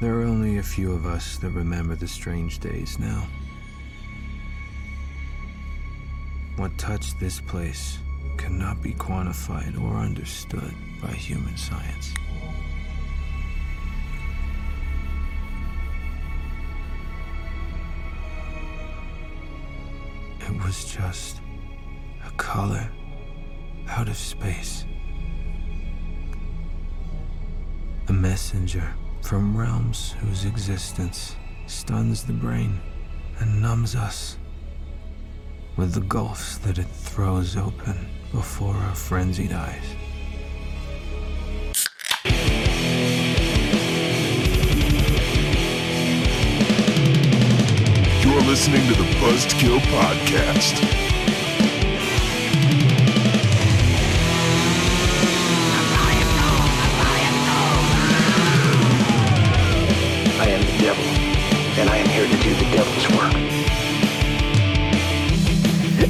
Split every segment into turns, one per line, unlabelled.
There are only a few of us that remember the strange days now. What touched this place cannot be quantified or understood by human science. It was just a color out of space. A messenger from realms whose existence stuns the brain and numbs us with the gulfs that it throws open before our frenzied eyes.
You're listening to the Buzzkill Podcast.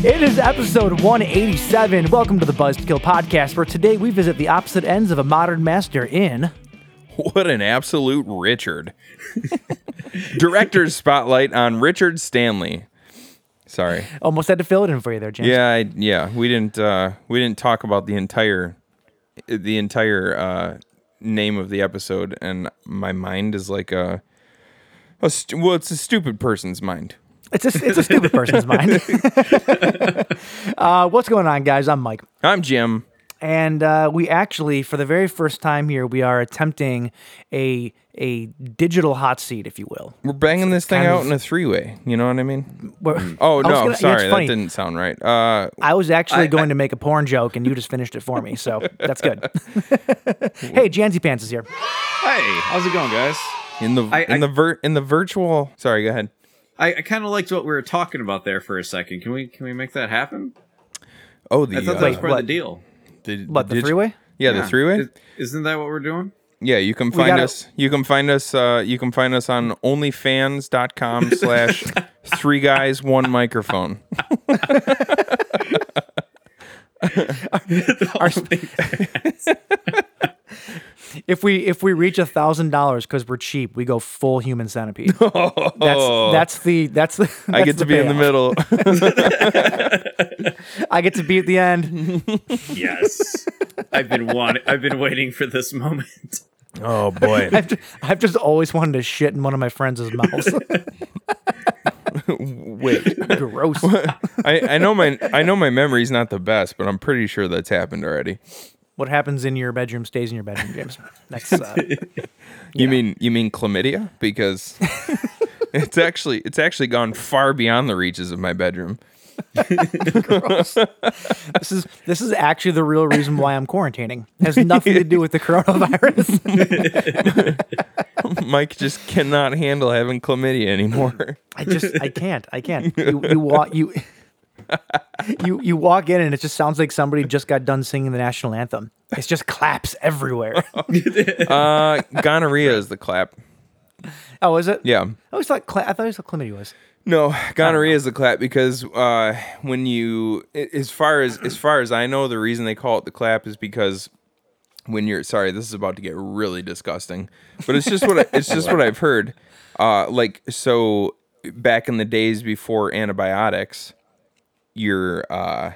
It is episode 187. Welcome to the Buzzkill Podcast, where today we visit the opposite ends of a modern master in.
What an absolute Richard. Director's spotlight on Richard Stanley. Sorry.
Almost had to fill it in for you there, James.
Yeah, I, yeah, we didn't uh we didn't talk about the entire the entire uh name of the episode and my mind is like a, a st- well, it's a stupid person's mind.
It's a, it's a stupid person's mind. uh, what's going on, guys? I'm Mike.
I'm Jim.
And uh, we actually, for the very first time here, we are attempting a a digital hot seat, if you will.
We're banging this thing
kind
out
of-
in a three-way. You know what I mean?
Where-
Oh
I
no,
gonna- yeah,
sorry, that didn't sound right. Uh,
I was actually
I-
going
I-
to make a porn joke, and you just finished it for me, so that's good. hey, Janzy Pants is here.
Hey, how's it going, guys?
in the
I-
in
I-
the vir- in the virtual. Sorry, go ahead.
I, I kind of liked what we were talking about there for a second. Can we can we make that happen?
Oh, the
I thought
uh,
was part
what?
of the deal.
the,
What, the
dig-
three-way?
Yeah, the three-way.
Is- Isn't that what we're doing?
Yeah, you can find
gotta-
us. You can find us. Uh, you can find us on OnlyFans.com slash three guys one microphone.
If we if we reach a thousand dollars because we're cheap, we go full human centipede. That's that's the that's the.
I
that's
get to be in the middle.
I get to be at the end.
Yes. I've been wanting. I've been waiting for this moment.
oh boy!
I've, ju- I've just always wanted to shit in one of my friends' mouths.
Wait,
Gross.
I, I know my I know my memory's not the best, but I'm pretty sure that's happened already.
What happens in your bedroom stays in your bedroom, James. That's uh,
You mean you mean chlamydia? Because it's actually it's actually gone far beyond the reaches of my bedroom.
this is this is actually the real reason why I'm quarantining. It has nothing to do with the coronavirus.
Mike just cannot handle having chlamydia anymore.
I just I can't. I can't. You you walk you you you walk in and it just sounds like somebody just got done singing the national anthem. It's just claps everywhere.
Uh, gonorrhea is the clap.
Oh, is it?
Yeah.
I always thought cla- I thought it was what chlamydia was.
No, gonorrhea is the clap because uh, when you, as far as as far as I know, the reason they call it the clap is because when you're sorry, this is about to get really disgusting, but it's just what I, it's just what I've heard. Uh, like so, back in the days before antibiotics, your uh,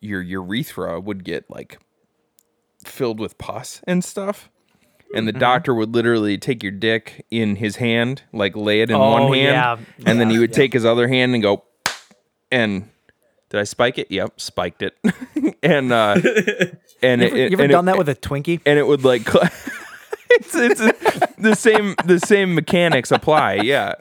your urethra would get like filled with pus and stuff. And
Mm-hmm.
the doctor would literally take your dick in his hand, like lay it in one
Oh,
hand,
yeah.
and then he would
yeah.
take his other hand and go, and did I spike it? Yep, spiked it. and uh, and
You
it,
ever, you ever
and
done
it,
that with a Twinkie?
and it would like it's it's the same the same mechanics apply. Yeah.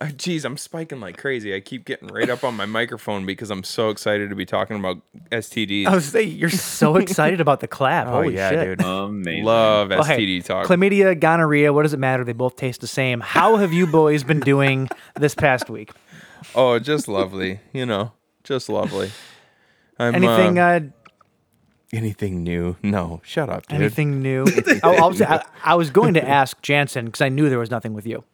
Uh, Jeez, I'm spiking like crazy. I keep getting right up on my microphone because I'm so excited to be talking about STDs.
I was saying you're so excited about the clap.
oh
Holy
yeah,
shit.
dude.
Amazing.
Love
Well, hey,
STD talk.
Chlamydia, gonorrhea, what does it matter? They both taste the same. How have you boys been doing this past week?
oh, just lovely. You know, just lovely. I'm,
Anything
uh,
uh,
anything new? No, shut up, dude.
anything new? I, I was, I, I was going to ask Jansen because I knew there was nothing with you.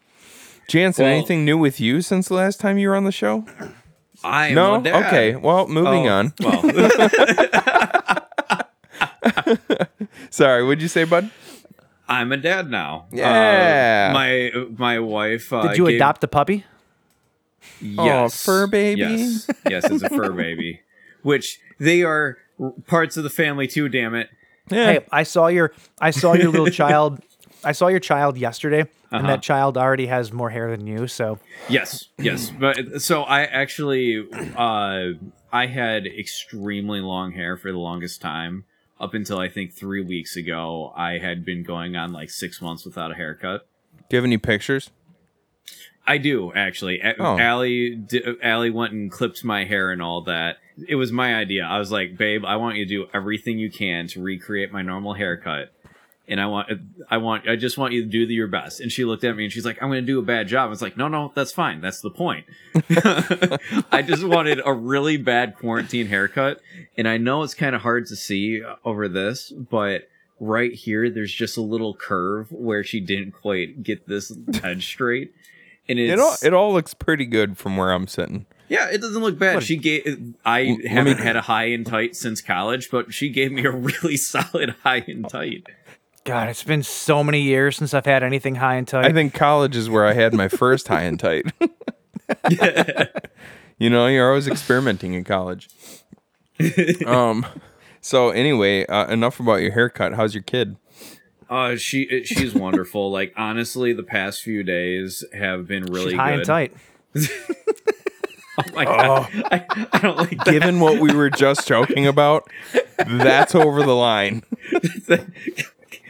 Jansen,
Well-
anything new with you since the last time you were on the show?
I am
No.
a dad.
Okay. Well, moving
Oh,
on.
Well,
Sorry. What'd you say, bud?
I'm a dad now. Uh,
Yeah.
my my wife. Uh,
Did you
gave-
adopt a puppy?
Yes.
fur baby?
Yes. Yes, it's a fur baby. Which they are parts of the family too. Damn it.
Yeah.
Hey, I saw your I saw your little child. I saw your child yesterday,
Uh-huh.
and that child already has more hair than you. So
Yes, yes. But so I actually, uh, I had extremely long hair for the longest time. Up until I think three weeks ago, I had been going on like six months without a haircut.
Do you have any pictures?
I do actually. A-
Oh.
Allie, Allie went and clipped my hair and all that. It was my idea. I was like, "Babe, I want you to do everything you can to recreate my normal haircut." And I want, I want, I just want you to do your best. And she looked at me and she's like, "I'm going to do a bad job." I was like, "No, no, that's fine. That's the point." I just wanted a really bad quarantine haircut, and I know it's kind of hard to see over this, but right here, there's just a little curve where she didn't quite get this head straight, and it's
It all it all looks pretty good from where I'm sitting.
yeah, it doesn't look bad. She gave I
let
haven't
me-
had a high and tight since college, but she gave me a really solid high and tight.
God, it's been so many years since I've had anything high and tight.
I think college is where I had my first high and tight. you know, you're always experimenting in college. um, so anyway, uh, enough about your haircut. How's your kid?
Uh, she she's wonderful. Like honestly, the past few days have been really
She's high
good.
and tight.
Oh my god, I, I don't like that.
Given what we were just joking about, that's over the line.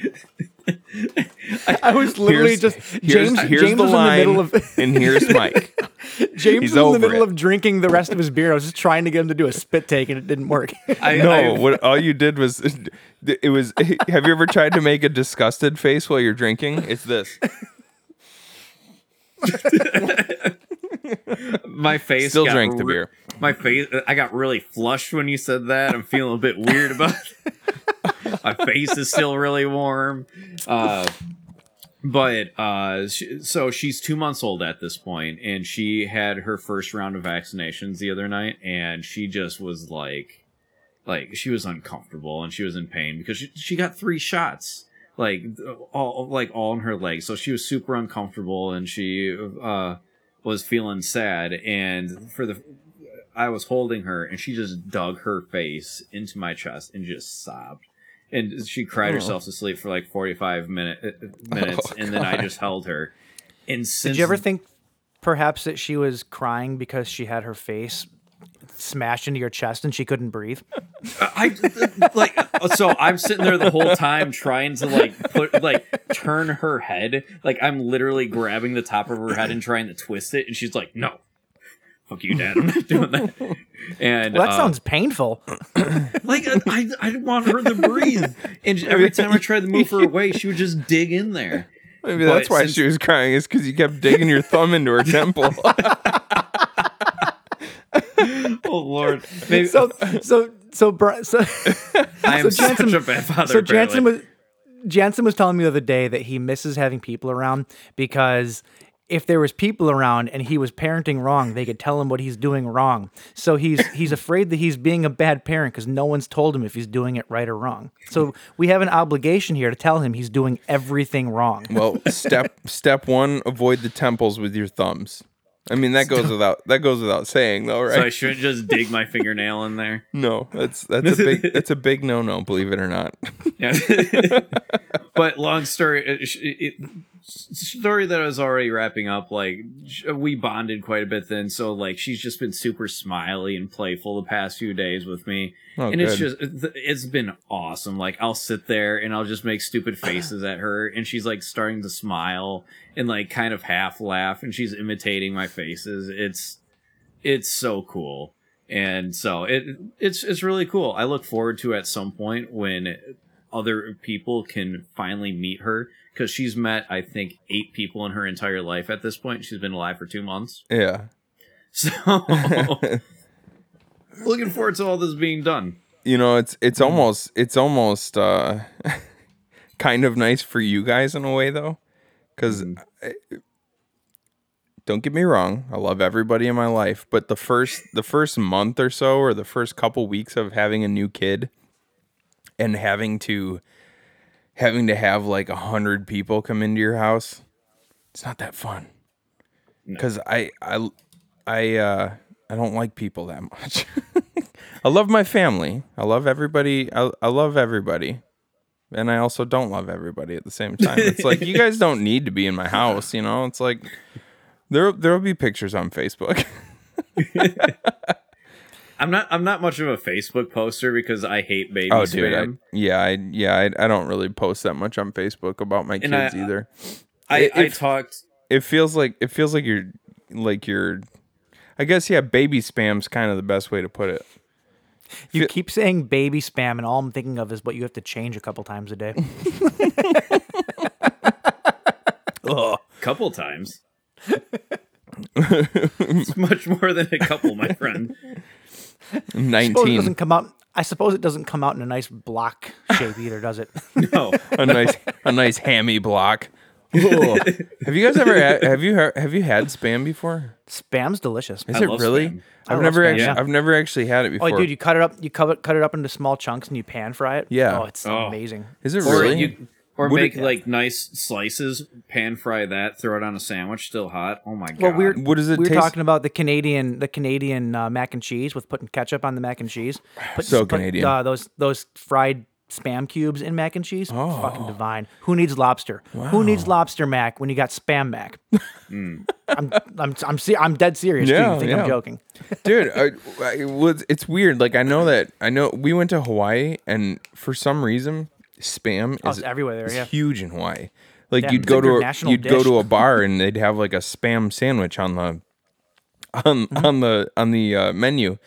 I was literally
Here's-
just
here's-
James.
here's
James
the
was
line,
in the middle of
and here's Mike.
James
he's
was in the middle
it.
of drinking the rest of his beer. I was just trying to get him to do a spit take, and it didn't work.
I,
No,
I-
what all you did was it was. Have you ever tried to make a disgusted face while you're drinking? It's this.
My face
Still drank the beer.
My face, I got really flushed when you said that. I'm feeling a bit weird about. it. my face is still really warm. Uh, but uh, so she's two months old at this point, and she had her first round of vaccinations the other night, and she just was like, like she was uncomfortable and she was in pain because she, she got three shots, like all like all in her legs, so she was super uncomfortable and she uh was feeling sad, and for the I was holding her, and she just dug her face into my chest and just sobbed. And she cried herself to sleep for like 45 minute, uh, minutes,
Oh,
and then I just held her. And since
Did you ever think perhaps that she was crying because she had her face smashed into your chest and she couldn't breathe?
I like so I'm sitting there the whole time trying to like put like turn her head. Like I'm literally grabbing the top of her head and trying to twist it, and she's like, "No, fuck you, Dad. I'm not doing that." And
Well, that
uh,
sounds painful.
like I, I, I want her to breathe, and every time I tried to move her away, she would just dig in there.
Maybe that's why
since-
she was crying. Is because you kept digging your thumb into her temple.
Oh Lord, maybe
So, so, so, Bri- so,
I am
so Jansen-
such a bad father.
so Jansen
apparently.
was Jansen was telling me the other day that he misses having people around because if there was people around and he was parenting wrong, they could tell him what he's doing wrong. So he's he's afraid that he's being a bad parent because no one's told him if he's doing it right or wrong. So we have an obligation here to tell him he's doing everything wrong.
well, step step one: avoid the temples with your thumbs. I mean that goes without that goes without saying though, right?
So I shouldn't just dig my fingernail in there.
no, that's that's a big that's a big no no. Believe it or not.
Yeah. but long story, uh, it, it, story that I was already wrapping up. Like we bonded quite a bit then, so like she's just been super smiley and playful the past few days with me,
Oh,
and it's just it's been awesome. Like I'll sit there and I'll just make stupid faces at her, and she's like starting to smile and like kind of half laugh, and she's imitating my faces. It's it's so cool. And so it it's it's really cool. I look forward to at some point when other people can finally meet her because she's met I think eight people in her entire life at this point. She's been alive for two months,
Yeah.
so looking forward to all this being done.
you know it's it's almost it's almost uh kind of nice for you guys in a way though because don't get me wrong i love everybody in my life but the first the first month or so or the first couple weeks of having a new kid and having to having to have like a hundred people come into your house. It's not that fun. Because I I I uh I don't like people that much. I love my family. I love everybody. I, I love everybody. And I also don't love everybody at the same time. It's like you guys don't need to be in my house, you know? It's like there there'll be pictures on Facebook.
I'm not. I'm not much of a Facebook poster because I hate baby
Oh, dude. I,
spam.
yeah, I yeah, I, I don't really post that much on Facebook about my kids
I-
either.
I,
It-
I
it-
talked.
It feels like it feels like you're like you're I guess yeah, baby spam's kind of the best way to put it.
You
Feel-
keep saying baby spam, and all I'm thinking of is what you have to change a couple times a day.
Oh, couple times. It's much more than a couple, my friend.
suppose it
19
doesn't come out. I suppose it doesn't come out in a nice block shape either, does it?
No,
a nice a nice hammy block. Ugh. Oh. have you guys ever had, have you heard, have you had spam before?
Spam's delicious.
Is
I
it really?
Spam.
I
I've never
Spam,
actually
yeah.
I've never actually had it before.
Oh, dude, you cut it up. You cut it, cut it up into small chunks and you pan fry it.
Yeah.
Oh, it's
Oh.
amazing.
Is it
or
really?
you or
Would
make
it-
like nice slices, pan fry that, throw it on a sandwich, still hot. Oh my god!
Well, we're
What does it
we were
taste-
talking about the Canadian the Canadian uh, mac and cheese with putting ketchup on the mac and cheese. Put,
So
put,
Canadian.
Uh, those those fried spam cubes in mac and cheese.
Oh.
Fucking divine. Who needs lobster? Who needs lobster mac when you got spam mac? I'm I'm I'm se- I'm dead serious. too.
Yeah,
You think
yeah.
I'm joking?
dude I, I, was, it's weird like i know that i know we went to hawaii and for some reason spam
Oh,
is,
everywhere there,
is
yeah.
huge in hawaii like
Yeah,
you'd go to a, you'd go to a bar and they'd have like a spam sandwich on the on
Mm-hmm.
on the on the uh, menu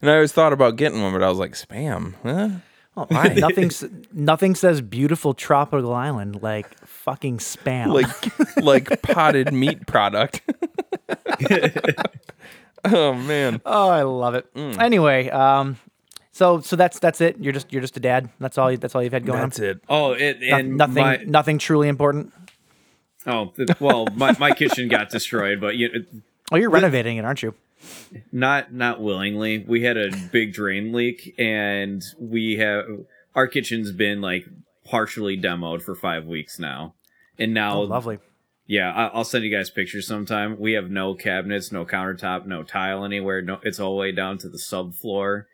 and i always thought about getting one but i was like spam huh?
Oh, nothing nothing says beautiful tropical island like fucking spam.
like like potted meat product oh man
oh, I love it.
Mm.
Anyway, um, so so that's that's it. You're just you're just a dad. That's all. You, that's all you've had going
that's
on.
it
oh, it
No-
and
nothing
My,
nothing truly important.
oh, well, my, my kitchen got destroyed, but you, it-
Oh, you're renovating it, aren't you?
not not willingly. We had a big drain leak, and we have our kitchen's been like partially demoed for five weeks now, and now
Oh, lovely.
Yeah, I'll send you guys pictures sometime. We have no cabinets, no countertop, no tile anywhere. No, it's all the way down to the subfloor,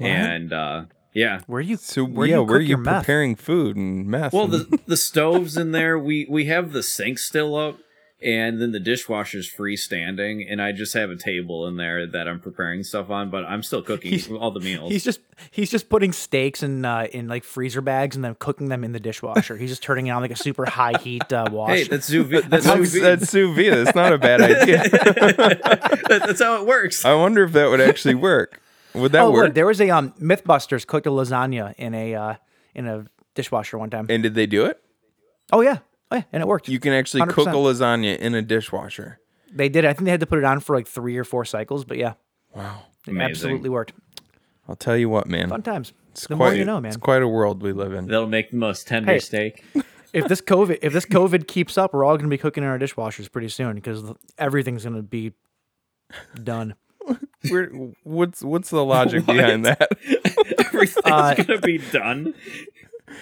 and uh, yeah.
Where you
so
where
yeah
you
where are you
your meth?
preparing food and meth
Well,
and-
the the stoves in there. We we have the sink still up, and then the dishwasher's freestanding, and I just have a table in there that I'm preparing stuff on. But I'm still cooking
He's-
all the meals.
He's just he's just putting steaks in uh, in like freezer bags and then cooking them in the dishwasher. He's just turning it on like a super high heat uh, wash.
hey, that's sous vide. That's,
that's,
sous vide.
that's sous vide. That's not a bad idea.
That- that's how it works.
I wonder if that would actually work. Would that
oh,
work?
look, there was a um, MythBusters cooked a lasagna in a uh, in a dishwasher one time.
and did they do it?
oh yeah, oh yeah, and it worked.
You can actually cook a lasagna in a dishwasher.
They did. I think they had to put it on for like three or four cycles, but yeah,
Wow.
it
Amazing.
absolutely worked.
I'll tell you what, man.
Fun times.
It's
the
quite,
more you know, man.
It's quite a world we live in.
That'll make the most tender
Hey.
steak.
if this COVID if this COVID keeps up, we're all going to be cooking in our dishwashers pretty soon because everything's going to be done.
We're, what's what's the logic behind that?
Everything's
Uh,
gonna be done.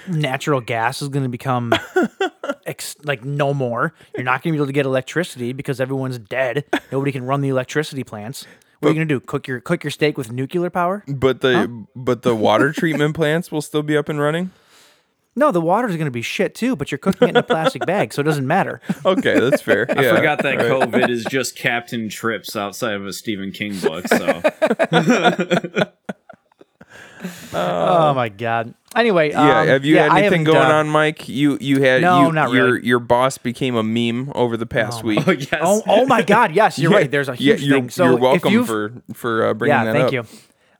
Natural gas is going to become ex- like no more. You're not going to be able to get electricity because everyone's dead. Nobody can run the electricity plants. What are you going to do? Cook your cook your steak with nuclear power?
But the but the water treatment plants will still be up and running.
No, the water is going to be shit too. But you're cooking it in a plastic bag, so it doesn't matter.
Okay, that's fair.
I
Yeah.
forgot that COVID is just Captain Trips outside of a Stephen King book. So
oh my god. Anyway,
Yeah,
um,
have you
yeah,
had anything going
uh,
on, Mike? You you had
No,
you,
not
your
really.
your boss became a meme over the past week.
oh yes,
Oh, oh my god, yes, you're
Yeah,
right. There's a
yeah,
huge
you're,
thing. So
you're welcome
you've-
for for uh, bringing
yeah,
that
thank
up.
you.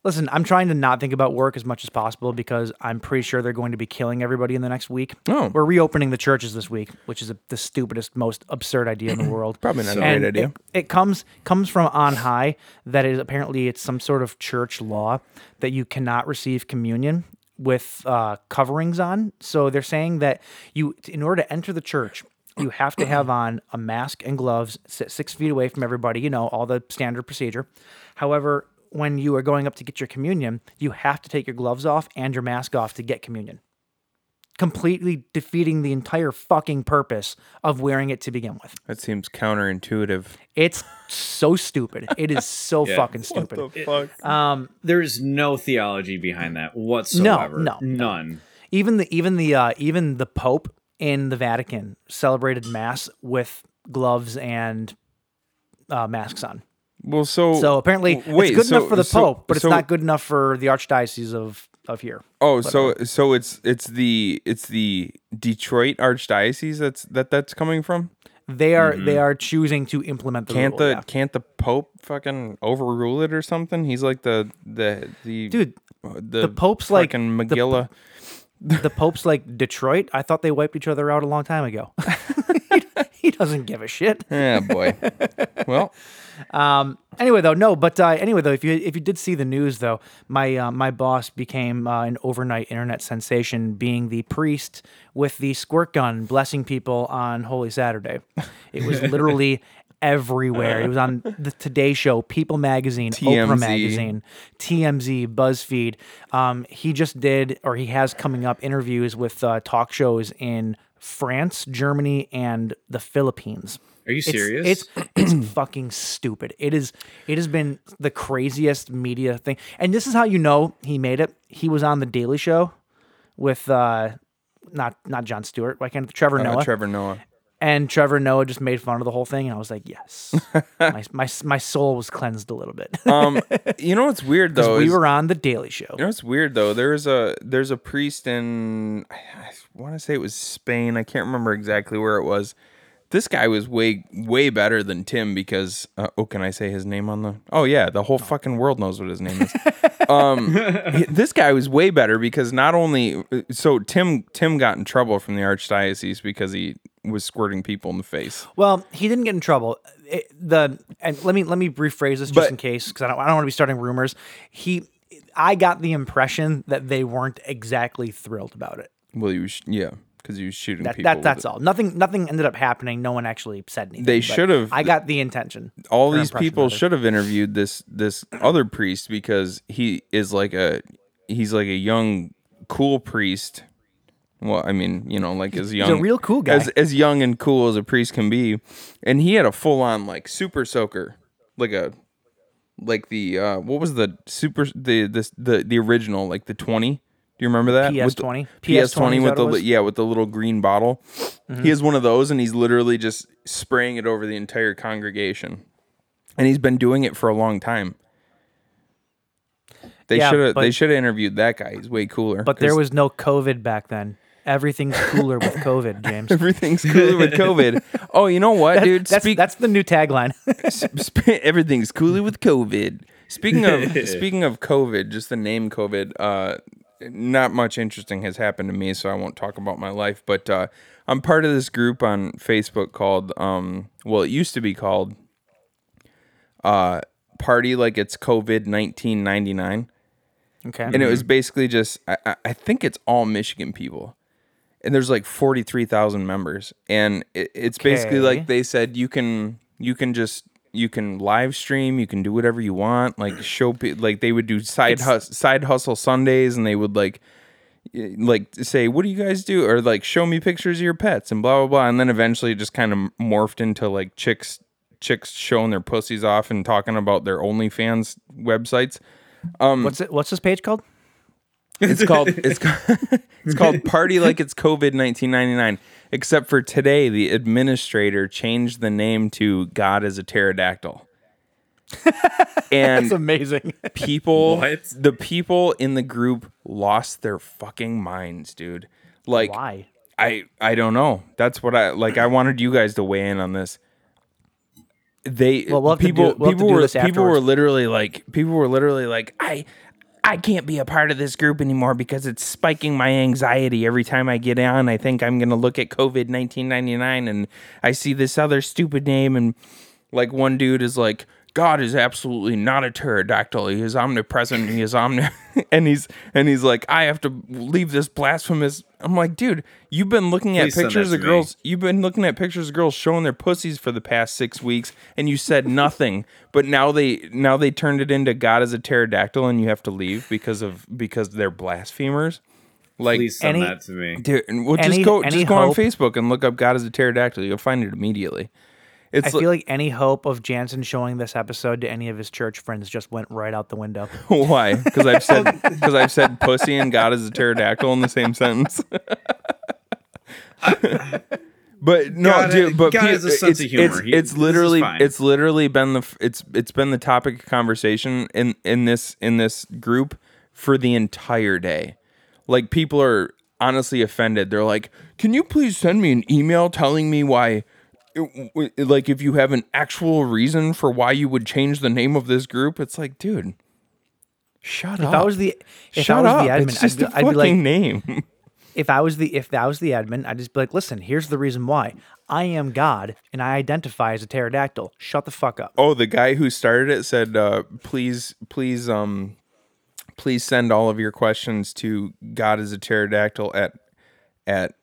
Listen, I'm trying to not think about work as much as possible because I'm pretty sure they're going to be killing everybody in the next week.
Oh.
We're reopening the churches this week, which is a, the stupidest, most absurd idea in the world.
Probably not a great idea.
It, it comes comes from on high that is apparently it's some sort of church law that you cannot receive communion with uh, coverings on. So they're saying that you, in order to enter the church, you have to have on a mask and gloves, sit six feet away from everybody. You know all the standard procedure. However, when you are going up to get your communion, you have to take your gloves off and your mask off to get communion. completely defeating the entire fucking purpose of wearing it to begin with.
That seems counterintuitive.
It's so stupid. It is so
Yeah.
fucking stupid.
What the fuck?
Um,
There's no theology behind that whatsoever.
no, no.
none.
even the even the uh, even the Pope in the Vatican celebrated Mass with gloves and uh, masks on.
Well, so
So apparently,
wait,
it's good
so-
enough for the
so-
Pope, but it's
so-
not good enough for the Archdiocese of of here.
Oh, so so it's it's the it's the Detroit Archdiocese that's that that's coming from.
They are mm-hmm. they are choosing to implement the
Can't
rule,
the
yeah.
can't the Pope fucking overrule it or something? He's like the the the
dude.
the,
the Pope's like-
fucking
the- The Pope's like Detroit. I thought they wiped each other out a long time ago. he, he doesn't give a shit.
yeah, boy. well,
Um. Anyway, though, no. But uh, anyway, though, if you if you did see the news, though, my uh, my boss became uh, an overnight internet sensation, being the priest with the squirt gun blessing people on Holy Saturday. It was literally everywhere. It was on the Today Show, People Magazine,
TMZ.
Oprah Magazine, TMZ, BuzzFeed. Um, he just did, or he has coming up interviews with uh, talk shows in France, Germany, and the Philippines.
Are you serious?
It's it's, fucking stupid. It is. It has been the craziest media thing, and this is how you know he made it. He was on the Daily Show with uh, not not Jon Stewart. Why can't Trevor
uh,
Noah?
Trevor Noah.
and Trevor Noah just made fun of the whole thing, and I was like, yes, my, my my soul was cleansed a little bit.
Um, you know what's weird though?
we
is-
were on the Daily Show.
You know what's weird though? There's a there's a priest in I, I want to say it was Spain. I can't remember exactly where it was. This guy was way way better than Tim because uh, oh, can I say his name on the? Oh yeah, the whole fucking world knows what his name is. um, this guy was way better because not only so Tim Tim got in trouble from the archdiocese because he was squirting people in the face.
Well, he didn't get in trouble. It- the and let me let me rephrase this just
But-
in case because I don't I don't want to be starting rumors. He, I got the impression that they weren't exactly thrilled about it.
Well, he was yeah because he was shooting
That,
people.
that that's
it.
all. Nothing nothing ended up happening. No one actually said anything.
They should've-
I got the intention.
all these people should have interviewed this this other priest because he is like a he's like a young cool priest well i mean you know like as young
real cool guy.
as, as young and cool as a priest can be and he had a full-on like super soaker like a like the uh what was the super the this the the original like the 20 do you remember that With
PS20?
ps20
PS20
with the
what it
li-
was? Mm-hmm.
yeah with the little green bottle he has one of those and he's literally just spraying it over the entire congregation and he's been doing it for a long time. They
Yeah,
should have they should have interviewed that guy. He's way cooler.
But there was no COVID back then. Everything's cooler with COVID, James.
everything's cooler with COVID. Oh, you know what, dude?
That's
Speak,
that's the new tagline.
everything's cooler with COVID. Speaking of speaking of COVID, just the name COVID. Uh, not much interesting has happened to me, so I won't talk about my life. But uh, I'm part of this group on Facebook called, um, well, it used to be called, uh, Party Like It's COVID 1999.
okay.
and it was basically just I, I- I think it's all Michigan people, and there's like forty three thousand members, and it, it's basically like they said you can you can just you can live stream, you can do whatever you want, like show like they would do side hus- side hustle Sundays, and they would like like say what do you guys do or like show me pictures of your pets and blah blah blah, and then eventually it just kind of morphed into like chicks chicks showing their pussies off and talking about their OnlyFans websites.
um what's it? What's this page called?
It's called it's called, it's called Party Like It's COVID 1999. Except for today, the administrator changed the name to God is a pterodactyl. and
It's amazing.
people,
What?
the people in the group lost their fucking minds, dude. Like
Why?
I I don't know. That's what I like. I wanted you guys to weigh in on this. They
Well, we'll have to
people
do- we'll have to
people
do
were
this
people were
afterwards.
literally like people were literally like I I can't be a part of this group anymore because it's spiking my anxiety every time I get on. I think I'm gonna look at COVID 1999 and I see this other stupid name and like one dude is like God is absolutely not a pterodactyl. He is omnipresent. He is omni, and he's and he's like, I have to leave this blasphemous. I'm like, dude, you've been looking at
Please send
pictures
that
of
to me.
girls. You've been looking at pictures of girls showing their pussies for the past six weeks, and you said nothing. but now they now they turned it into God is a pterodactyl, and you have to leave because of because they're blasphemers. Like,
Please send
any-
that to me.
dude, and well,
Any-
just go,
any
just go on
hope-
Facebook and look up "God is a pterodactyl." You'll find it immediately. It's
I feel like any hope of Jansen showing this episode to any of his church friends just went right out the window.
why? Because I've said because I've said pussy and God is a pterodactyl in the same sentence. But no,
God-
dude. But
God
pe-
has a sense of
it's,
humor.
It's,
He-
it's literally it's literally been the it's it's been the topic of conversation in in this in this group for the entire day. Like people are honestly offended. They're like, "Can you please send me an email telling me why?" Like if you have an actual reason for why you would change the name of this group, it's like, dude, shut
If
up.
I was the if
shut
I was
up.
the admin,
it's just
I'd,
a
be, I'd
fucking
like,
name.
if I was the if that was the admin, I'd just be like, listen, here's the reason why. I am God and I identify as a pterodactyl. Shut the fuck up.
Oh, the guy who started it said, uh, "Please, please, um, please send all of your questions to God is a pterodactyl at at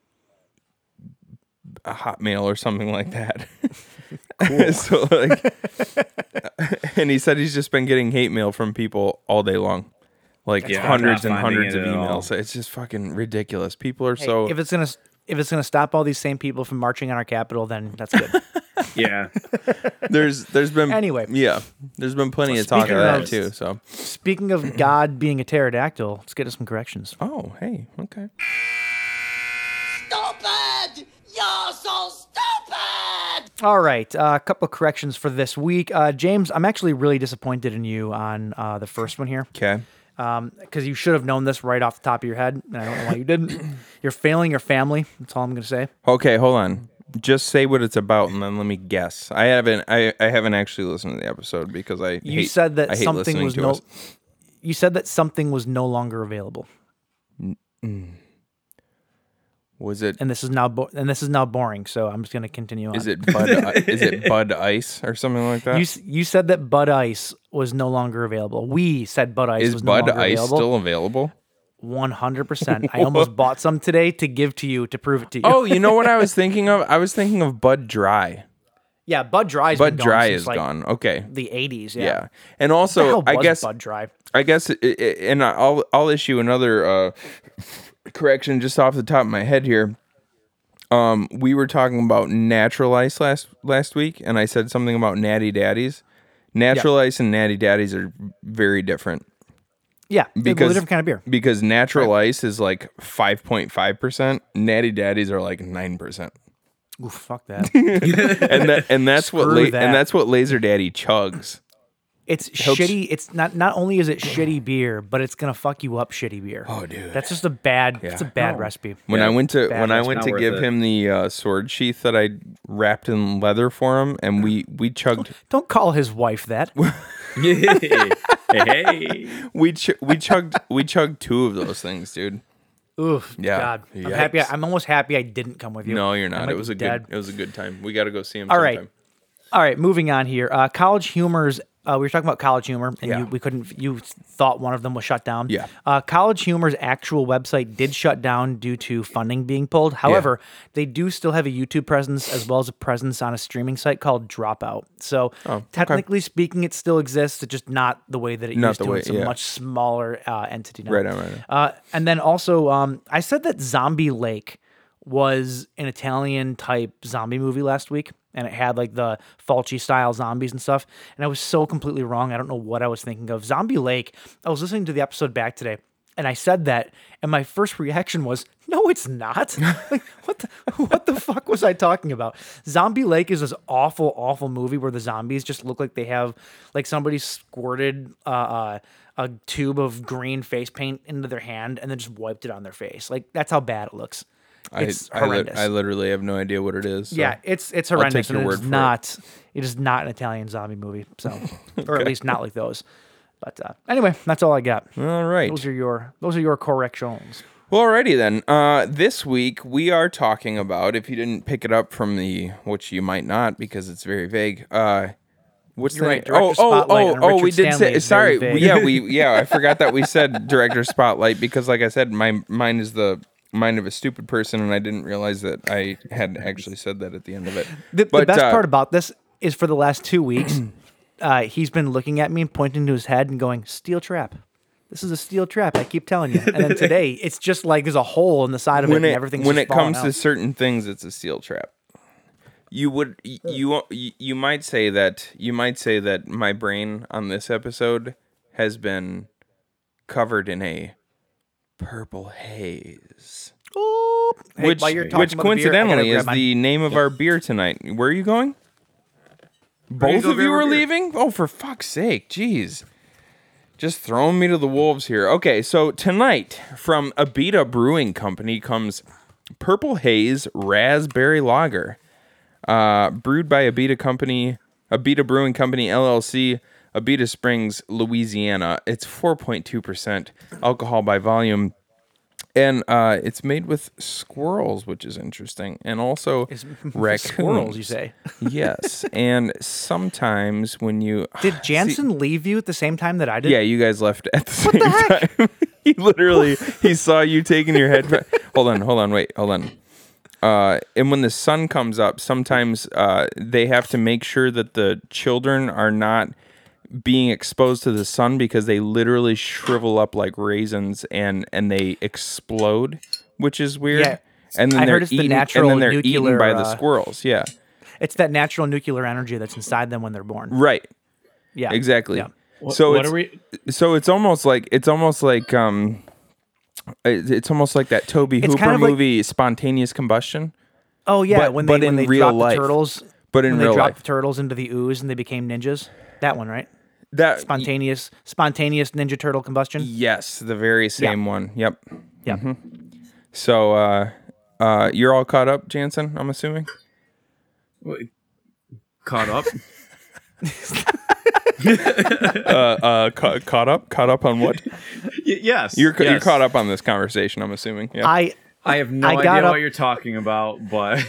a Hotmail or something like that." so like, and he said he's just been getting hate mail from people all day long, like
Yeah,
hundreds and hundreds of
at all.
emails. It's just fucking ridiculous. People are
Hey,
so.
if it's gonna if it's gonna stop all these same people from marching on our capital, then that's good.
Yeah.
there's there's been
Anyway.
yeah there's been plenty of talk of
Speaking
that too. So
Speaking of God being a pterodactyl, let's get to some corrections.
oh hey okay.
Stupid! You're so stupid!
All right, uh, a couple of corrections for this week. Uh, James, I'm actually really disappointed in you on uh, the first one here
Okay.
because you should have known this right off the top of your head, and I don't know why you didn't. You're failing your family. That's all I'm going to say.
Okay, hold on. Just say what it's about, and then let me guess. I haven't. I, I haven't actually listened to the episode because I.
You
hate-
said that
I
something was no.
us.
You said that something was no longer available,
Was it?
and this is now bo- and this is now boring. So I'm just going to continue on.
Is it Bud? is it Bud Ice or something like that?
You s- you said that Bud Ice was no longer available. We said Bud Ice
is
was no
Bud
longer
Ice
available.
still available?
One hundred percent. I almost bought some today to give to you to prove it to you.
Oh, you know what I was thinking of? I was thinking of Bud Dry.
yeah, Bud Dry's
Bud
been
Dry
gone since,
is
like,
gone. Okay.
The '80s. Yeah.
Yeah. And also, I guess
Bud Dry.
I guess, it, it, and I'll I'll issue another uh, correction just off the top of my head here. Um, we were talking about natural ice last last week, and I said something about natty daddies. Natural ice and natty daddies are very different
Yeah, because different kind of beer.
Because natural ice is like five point five percent. Natty daddies are like nine percent,
Ooh, fuck that.
and that and that's what la-
that.
and that's what Laser Daddy chugs.
It's
Helps-
shitty. It's not. Not only is it shitty beer, but it's gonna fuck you up. Shitty beer.
Oh, dude.
That's just a bad. It's a bad
Oh.
recipe.
When
Yeah,
I went to
bad
when I went to give
it.
him the uh, sword sheath that I wrapped in leather for him, and we we chugged
Don't call his wife that.
hey, hey.
we ch- we chugged we chugged two of those things, dude.
Oof.
Yeah.
God. I'm happy.
Yikes.
I'm almost happy I didn't come with you.
No, you're not. It was a
dead.
good it was a good time. We got to go see him.
All right. All right, moving on here. Uh, college humors. Uh, we were talking about college humor, and
Yeah.
you, we couldn't. You thought one of them was shut down.
Yeah.
Uh, college humor's actual website did shut down due to funding being pulled. However, they do still have a YouTube presence as well as a presence on a streaming site called Dropout. So technically speaking, it still exists. It's just not the way that it
Not
used to.
way-
it's a
yeah.
much smaller uh, entity now.
Right on, right on.
Uh, and then also, um, I said that Zombie Lake was an Italian type zombie movie last week, and it had like the Fulci style zombies and stuff. And I was so completely wrong. I don't know what I was thinking of. Zombie Lake. I was listening to the episode back today, and I said that, and my first reaction was, "No, it's not. like, what the what the fuck was I talking about?" Zombie Lake is this awful, awful movie where the zombies just look like they have like somebody squirted uh, uh, a tube of green face paint into their hand and then just wiped it on their face. Like that's how bad it looks. It's
I, I,
horrendous.
I literally have no idea what it is. so-
yeah, it's it's
I'll
horrendous.
take your
and
word
it's
for it.
not. It is not an Italian zombie movie. So, or at least not like those. But uh, anyway, that's all I got.
All right.
Those are your those are your corrections.
Well, alrighty then. Uh, this week we are talking about, if you didn't pick it up from the, which you might not because it's very vague. Uh, what's
You're
the
right,
name? Oh,
Director
oh,
Spotlight
oh, oh, we did
Stanley
say. Sorry, yeah, we yeah. I forgot that we said director spotlight because, like I said, my mine is the mind of a stupid person, and I didn't realize that I had actually said that at the end of it.
The, the best
uh,
part about this is for the last two weeks, uh, he's been looking at me and pointing to his head and going, "Steel trap." This is a steel trap. I keep telling you. And then today, it's just like there's a hole in the side of it,
when
and
it
everything's
when
just
it comes
falling
to certain things, it's a steel trap. You would you you you might say that you might say that my brain on this episode has been covered in a purple haze,
Hey,
which
while you're talking
which
the beer,
coincidentally is
my-
the name of our beer tonight. Where are you going? Both of you are leaving? Oh, for fuck's sake! Jeez. Just throwing me to the wolves here. Okay, so tonight from Abita Brewing Company comes Purple Haze Raspberry Lager, uh, brewed by Abita Company, Abita Brewing Company LLC, Abita Springs, Louisiana. It's 4.2% alcohol by volume, and uh, it's made with squirrels, which is interesting, and also raccoons.
Squirrels, you say?
yes, and sometimes when you
Did Jansen leave you at the same time that I did?
yeah, you guys left at the same time. he literally he saw you taking your head. hold on, hold on, wait, hold on. Uh, and when the sun comes up, sometimes uh, they have to make sure that the children are not being exposed to the sun because they literally shrivel up like raisins and and they explode, which is weird.
Yeah.
And then
I
they're
heard it's the
eaten,
natural
and then they're eaten
nuclear,
by the
uh,
squirrels. Yeah,
It's that natural nuclear energy that's inside them when they're born.
right.
Yeah.
Exactly.
Yeah.
So
what
it's,
are we?
so it's almost like it's almost like um it's almost like that Tobe
It's
Hooper
kind of like-
movie spontaneous combustion
Oh yeah,
But-
when
but
they when
in
they
real
dropped
life.
the turtles.
But in
when
real
they dropped
life.
the turtles into the ooze and they became ninjas. That one, right?
That
Spontaneous, spontaneous Ninja Turtle combustion.
yes the very same one yep
Yeah.
so uh uh you're all caught up Jansen I'm assuming
Caught up.
uh uh ca- caught up caught up on what
Y- yes.
you're ca- you're caught up on this conversation I'm assuming yeah
I
I have no
I got
idea
up-
what you're talking about, but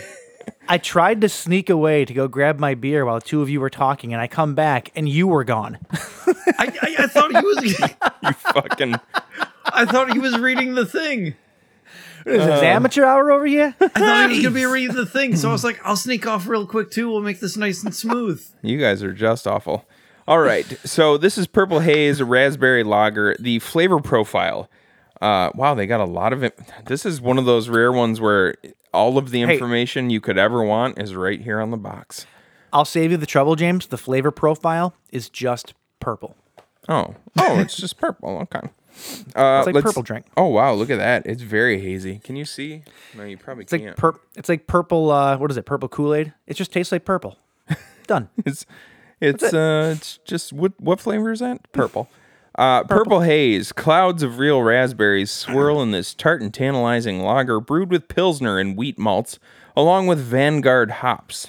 I tried to sneak away to go grab my beer while two of you were talking, and I come back and you were gone.
I, I, I thought he was.
you fucking
I thought he was reading the thing.
Is
Uh,
this amateur hour over here?
I thought he was gonna be reading the thing, so I was like, I'll sneak off real quick too. We'll make this nice and smooth.
You guys are just awful. All right. So this is Purple Haze Raspberry Lager. The flavor profile. Uh, wow, they got a lot of it. This is one of those rare ones where all of the information you could ever want is right here on the box.
I'll save you the trouble, James. The flavor profile is just purple.
Oh, oh, it's just purple. Okay. Uh,
It's like
let's-
purple drink.
Oh wow, look at that! It's very hazy. Can you see? No, you probably
It's like
can't.
pur- It's like purple. Uh, what is it? Purple Kool Aid. It just tastes like purple. Done.
It's it's uh it's just what what flavor is that? Purple. Uh, purple. haze, clouds of real raspberries swirl in this tart and tantalizing lager brewed with pilsner and wheat malts, along with Vanguard hops.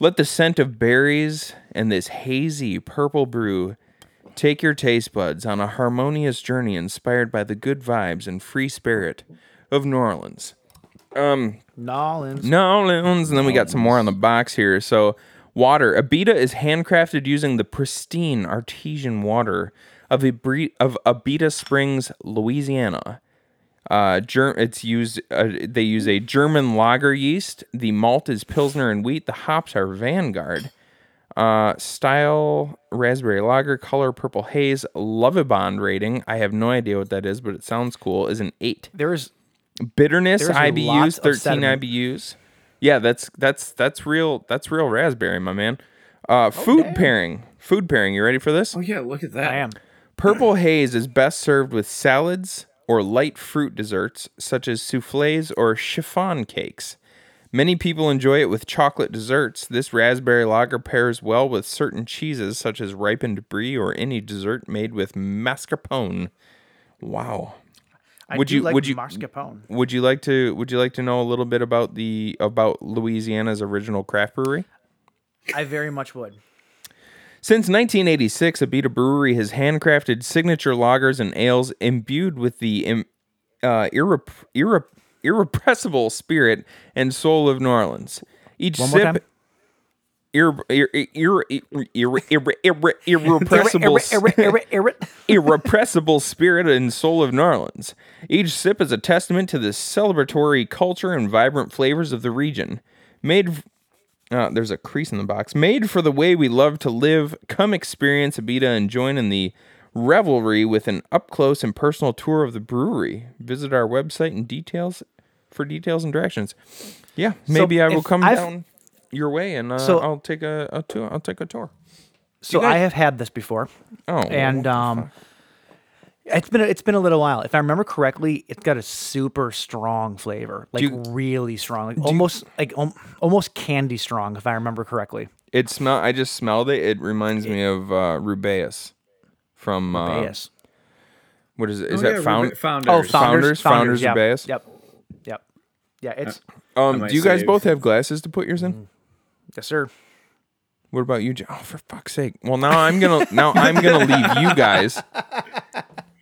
Let the scent of berries and this hazy purple brew take your taste buds on a harmonious journey inspired by the good vibes and free spirit of New Orleans.
Um, Nolans.
New Orleans. And then we got some more on the box here. So, water. Abita is handcrafted using the pristine artesian water of Abri- of Abita Springs, Louisiana. Uh, ger- it's used. Uh, they use a German lager yeast. The malt is Pilsner and wheat. The hops are Vanguard. Uh, style raspberry lager, color purple haze, Lovibond rating. I have no idea what that is, but it sounds cool. Is an eight.
There is
Bitterness
There's
IBUs thirteen. IBUs. Yeah, that's that's that's real. That's real raspberry, my man. Uh, food pairing. Food pairing. You ready for this?
Oh yeah, look at that.
I am.
Purple haze is best served with salads or light fruit desserts such as souffles or chiffon cakes. Many people enjoy it with chocolate desserts. This raspberry lager pairs well with certain cheeses such as ripened brie or any dessert made with mascarpone. Wow.
I
Would you-
like
would you-
mascarpone?
Would you like to would you like to know a little bit about the about Louisiana's original craft brewery?
I very much would.
Since 1986, Abita Brewery has handcrafted signature lagers and ales imbued with the uh, irrep- irrep- irrepressible spirit and soul of New Orleans. Each
One more
sip,
time.
irrepressible spirit and soul of New Orleans. Each sip is a testament to the celebratory culture and vibrant flavors of the region. Made uh, there's a crease in the box. Made for the way we love to live. Come experience Abita and join in the revelry with an up close and personal tour of the brewery. Visit our website and details for details and directions. Yeah, maybe I will come
I've-
down your way and uh,
So-
I'll take a, a tour. I'll take a tour.
So
guys-
I have had this before.
Oh,
and um? It's been a, it's been a little while. If I remember correctly, it's got a super strong flavor, like
you-
really strong, like almost like um, almost candy strong. If I remember correctly,
it smell. I just smelled it. It reminds me of uh, Rubaeus from uh,
Bayes.
what is it? Is
Oh,
that
yeah,
found?
Rube- Founders.
Oh,
Founders-
founders,
Founders
yeah.
Bayes?
Yep, yep, yeah. It's
Um, do you guys
save-
both have glasses to put yours in?
yes, sir.
What about you, John? Oh, for fuck's sake! Well, now I'm gonna now I'm gonna leave you guys.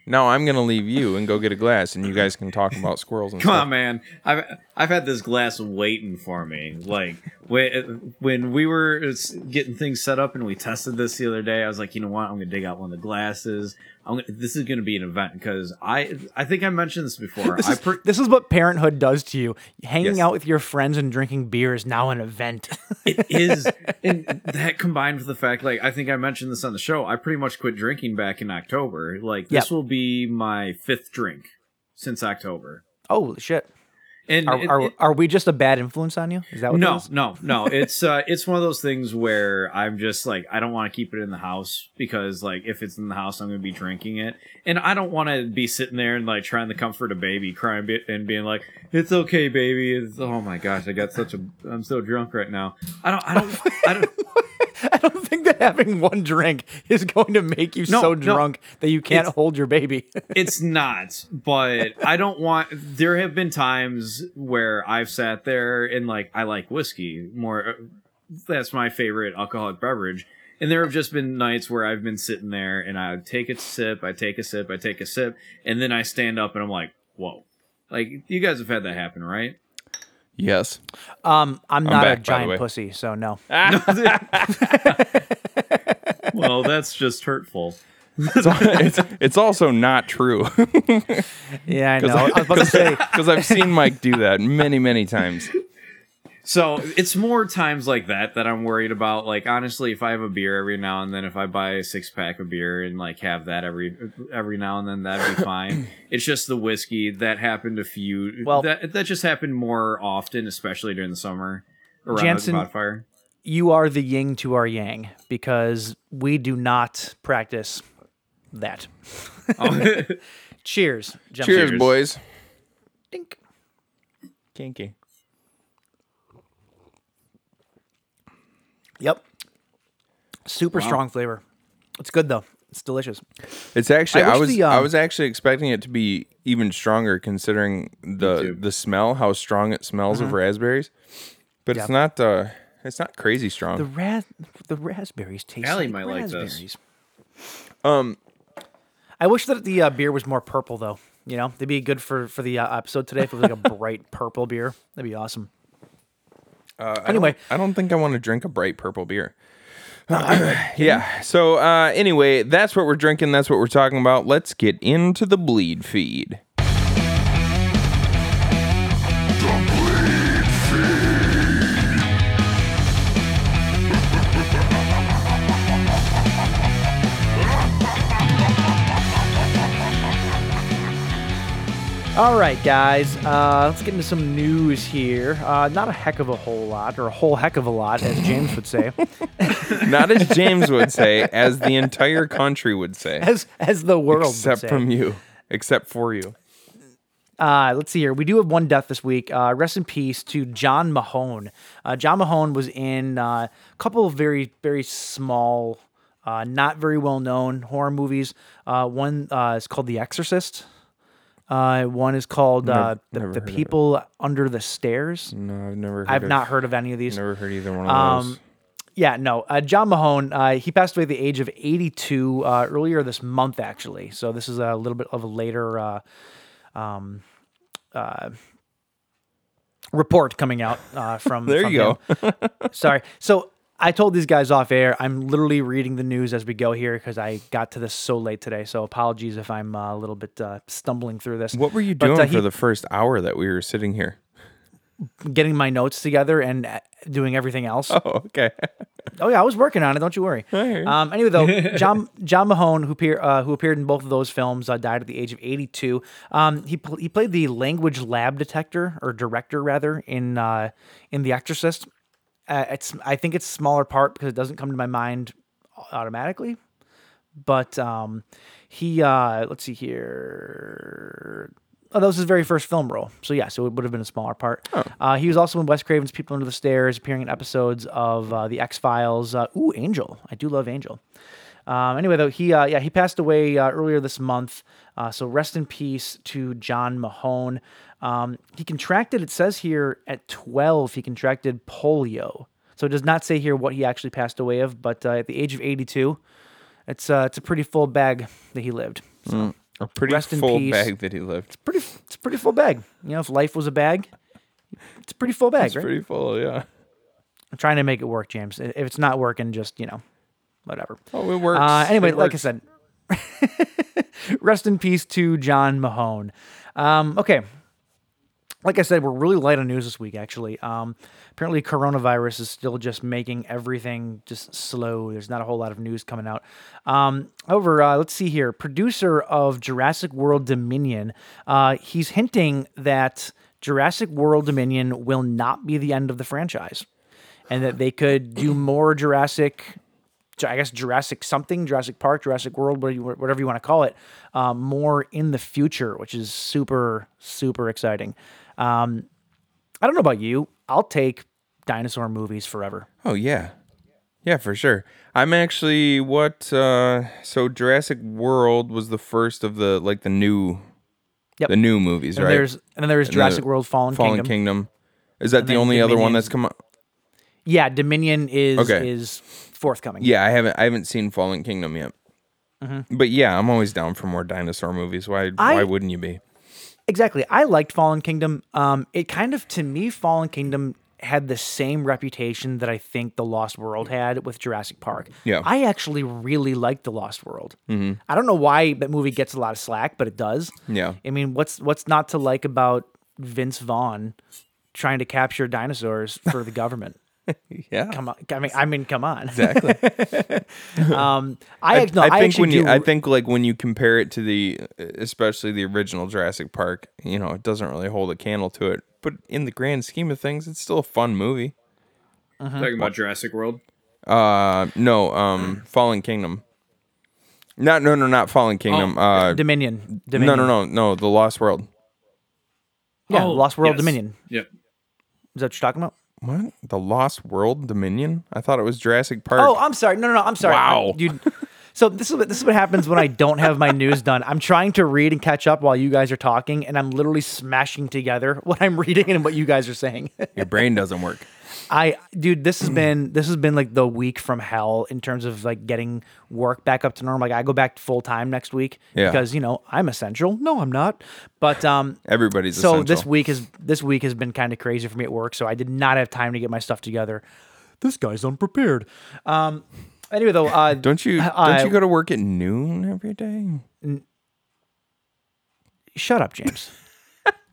Now I'm gonna leave you and go get a glass, and you guys can talk about squirrels and
Come
stuff.
on, man. I've I've had this glass waiting for me. Like when when we were getting things set up and we tested this the other day, I was like, you know what? I'm gonna dig out one of the glasses. I'm gonna, this is gonna be an event because I I think I mentioned this before.
This
I
is,
per-
this is what parenthood does to you. Hanging
Yes.
out with your friends and drinking beer is now an event.
it is and that combined with the fact like i think i mentioned this on the show i pretty much quit drinking back in october like this
Yep.
will be my fifth drink since october
Holy shit!
And
Are,
it-
are,
it-
are we just a bad influence on you? Is that what
no no no. It's uh it's one of those things where i'm just like i don't want to keep it in the house because like if it's in the house i'm gonna be drinking it. And i don't want to be sitting there and like trying to comfort a baby crying and being like it's okay baby. It's, oh my gosh i got such a i'm so drunk right now. I don't i don't i don't
I don't think that having one drink is going to make you
No,
so
no.
drunk that you can't hold your baby.
it's not but i don't want there have been times where i've sat there and like i like whiskey more that's my favorite alcoholic beverage and there have just been nights where i've been sitting there and i take a sip i take a sip i take a sip and then i stand up and i'm like whoa like you guys have had that happen right
Yes.
Um, I'm not
back,
a giant pussy, so no.
well that's just hurtful
It's, it's, it's also not true
Yeah, I know. I was about to say,
because I've seen Mike do that many, many times.
So it's more times like that that I'm worried about. Like honestly, if I have a beer every now and then, if I buy a six pack of beer and like have that every every now and then, that'd be fine. it's just the whiskey that happened a few.
Well-
that that just happened more often, especially during the summer around
Jansen-
the bonfire.
you are the yin to our yang because we do not practice that.
Oh,
Cheers. gentlemen.
Cheers, boys.
Dink.
Kinky.
Yep. Super strong flavor. It's good though. It's delicious.
It's actually
I
I, was
the,
I
um,
was actually expecting it to be even stronger considering the the smell, how strong it smells of raspberries. But it's
Mm-hmm.
Not uh it's not crazy strong.
The ras the raspberries taste
Allie
like
might like this.
raspberries.
um
I wish that the uh, beer was more purple though. You know, it'd be good for for the uh, episode today if it was like a bright purple beer. That'd be awesome.
Uh, I
Anyway.
don't, I don't think I want to drink a bright purple beer. yeah. So uh anyway, that's what we're drinking, that's what we're talking about. Let's get into the bleed feed.
All right, guys. Uh, let's get into some news here. Uh, not a heck of a whole lot, or a whole heck of a lot, as James would say,
Not as James would say, as the entire country would say.
as as the world would
except
say.
from you. Except for you.
Uh, let's see here. We do have one death this week. Uh, rest in peace to John Mahon. Uh, John Mahon was in uh, a couple of very, very small, uh, not very well known horror movies. Uh, one uh, is called The Exorcist. Uh, one is called uh, The,
never
the. People Under the Stairs.
No, I've never heard
I've
of,
not heard of any of these.
never heard either one of those.
Um, yeah, no. Uh, John Mahon, uh, he passed away at the age of 82 uh, earlier this month, actually. So this is a little bit of a later uh, um, uh, report coming out uh, from.
There
from
you
him. Sorry. So I told these guys off air. I'm literally reading the news as we go here because I got to this so late today. So apologies if I'm uh, a little bit uh, stumbling through this.
What were you
But,
doing
uh,
for the first hour that we were sitting here?
getting my notes together and uh, doing everything else.
Oh, okay.
Oh yeah, I was working on it. Don't you worry. Um, anyway, though, John John Mahon, who appear, uh, who appeared in both of those films, uh, died at the age of 82. Um, he pl- he played the language lab detector or director rather in uh, in The Exorcist. Uh, it's I think it's a smaller part because it doesn't come to my mind automatically. But um, he uh, let's see here. Oh, that was his very first film role. So yeah, so it would have been a smaller part. Uh, he was also in Wes Craven's People Under the Stairs, appearing in episodes of uh, the X Files. Uh, ooh, Angel. I do love Angel. Um, anyway, though he uh, yeah he passed away uh, earlier this month. Uh, so rest in peace to John Mahon. Um, he contracted. It says here at twelve he contracted polio. So it does not say here what he actually passed away of, but uh, at the age of eighty-two, it's uh, it's a pretty full bag that he lived. So
A pretty full bag that he lived.
It's pretty it's a pretty full bag. You know, if life was a bag, it's a pretty full bag,
It's
right?
pretty full, yeah.
I'm trying to make it work, James. If it's not working, just you know, whatever.
Oh, it works.
Uh, anyway,
It
like I said, rest in peace to John Mahon. Um, okay. Like I said, we're really light on news this week, actually. Um, apparently, coronavirus is still just making everything just slow. There's not a whole lot of news coming out. Um, however, uh, let's see here. Producer of Jurassic World Dominion, uh, he's hinting that Jurassic World Dominion will not be the end of the franchise and that they could do more Jurassic I guess Jurassic something, Jurassic Park, Jurassic World, whatever you, whatever you want to call it, um, more in the future, which is super, super exciting. Um, I don't know about you. I'll take dinosaur movies forever.
Oh yeah, yeah for sure. I'm actually what? uh So Jurassic World was the first of the like the new,
Yep.
the new movies,
And
right?
there's and then there's
And
Jurassic
the
World Fallen,
Fallen
Kingdom.
Is that the
then
only other one that's come out?
Yeah, Dominion is
Okay.
is forthcoming.
Yeah, I haven't. I haven't seen Fallen Kingdom yet. But yeah, I'm always down for more dinosaur movies. Why?
Mm-hmm. I-
why wouldn't you be?
Exactly. I liked Fallen Kingdom. Um, it kind of to me, Fallen Kingdom had the same reputation that I think The Lost World had with Jurassic Park.
Yeah.
I actually really liked The Lost World. Mm-hmm. I don't know why that movie gets a lot of slack, but it does.
Yeah.
I mean, what's what's not to like about Vince Vaughn trying to capture dinosaurs for the government?
Yeah.
Come on. I mean, I mean, come on.
Exactly.
Um, I,
I,
ac- no,
I
I
think
actually
when you, I think like when you compare it to the, especially the original Jurassic Park, you know, it doesn't really hold a candle to it. But in the grand scheme of things, it's still a fun movie. Uh-huh.
Talking about Jurassic World.
Uh, no, um, Fallen Kingdom. Not, no, no, not Fallen Kingdom. uh,
Dominion.
no,
Dominion.
no, no, no, The Lost World.
Yeah,
Oh,
Lost World
yes.
Dominion.
Yep.
Is that what you're talking about?
What? The Lost World Dominion? I thought it was Jurassic Park.
Oh, I'm sorry. No, no, no. I'm sorry,
Wow.
dude. So this is what this is what happens when I don't have my news done. I'm trying to read and catch up while you guys are talking, and I'm literally smashing together what I'm reading and what you guys are saying.
Your brain doesn't work.
I, dude, this has been this has been like the week from hell in terms of like getting work back up to normal. Like I go back full time next week
Yeah.
because you know I'm essential. No, I'm not. But um,
Everybody's
so
essential.
this week is this week has been kind of crazy for me at work. So I did not have time to get my stuff together. This guy's unprepared. Um, anyway, though, uh,
Don't you? Don't you go to work at noon every day?
Shut up, James.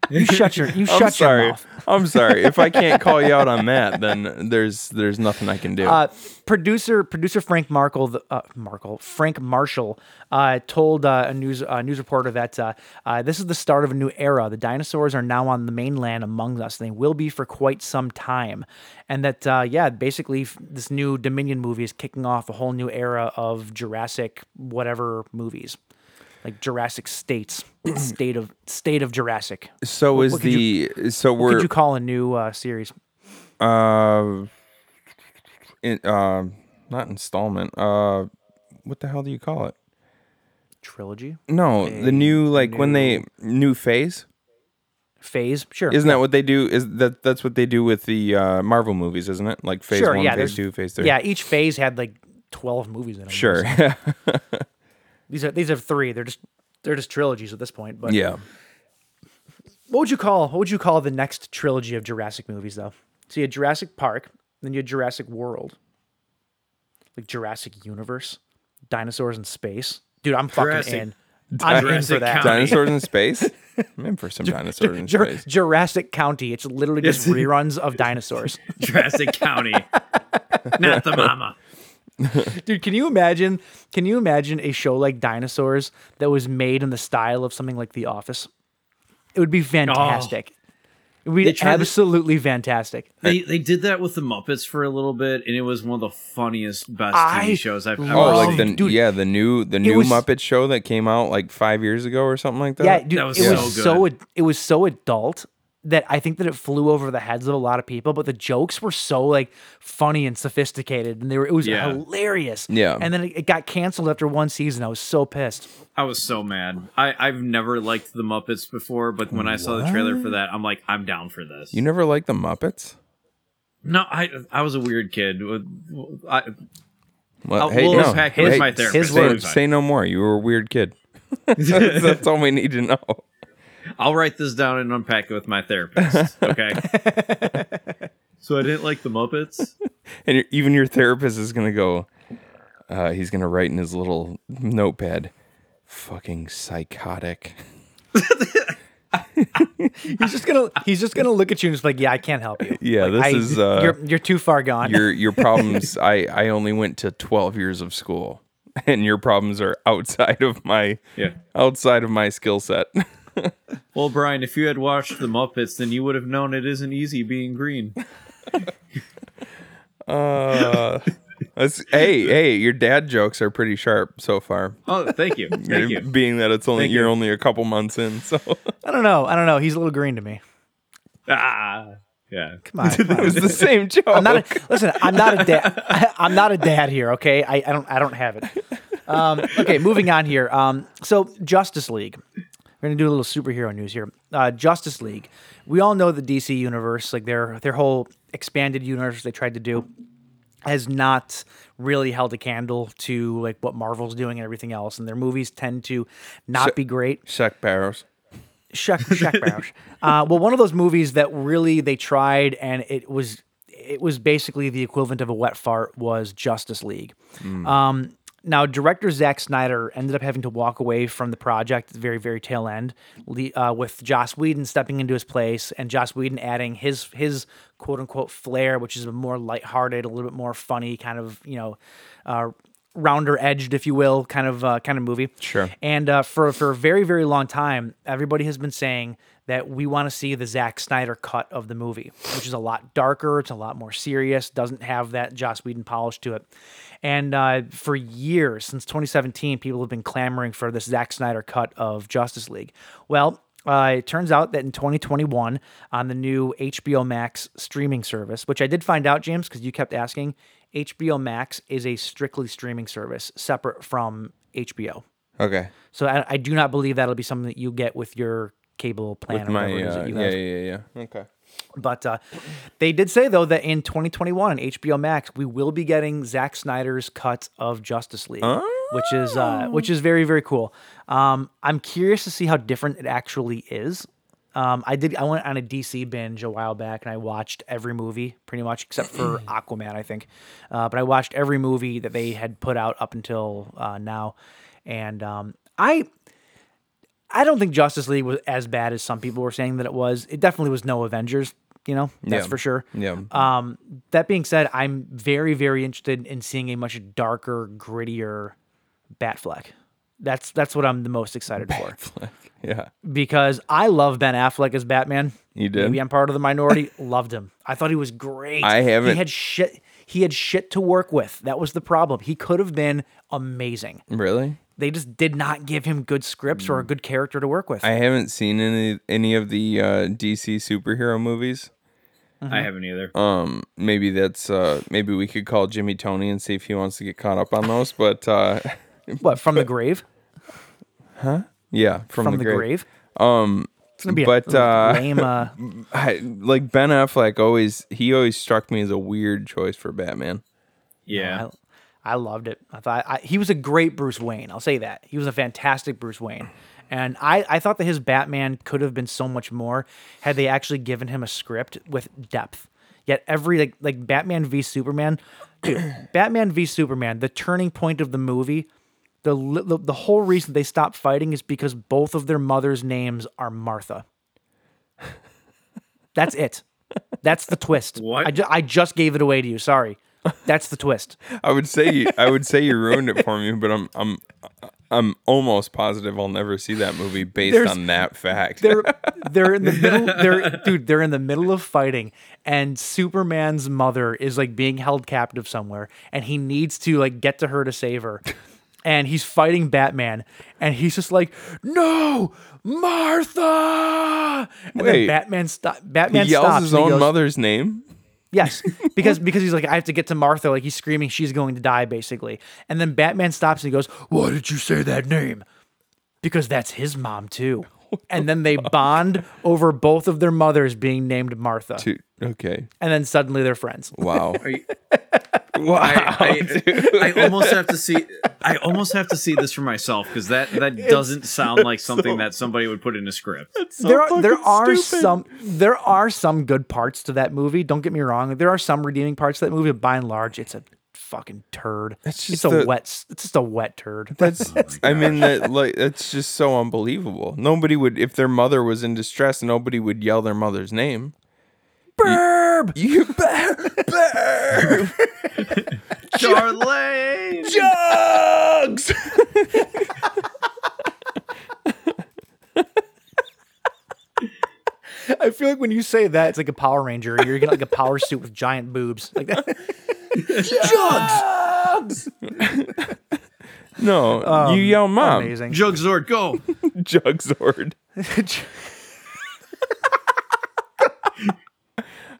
You shut your you
I'm
shut
sorry.
your mouth.
I'm sorry. If I can't call you out on that, then there's there's nothing I can do.
Uh, producer producer Frank Markle, the, uh, Markle Frank Marshall, uh, told uh, a news uh, news reporter that uh, uh, this is the start of a new era. The dinosaurs are now on the mainland among us. They will be for quite some time, and that uh, yeah, basically this new Dominion movie is kicking off a whole new era of Jurassic whatever movies. Like Jurassic States, state of state of Jurassic.
so is
what
the so
What
we're
could you call a new uh, series?
uh in, uh not installment. Uh what the hell do you call it?
Trilogy
No, the new like when they new phase.
phase? Sure.
Isn't that what they do? Is that that's what they do with the uh Marvel movies, isn't it? Like phase
sure,
one,
yeah,
phase two, phase three.
Yeah, each phase had like twelve movies in it.
Sure.
These are these are three. They're just they're just trilogies at this point. But
yeah.
what would you call what would you call the next trilogy of Jurassic movies though? So you had Jurassic Park, then you had Jurassic World, like Jurassic Universe, dinosaurs in space. Dude, I'm fucking in. I'm in for that.
County.
Dinosaurs in space. I'm in for some dinosaurs in
Jur-
space.
Jurassic County. It's literally just reruns of dinosaurs.
Jurassic County. Not the mama.
Dude, can you imagine? Can you imagine a show like Dinosaurs that was made in the style of something like The Office? It would be fantastic. Oh. It would
They
be
tried to-
absolutely fantastic.
They they did that with the Muppets for a little bit, and it was one of the funniest, best
I
TV shows I've ever
Oh, like
seen.
the
dude,
yeah, the new the new
was-
Muppet show that came out like five years ago or something like that.
Yeah, dude,
That was
it
so
was
good.
so it was so adult that I think that it flew over the heads of a lot of people. But the jokes were so like funny and sophisticated, and they were it was
Yeah.
hilarious.
Yeah.
and then it, it got canceled after one season. I was so pissed.
I was so mad. I I've never liked the Muppets before, but when I saw the trailer for that, I'm like, I'm down for this.
You never liked the Muppets?
no, I I was a weird kid. I,
Well,
I'll-
hey,
we'll
no,
unpack it with
hey,
my therapist.
Say,
words.
say no more. You were a weird kid. that's, that's all we need to know.
I'll write this down and unpack it with my therapist. Okay. so I didn't like the Muppets.
And even your therapist is gonna go. Uh, he's gonna write in his little notepad. Fucking psychotic.
He's just gonna he's just gonna look at you and just like, yeah, I can't help you.
Yeah,
Like,
this
I-
is, uh,
you're you're too far gone.
Your your problems. I I only went to twelve years of school, and your problems are outside of my
Yeah.
outside of my skill set.
Well, Brian, if you had watched the Muppets, then you would have known it isn't easy being green.
Uh, that's, hey hey, your dad jokes are pretty sharp so far.
Oh, thank you, thank you.
Being that it's only
Thank
you're
you.
only a couple months in, so
I don't know. I don't know. He's a little green to me.
Ah, yeah.
Come on. come on.
it was the same joke.
I'm not a, listen. I'm not a dad. I'm not a dad here. Okay, I, I don't I don't have it. Um, okay, moving on here. Um, so Justice League. We're gonna do a little superhero news here. Uh, Justice League. We all know the DC universe, like their their whole expanded universe they tried to do, has not really held a candle to like what Marvel's doing and everything else. And their movies tend to not be great.
Shuck Barrows.
Shuck Shuck Baruch. Uh, well, one of those movies that really they tried and it was it was basically the equivalent of a wet fart was Justice League. Um, now, director Zack Snyder ended up having to walk away from the project at the very, very tail end, uh, with Joss Whedon stepping into his place and Joss Whedon adding his his quote unquote flair, which is a more lighthearted, a little bit more funny, kind of you know, uh, rounder edged, if you will, kind of uh, kind of movie.
Sure.
And uh, for for a very very long time, everybody has been saying that we want to see the Zack Snyder cut of the movie, which is a lot darker, it's a lot more serious, doesn't have that Joss Whedon polish to it. And uh, for years, since 2017, people have been clamoring for this Zack Snyder cut of Justice League. Well. Uh, it turns out that in 2021, on the new HBO Max streaming service, which I did find out, James, because you kept asking, HBO Max is a strictly streaming service separate from HBO.
Okay.
So I, I do not believe that'll be something that you get with your cable plan
With
or
my
whatever it is
uh, yeah, yeah yeah yeah. Okay.
But uh, they did say though that in 2021 on HBO Max we will be getting Zack Snyder's cut of Justice League, which is uh, which is very very cool. Um, I'm curious to see how different it actually is. Um, I did. I went on a DC binge a while back, and I watched every movie pretty much except for Aquaman, I think. Uh, but I watched every movie that they had put out up until uh, now, and um, I I don't think Justice League was as bad as some people were saying that it was. It definitely was no Avengers, you know, that's
Yeah.
for sure.
Yeah.
Um, that being said, I'm very, very interested in seeing a much darker, grittier Batfleck. That's that's what I'm the most excited for
yeah.
because I love Ben Affleck as Batman.
You did?
Maybe I'm part of the minority. Loved him. I thought he was great.
I haven't-
He had shit. He had shit to work with. That was the problem. He could have been amazing.
Really?
They just did not give him good scripts or a good character to work with.
I haven't seen any any of the uh, DC superhero movies.
I haven't either.
Um, maybe that's uh, maybe we could call Jimmy Tony and see if he wants to get caught up on those. But uh,
what from the grave? Huh?
Yeah, from,
From,
the,
the,
grave.
grave.
Um,
It's gonna be
but
a
uh,
lame. Uh,
I, like Ben Affleck always he always struck me as a weird choice for Batman.
Yeah.
I, loved it. I thought I, he was a great Bruce Wayne. I'll say that he was a fantastic Bruce Wayne. And I, I thought that his Batman could have been so much more had they actually given him a script with depth. Yet every like like Batman v Superman, dude, Batman v Superman, the turning point of the movie The, the the whole reason they stopped fighting is because both of their mothers' names are Martha. That's it. That's the twist.
What?
I, ju- I just gave it away to you. Sorry. That's the twist.
I would say you, I would say you ruined it for me, but I'm I'm I'm almost positive I'll never see that movie based
There's-
on that fact.
They're they're in the middle. They're dude. They're in the middle of fighting, and Superman's mother is like being held captive somewhere, and he needs to like get to her to save her. And he's fighting Batman, and he's just like, "No, Martha!" And
Wait.
then Batman stop. Batman
he yells
stops.
his
and he
own
goes-
mother's name.
Yes, because because he's like, I have to get to Martha. Like he's screaming, she's going to die, basically. And then Batman stops and he goes, "Why did you say that name?" Because that's his mom too. And then they bond over both of their mothers being named Martha,
To, okay.
and then suddenly they're friends.
Wow.
you-
wow.
I, I, I almost have to see. I almost have to see this for myself because that that doesn't sound like something that somebody would put in a script.
there are, there are some there are some good parts to that movie. Don't get me wrong. There are some redeeming parts to that movie, but by and large, it's a fucking turd.
It's
It's,
just
a
the-
wet. It's just a wet turd.
Oh that's I mean that like that's just so unbelievable. Nobody would if their mother was in distress, nobody would yell their mother's name.
Burb.
You Burb!
Charlene.
Jugs!
I feel like when you say that, it's like a Power Ranger. You're getting like a power suit with giant boobs, like that. Jugs.
No, you um, yell mom.
Amazing.
Jugzord, go.
Jugzord.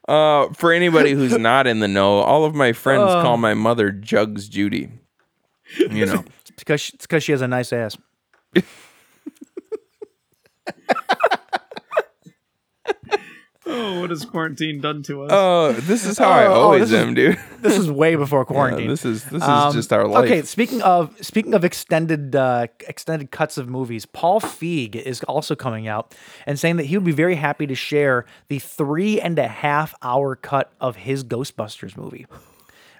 Uh, for anybody who's not in the know, all of my friends call my mother Jugs Judy. You know.
It's because she, it's because she has a nice ass.
Oh, what has quarantine done to us?
Oh, this is how I
Oh, oh,
always
this is-
am, dude.
This is way before
Yeah,
quarantine.
this is this is
Um,
just our life.
Okay, speaking of speaking of extended uh, extended cuts of movies, Paul Feig is also coming out and saying that he would be very happy to share the three and a half hour cut of his Ghostbusters movie.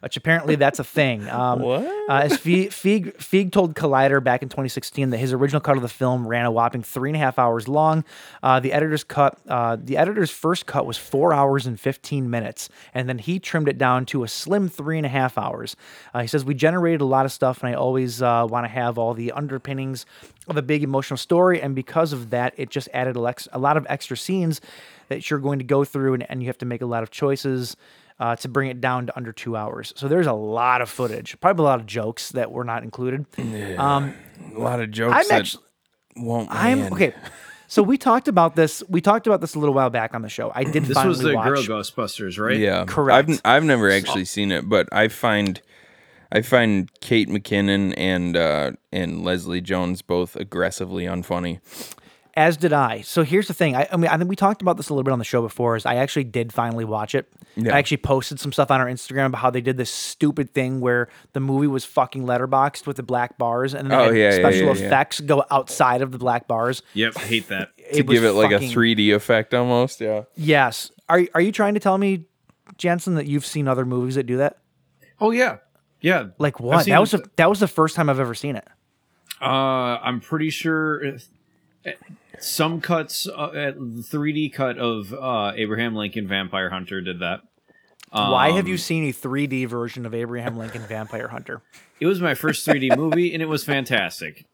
Which apparently that's a thing. Um,
What?
Uh, as Feig, Feig, Feig told Collider back in 2016 that his original cut of the film ran a whopping three and a half hours long. Uh, the editor's cut, uh, the editor's first cut was four hours and 15 minutes, and then he trimmed it down to a slim three and a half hours. Uh, he says we generated a lot of stuff, and I always uh, want to have all the underpinnings of a big emotional story, and because of that, it just added a, lex- a lot of extra scenes that you're going to go through, and, and you have to make a lot of choices uh, to bring it down to under two hours. So there's a lot of footage, probably a lot of jokes that were not included. Um,
a lot of jokes
I'm
that
actually,
won't.
I'm
land.
okay. So we talked about this. We talked about this a little while back on the show. I did
this
finally
was the
watch.
Girl Ghostbusters, right?
Yeah,
Correct.
I've I've never actually seen it, but I find I find Kate McKinnon and uh, and Leslie Jones both aggressively unfunny.
As did I. So here's the thing. I, I mean, I think we talked about this a little bit on the show before. Is I actually did finally watch it.
Yeah.
I actually posted some stuff on our Instagram about how they did this stupid thing where the movie was fucking letterboxed with the black bars, and then
Oh, yeah, yeah,
special
yeah, yeah.
effects go outside of the black bars.
Yep, hate that.
To give it like a 3D effect almost, yeah.
Yes. Are are you trying to tell me, Jensen, that you've seen other movies that do that?
Oh yeah, yeah.
Like what?
seen-
That was the, that was the first time I've ever seen it.
Uh, I'm pretty sure if- some cuts, uh, 3D cut of uh, Abraham Lincoln Vampire Hunter did that.
Why have you
Um,
seen a 3D version of Abraham Lincoln Vampire Hunter?
It was my first 3D movie, and it was fantastic.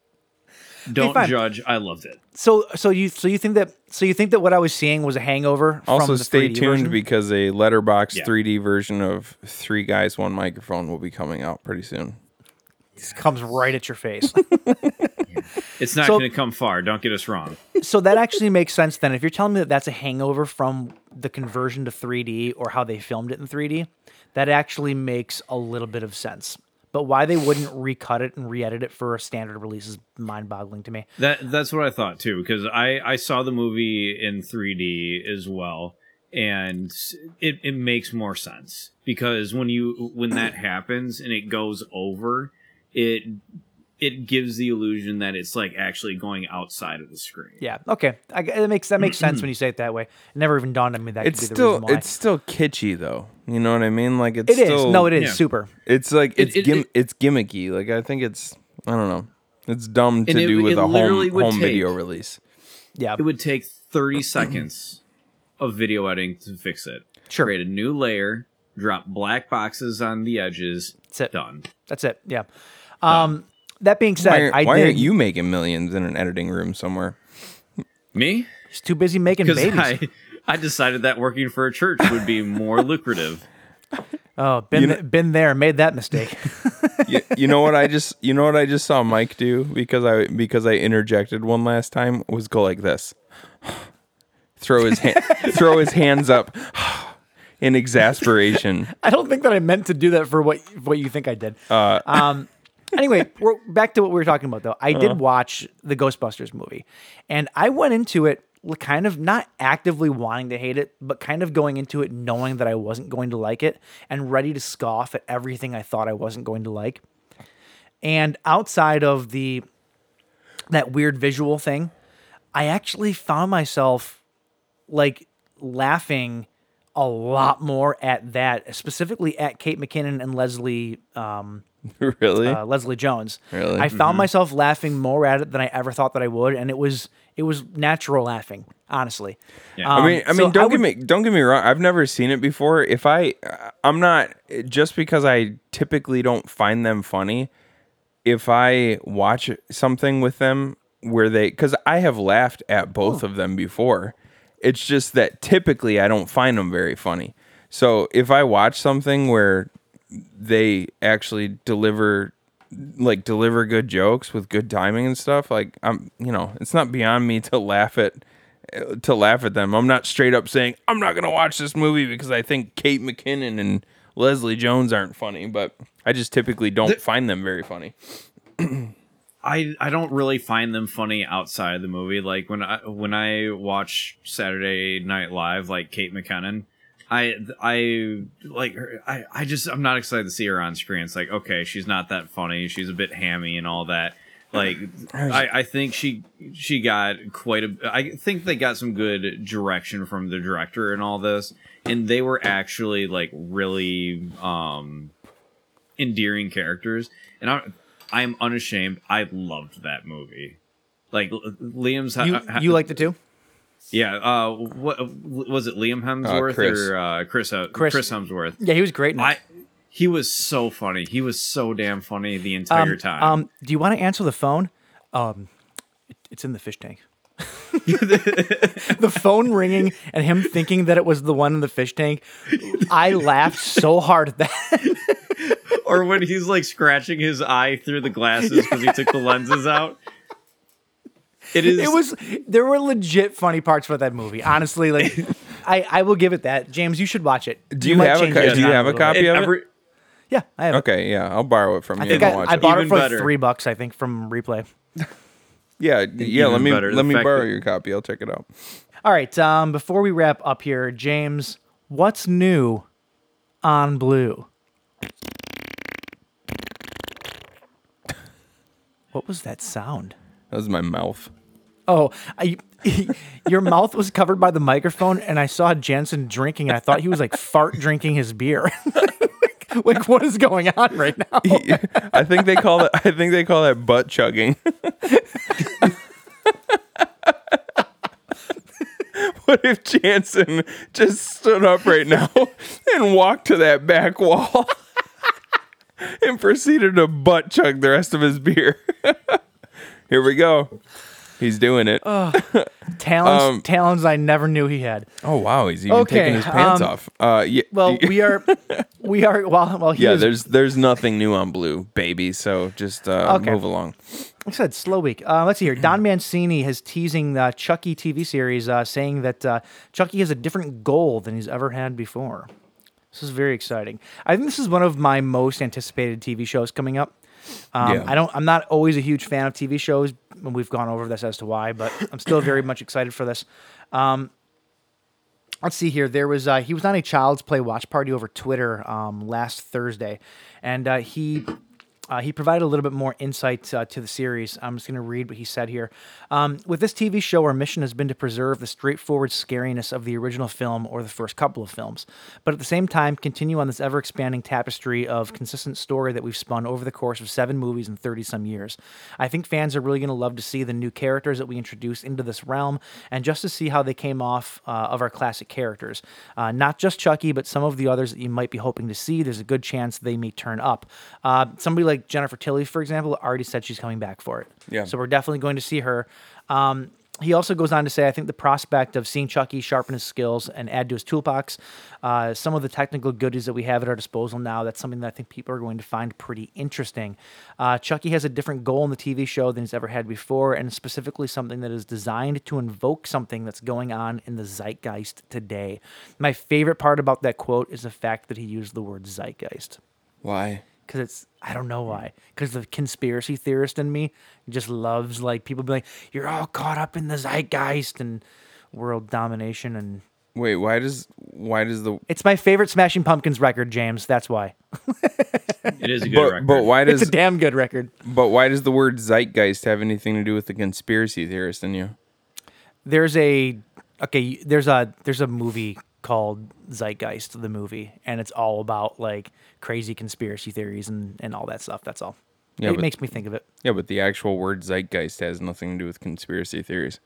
Don't
fine.
judge. I loved it.
So so you so you think that so you think that what I was seeing was a hangover
Also,
from the
stay
3D
tuned
version?
because a letterbox
Yeah.
3D version of Three Guys One Microphone will be coming out pretty soon.
This comes right at your face.
It's not
So-
going to come far. Don't get us wrong.
so that actually makes sense then. If you're telling me that that's a hangover from the conversion to 3D or how they filmed it in 3D, that actually makes a little bit of sense. But why they wouldn't recut it and re-edit it for a standard release is mind-boggling to me.
That that's what I thought too, because I I saw the movie in 3D as well, and it it makes more sense because when you when that happens and it goes over, it it gives the illusion that it's like actually going outside of the screen.
Yeah. Okay. I, it makes that makes sense when you say it that way. It never even dawned on me that
It's
could be the
still
reason why.
it's still kitschy though. You know what I mean? Like it's
It is.
still,
No, it is
yeah.
super.
It's like it's
it-
gim-
it-
it's gimmicky. Like I think it's I don't know. It's dumb to
And it-
do with
it
a home home
take-
video release.
Yeah.
It would take 30 seconds of video editing to fix it.
Sure.
Create a new layer, drop black boxes on the edges.
That's it.
Done.
That's it. Yeah. Um, that being said,
Why, aren't-
I
why
did.
aren't you making millions in an editing room somewhere?
Me?
He's too busy making babies.
I, I decided that working for a church would be more lucrative.
oh, been
You know-
th- been there, made that mistake.
you, you know what I just you know what I just saw Mike do because I because I interjected one last time was go like this. throw his hand, throw his hands up in exasperation.
I don't think that I meant to do that for what what you think I did.
Uh,
um, anyway, we're back to what we were talking about though. I
Uh.
did watch the Ghostbusters movie, and I went into it kind of not actively wanting to hate it, but kind of going into it knowing that I wasn't going to like it and ready to scoff at everything I thought I wasn't going to like. And outside of the that weird visual thing, I actually found myself like laughing a lot more at that, specifically at Kate McKinnon and Leslie um,
really?
uh, Leslie Jones.
Really?
I found myself laughing more at it than I ever thought that I would, and it was it was natural laughing, honestly.
Yeah.
Um,
I mean, I
so
mean, don't
would-
get me don't get me wrong. I've never seen it before. If I, I'm not just because I typically don't find them funny. If I watch something with them where they, because I have laughed at both
Oh.
of them before, it's just that typically I don't find them very funny. So if I watch something where they actually deliver like deliver good jokes with good timing and stuff like i'm you know it's not beyond me to laugh at to laugh at them i'm not straight up saying i'm not going to watch this movie because i think kate mckinnon and leslie jones aren't funny but i just typically don't find them very funny
I I don't really find them funny outside the movie. Like when I when I watch Saturday Night Live, like Kate McKinnon, I I like her. I I just I'm not excited to see her on screen. It's like okay, she's not that funny. She's a bit hammy and all that. Like I I think she she got quite a. I think they got some good direction from the director and all this, and they were actually like really um endearing characters, and I I am unashamed. I loved that movie. Like Liam's,
you you liked it too?
Yeah. Uh, what was it? Liam Hemsworth
Chris.
or uh, Chris, uh,
Chris.
Chris Hemsworth?
Yeah, he was great. In.
I he was so funny. He was so damn funny the entire
um,
time.
um, do you want to answer the phone? Um, it- it's in the fish tank. the phone ringing and him thinking that it was the one in the fish tank. I laughed so hard at that.
or when he's like scratching his eye through the glasses because he took the lenses out. It is.
It was there were legit funny parts about that movie. Honestly, like I, I will give it that. James, you should watch it.
do you
might
have a
change
co- do you have a copy of it
every-
Yeah, I have. it.
okay yeah i'll borrow it from
I
you
think
and
I,
watch
I
it
bought it for
better.
three bucks. I think from Replay.
yeah yeah let me
better,
let me borrow
that-
your copy i'll check it out
All right. Um, before we wrap up here, James, what's new on Blue? What was that sound?
that was my mouth
Oh, I, your mouth was covered by the microphone, and I saw Jensen drinking. And I thought he was like fart drinking his beer. like, like, what is going on right now?
I think they call it. I think they call that butt chugging. what if Jansen just stood up right now and walked to that back wall and proceeded to butt chug the rest of his beer? Here we go. He's doing it. Oh,
Talons,
Um,
talons I never knew he had.
Oh wow, he's even
Okay,
taking his pants
um,
off. Uh, yeah,
Well, we are, we are. Well, well, he
yeah.
is-
There's there's nothing new on Blue, baby. So just uh,
Okay.
move along.
Like I said, slow week. Uh, let's see here. Don Mancini has teasing the Chucky TV series, uh, saying that uh, Chucky has a different goal than he's ever had before. This is very exciting. I think this is one of my most anticipated TV shows coming up. Um,
Yeah.
I don't. I'm not always a huge fan of TV shows, and we've gone over this as to why, but I'm still very much excited for this. Um, let's see here. There was uh, he was on a Child's Play watch party over Twitter um, last Thursday, and uh, he Uh, he provided a little bit more insight uh, to the series. I'm just going to read what he said here. Um, with this TV show, our mission has been to preserve the straightforward scariness of the original film or the first couple of films, but at the same time, continue on this ever expanding tapestry of consistent story that we've spun over the course of seven movies and 30 some years. I think fans are really going to love to see the new characters that we introduce into this realm and just to see how they came off uh, of our classic characters. Uh, not just Chucky, but some of the others that you might be hoping to see. There's a good chance they may turn up. Uh, somebody like Jennifer Tilly, for example, already said she's coming back for it.
Yeah.
So we're definitely going to see her. Um, he also goes on to say, I think the prospect of seeing Chucky sharpen his skills and add to his toolbox uh, some of the technical goodies that we have at our disposal now, that's something that I think people are going to find pretty interesting. Uh, Chucky has a different goal in the TV show than he's ever had before, and specifically something that is designed to invoke something that's going on in the zeitgeist today. My favorite part about that quote is the fact that he used the word zeitgeist
Why?
Because it's I don't know hmm. why. Because the conspiracy theorist in me just loves like people be like, "You're all caught up in the zeitgeist and world domination," and
Wait, why does why does the
it's my favorite Smashing Pumpkins record, James. That's why.
It is a good
but,
record.
but why
It's a damn good record.
but why does the word zeitgeist have anything to do with the conspiracy theorist in you?
There's a okay. There's a there's a movie called Zeitgeist, the movie, and it's all about like crazy conspiracy theories and and all that stuff. That's all.
Yeah,
it
but-
makes me think of it.
Yeah, but the actual word zeitgeist has nothing to do with conspiracy theories.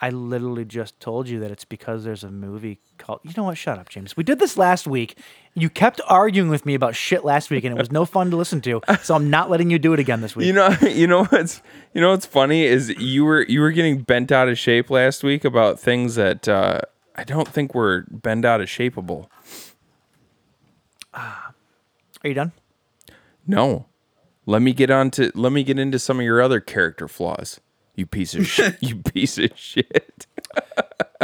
I literally just told you that it's because there's a movie called. You know what? Shut up, James. We did this last week. You kept arguing with me about shit last week, and it was no fun to listen to. So I'm not letting you do it again this week.
You know, you know what's you know what's funny is you were you were getting bent out of shape last week about things that uh, I don't think we're bend out of shapeable.
Are you done?
No, let me get on to let me get into some of your other character flaws. You piece of shit. You piece of shit.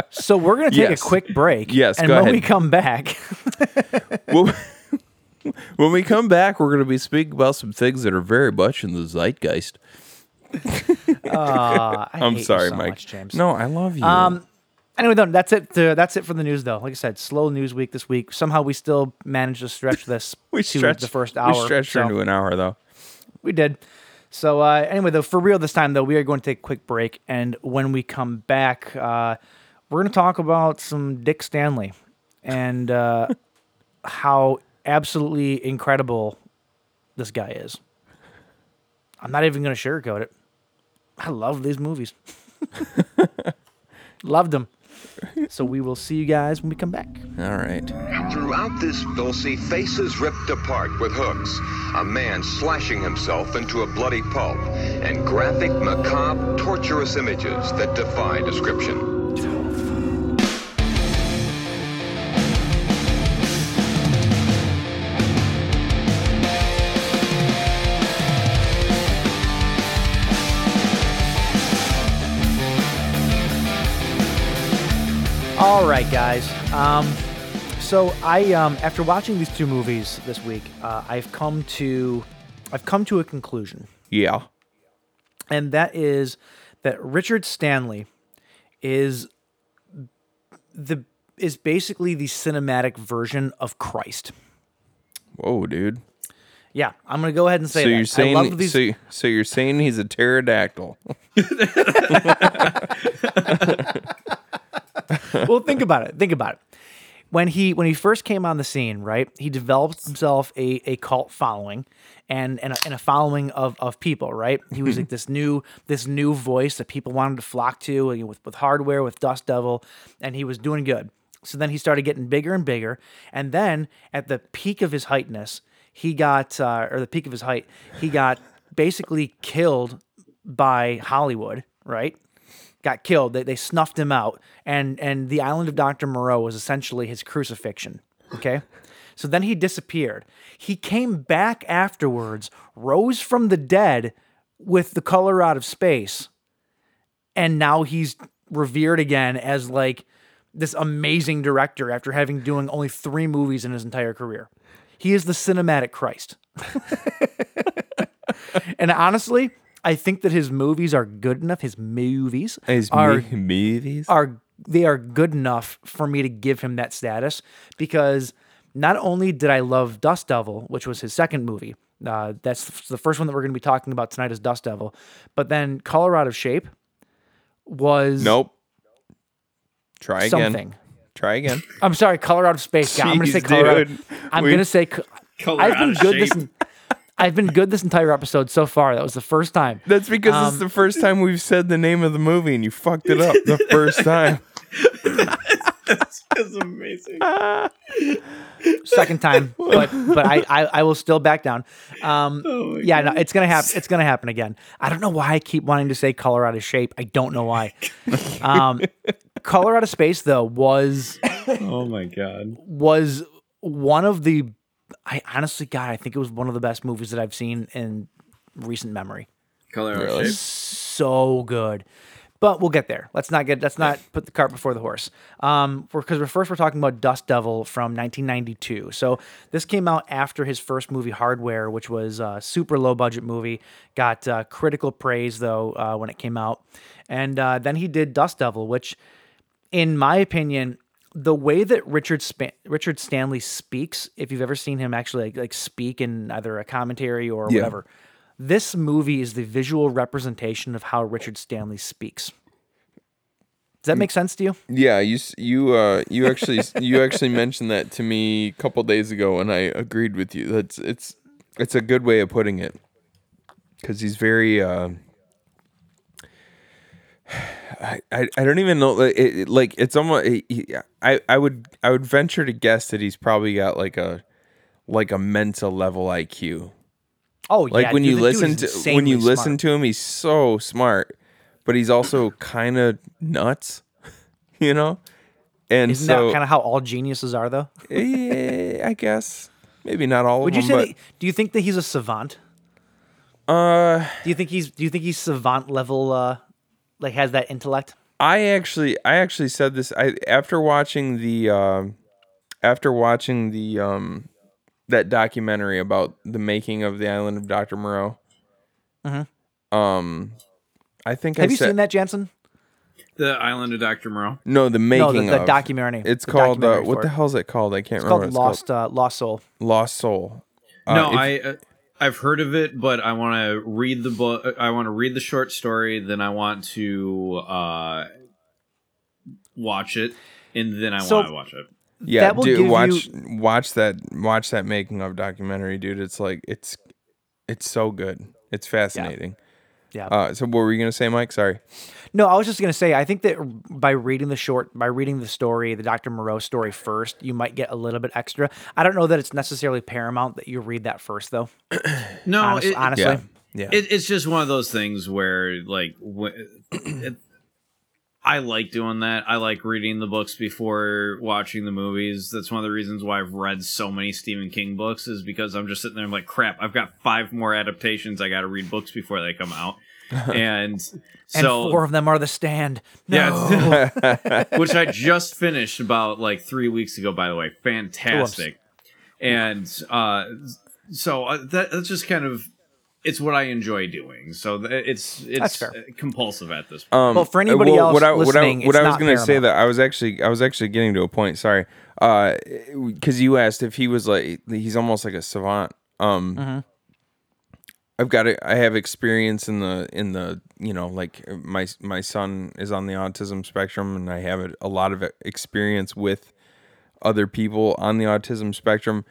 So we're gonna take
Yes.
a quick break.
Yes,
And
go
when
ahead.
we come back,
when, when we come back, we're going to be speaking about some things that are very much in the zeitgeist.
uh,
I'm sorry,
so
Mike.
much, James.
No, I love you.
Um, Anyway, though, that's it. uh, that's it for the news, though. Like I said, slow news week this week. Somehow we still managed to stretch this
we
to
stretched
the first hour.
We stretched
so-
into an hour though.
We did. So uh, anyway, though, for real this time, though, we are going to take a quick break, and when we come back, uh, we're going to talk about some Dick Stanley and uh, how absolutely incredible this guy is. I'm not even going to sugarcoat it. I love these movies. Loved them. So we will see you guys when we come back.
All right.
Throughout this, they'll see faces ripped apart with hooks, a man slashing himself into a bloody pulp, and graphic, macabre, torturous images that defy description.
All right, guys. Um, so I, um, after watching these two movies this week, uh, I've come to, I've come to a conclusion,
Yeah.
and that is that Richard Stanley is the is basically the cinematic version of Christ.
Whoa, dude.
Yeah, I'm gonna go ahead and say
so
that.
you're saying
I love these.
so, so you're saying he's a pterodactyl.
well, think about it. Think about it. When he when he first came on the scene, right? He developed himself a, a cult following and and a, and a following of, of people, right? He was like this new this new voice that people wanted to flock to you know, with with hardware, with Dust Devil, and he was doing good. So then he started getting bigger and bigger, and then at the peak of his heightness, he got uh, or the peak of his height, he got basically killed by Hollywood, right? Got killed. They, they snuffed him out, and and the island of Doctor Moreau was essentially his crucifixion. Okay, so then he disappeared. He came back afterwards, rose from the dead with the color out of space, and now he's revered again as like this amazing director after having doing only three movies in his entire career. He is the cinematic Christ. and honestly, I think that his movies are good enough. His movies
His
are
movies.
are they are good enough for me to give him that status because not only did I love Dust Devil, which was his second movie, uh, that's the first one that we're going to be talking about tonight is Dust Devil, but then Color Out of Shape was
Nope. Try again.
something.
Try again.
I'm sorry, Color Out of Space. God, I'm going to say
Jeez,
Color Out.
dude.
I'm going to say. co-
Color
I've
Out
been
of
good this.
Shape.
I've been good this entire episode so far. That was the first time.
That's because
Um,
it's the first time we've said the name of the movie and you fucked it up the first time.
That's amazing.
second time, but but I, I I will still back down. Um,
Oh
yeah, no, it's gonna happen. It's gonna happen again. I don't know why I keep wanting to say Colorado shape. I don't know why. Um, color out of space though was
Oh my god.
was one of the. I honestly, God, I think it was one of the best movies that I've seen in recent memory.
Color
Really?
shape.
so good. But we'll get there. Let's not get. Let's not put the cart before the horse. Um, because we're first we're talking about Dust Devil from 1992. So this came out after his first movie Hardware, which was a super low budget movie. Got uh, critical praise though uh, when it came out, and uh, then he did Dust Devil, which, in my opinion, the way that Richard Span- Richard Stanley speaks, if you've ever seen him actually like, like speak in either a commentary or
Yeah.
whatever, this movie is the visual representation of how Richard Stanley speaks. Does that make sense to you?
Yeah, you you uh you actually you actually mentioned that to me a couple days ago and I agreed with you. That's it's it's a good way of putting it. Cuz he's very uh I, I, I don't even know like, it, like it's almost I I would I would venture to guess that he's probably got like a like a mental level IQ.
Oh,
Like
yeah,
when
dude,
you listen to when you
insanely
listen to him, he's so smart, but he's also kind of nuts, you know. And
Isn't
so,
that kind of how all geniuses are, though?
eh, I guess maybe not all
Would
of
you
them,
say? That, do you think that he's a savant?
uh,
Do you think he's? Do you think he's savant level? Uh, like has that intellect?
I actually I actually said this I after watching the um after watching the um that documentary about the making of the island of Dr. Moreau. Um I think.
Have
I
you
said
seen that, Jansen?
The Island of Dr. Moreau.
no the making
No, the, the
of
documentary.
It's
the
called uh, what the
it.
hell is it called? I can't
It's
remember.
called
what
Lost uh, Lost Soul.
Lost Soul. Uh,
no,
if-
I uh, I've heard of it, but I want to read the book. I want to read the short story, then I want to uh, watch it, and then I
So-
want to watch it.
yeah, dude, watch
you-
watch that watch that making of documentary, dude. It's like it's it's so good. It's fascinating.
Yeah.
Uh, so what were you gonna say, Mike? Sorry.
No, I was just gonna say. I think that by reading the short, by reading the story, the Dr. Moreau story first, you might get a little bit extra. I don't know that it's necessarily paramount that you read that first, though.
No,
honest-
it-
honestly,
Yeah. Yeah.
It, it's just one of those things where, like, it, I like doing that. I like reading the books before watching the movies. That's one of the reasons why I've read so many Stephen King books, is because I'm just sitting there. I'm like, crap, I've got five more adaptations. I got to read books before they come out, and
and
so
four of them are the stand. No.
yeah, which I just finished about like three weeks ago. By the way, fantastic. And uh, so uh, that, that's just kind of it's what I enjoy doing. So it's it's compulsive at this point.
Um,
Well, for anybody
well,
else
what I,
listening,
what I, what
it's
I was going to say
paramount.
that I was actually I was actually getting to a point. Sorry, because you asked if he was like he's almost like a savant. Um,
Mm-hmm.
I've got it. I have experience in the in the you know like uh, my my son is on the autism spectrum, and I have a, lot of uh, experience with other people on the autism spectrum.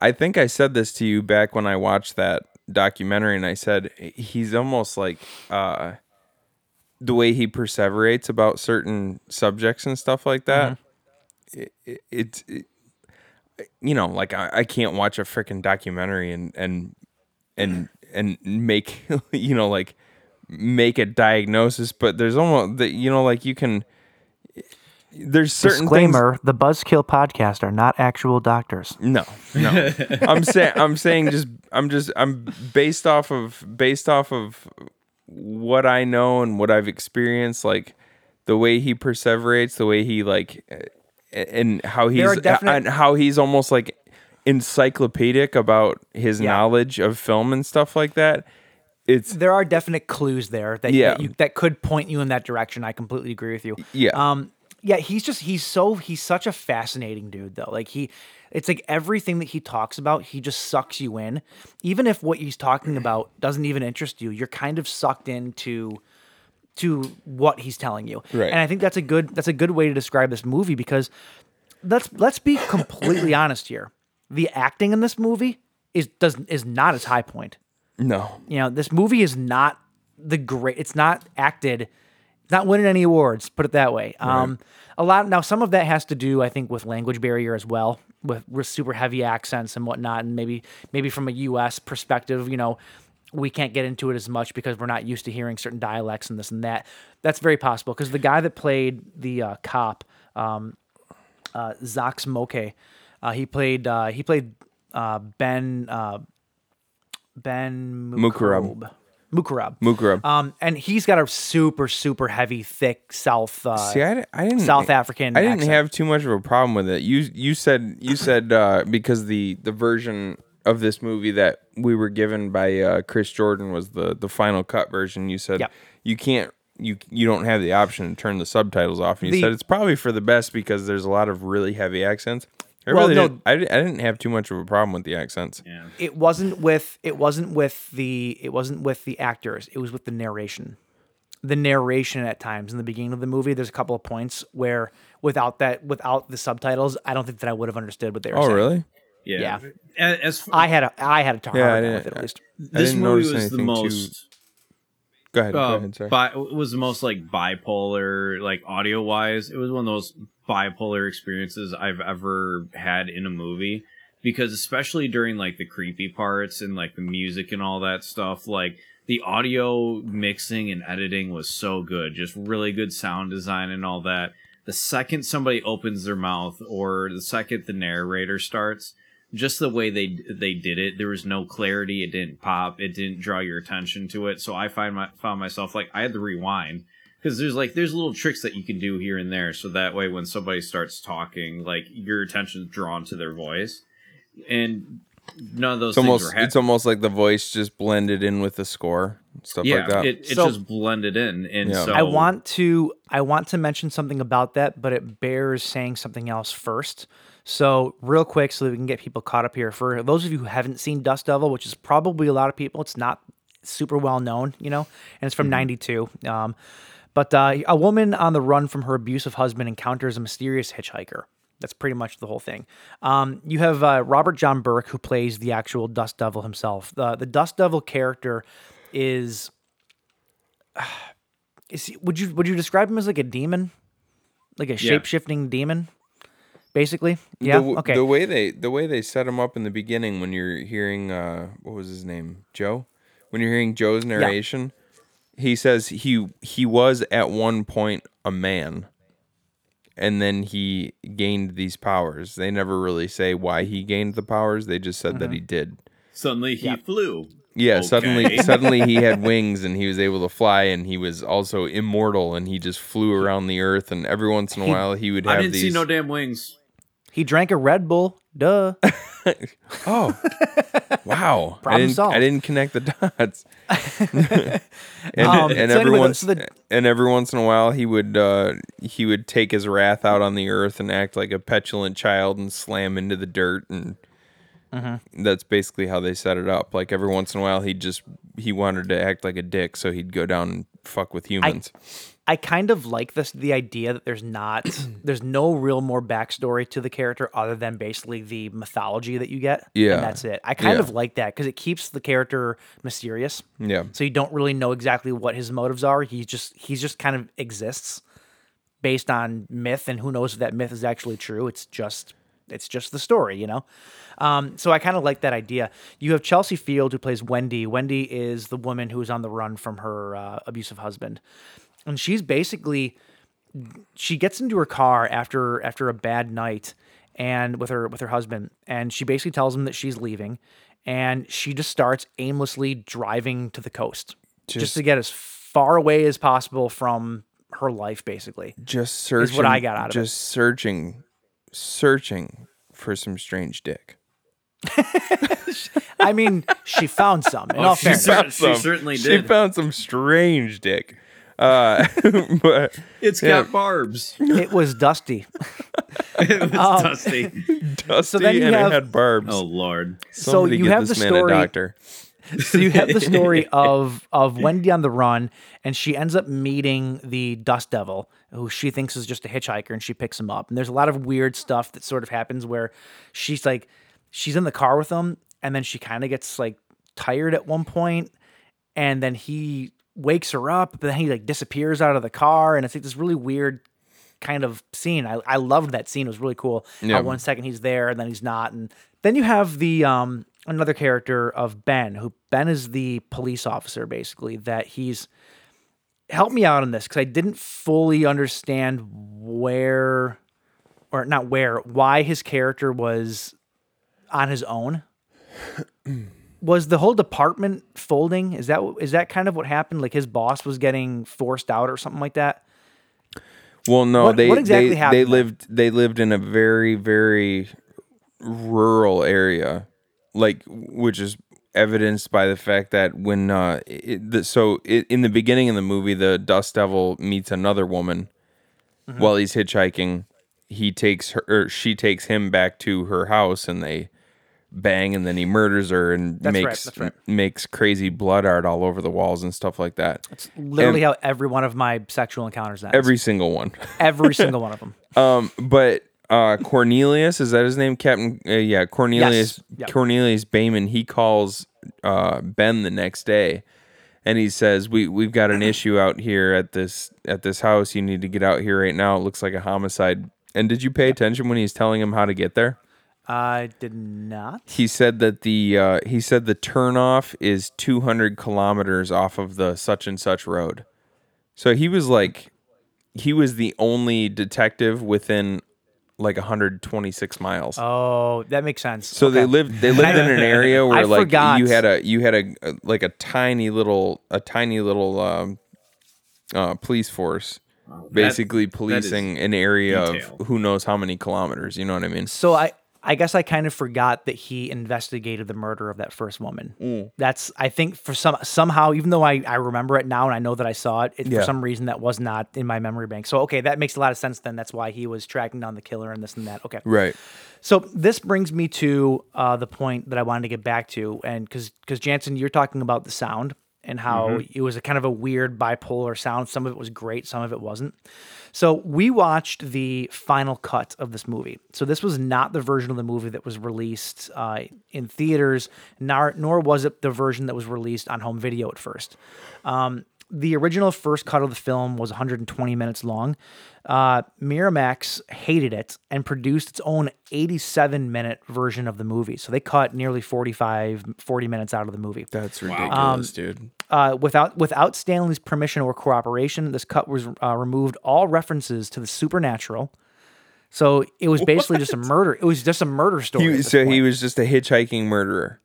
I think I said this to you back when I watched that documentary, and I said he's almost like uh, the way he perseverates about certain subjects and stuff like that. Mm-hmm. It, it, it's it, you know, like I, I can't watch a freaking documentary and and and and make you know like make a diagnosis, but there's almost that you know like you can. There's certain things
Disclaimer: The Buzzkill podcast are not actual doctors.
no, no. I'm saying I'm saying just I'm just I'm based off of based off of what I know and what I've experienced, like the way he perseverates, the way he like and how he's
definite-
and how he's almost like encyclopedic about his
Yeah.
knowledge of film and stuff like that. It's
There are definite clues there that
Yeah.
that, you, that could point you in that direction. I completely agree with you.
Yeah.
Um. Yeah. He's just he's so he's such a fascinating dude though. Like he, It's like everything that he talks about, he just sucks you in. Even if what he's talking about doesn't even interest you, you're kind of sucked into to what he's telling you.
Right.
And I think that's a good that's a good way to describe this movie because let's let's be completely honest here. The acting in this movie is does is not its high point.
No.
You know, this movie is not the great. It's not acted. It's not winning any awards. Put it that way. Um, a lot now. Some of that has to do, I think, with language barrier as well, with, with super heavy accents and whatnot, and maybe maybe from a U.S. perspective, you know, we can't get into it as much because we're not used to hearing certain dialects and this and that. That's very possible because the guy that played the uh, cop, um, uh, Zakes Mokae, uh, he played uh, he played uh, Ben uh, Ben
Mukurob.
Mukurob. Mukurob.
Mukurob.
Um, and he's got a super super heavy, thick South uh,
See, I, I didn't
South African.
I didn't
accent.
have too much of a problem with it. You you said you said uh, because the the version of this movie that we were given by uh, Chris Jordan was the the final cut version. You said
Yep.
you can't you you don't have the option to turn the subtitles off. And you
The-
said it's probably for the best because there's a lot of really heavy accents. I
Well,
really
no-
didn't, I, I didn't have too much of a problem with the accents.
Yeah.
it wasn't with it wasn't with the it wasn't with the actors it was with the narration the narration at times in the beginning of the movie there's a couple of points where without that without the subtitles i don't think that i would have understood what they were
Oh
saying Oh,
really?
Yeah.
Yeah.
A- As,
i had a i had a hard
Yeah,
time with it at least
I
this
didn't
movie was the
anything too-
most
Go ahead. go
uh,
ahead. Sorry.
bi- was the most like bipolar like audio wise it was one of those bipolar experiences i've ever had in a movie. Because especially during like the creepy parts and like the music and all that stuff like the audio mixing and editing was so good. Just really good sound design and all that. The second somebody opens their mouth or the second the narrator starts just the way they they did it there was no clarity. It didn't pop. It didn't draw your attention to it. So i find my found myself like i had to rewind because there's like there's little tricks that you can do here and there so that way when somebody starts talking like your attention's drawn to their voice and none of those
it's
things
almost
were hap-
it's almost like the voice just blended in with the score stuff
yeah
like that.
it, it
So-
just blended in and
Yeah.
so
I want to I want to mention something about that, but it bears saying something else first. So real quick, so that we can get people caught up here. For those of you who haven't seen Dust Devil, which is probably a lot of people, it's not super well known, you know, and it's from '92. Um, but uh, a woman on the run from her abusive husband encounters a mysterious hitchhiker. That's pretty much the whole thing. Um, you have uh, Robert John Burke, who plays the actual Dust Devil himself. The the Dust Devil character is is he, would you would you describe him as like a demon, like a
Yeah.
shape shifting demon, basically? Yeah.
The,
okay.
The way they the way they set him up in the beginning when you're hearing uh what was his name Joe, when you're hearing Joe's narration, he says he he was at one point a man, and then he gained these powers. They never really say why he gained the powers. They just said
Mm-hmm.
that he did.
suddenly he flew
Yeah,
Okay.
suddenly suddenly he had wings and he was able to fly and he was also immortal and he just flew around the earth and every once in a while he would have
i didn't
these
see no damn wings
he drank a Red Bull. Duh.
Oh, wow! I
Problem
didn't,
solved.
I didn't connect the dots. and
Um,
and
so
every
anyway, the-
once
so the-
and every once in a while he would uh, he would take his wrath out on the earth and act like a petulant child and slam into the dirt and
Mm-hmm.
that's basically how they set it up. Like every once in a while he just he wanted to act like a dick, so he'd go down and fuck with humans.
I kind of like this the idea that there's not there's no real more backstory to the character other than basically the mythology that you get.
Yeah.
And that's it. I kind
Yeah.
of like that because it keeps the character mysterious.
yeah,
So you don't really know exactly what his motives are. He just he's just kind of exists based on myth, and who knows if that myth is actually true. It's just it's just the story, you know. Um, so I kind of like that idea. You have Chelsea Field who plays Wendy. Wendy is the woman who is on the run from her uh, abusive husband, and she's basically she gets into her car after after a bad night and with her with her husband and she basically tells him that she's leaving and she just starts aimlessly driving to the coast just,
Just-
to get as far away as possible from her life basically
just searching.
what I got out of it.
just searching, searching for some strange dick.
i mean she found some in oh, all
Oh, she
fairness.
cer- she certainly did.
She found some strange dick. Uh, but
It's
Yeah.
got barbs.
It was Dusty.
it was
Um,
dusty.
dusty
then you
and
have-
it had barbs.
Oh lord.
so you
get
have
this
the
man
story.
a doctor.
so you have the story of of Wendy on the run, and she ends up meeting the Dust Devil, who she thinks is just a hitchhiker, and she picks him up. And there's a lot of weird stuff that sort of happens where she's like, she's in the car with him, and then she kind of gets like tired at one point, and then he wakes her up, but then he like disappears out of the car, and it's like this really weird kind of scene. I, I loved that scene. It was really cool.
Yeah.
Uh, one second he's there and then he's not. And then you have the um another character of Ben, who Ben is the police officer basically, that he's help me out on this because I didn't fully understand where or not where, why his character was on his own. was the whole department folding? Is that is that kind of what happened? Like his boss was getting forced out or something like that?
Well, no,
What-
they
what exactly
they,
happened
they lived they lived in a very very rural area, like which is evidenced by the fact that when uh it, the, so it, in the beginning of the movie, the Dust Devil meets another woman
Mm-hmm.
while he's hitchhiking. He takes her, or she takes him back to her house, and they bang, and then he murders her and
That's right,
makes
that's right.
makes crazy blood art all over the walls and stuff like that.
That's literally
And
how every one of my sexual encounters ends.
every single one.
every single one of them.
Um, but uh, Cornelius is that his name, Captain? Uh, yeah, Cornelius.
Yes. Yep.
Cornelius Bayman. He calls uh, Ben the next day, and he says, "We we've got an issue out here at this at this house. You need to get out here right now. It looks like a homicide." And did you pay attention when he's telling him how to get there?
I did not.
He said that the uh, he said the turnoff is 200 kilometers off of the such and such road. So he was like, he was the only detective within like 126 miles.
Oh, that makes sense.
so they lived they lived in an area where like
forgot.
you had a you had a, a- like a tiny little a tiny little um, uh, police force. Basically policing an area
detail.
of who knows how many kilometers, you know what I mean?
So I, I guess I kind of forgot that he investigated the murder of that first woman.
Mm.
That's I think for some somehow, even though I, I remember it now and I know that I saw it, it
Yeah.
for some reason that was not in my memory bank. So okay, that makes a lot of sense. Then that's why he was tracking down the killer and this and that. Okay,
Right.
So this brings me to uh, the point that I wanted to get back to, and because because Jansen, you're talking about the sound and how
Mm-hmm.
it was a kind of a weird bipolar sound. Some of it was great, some of it wasn't. So we watched the final cut of this movie. So this was not the version of the movie that was released uh, in theaters, nor nor was it the version that was released on home video at first. Um, the original first cut of the film was 120 minutes long. Uh, Miramax hated it and produced its own 87 minute version of the movie. So they cut nearly 45, 40 minutes out of the movie.
That's ridiculous,
Um,
dude.
Uh, without without Stanley's permission or cooperation, this cut was uh, removed all references to the supernatural. So it was basically just a murder. It was just a murder story.
He,
this
so he was just a hitchhiking murderer.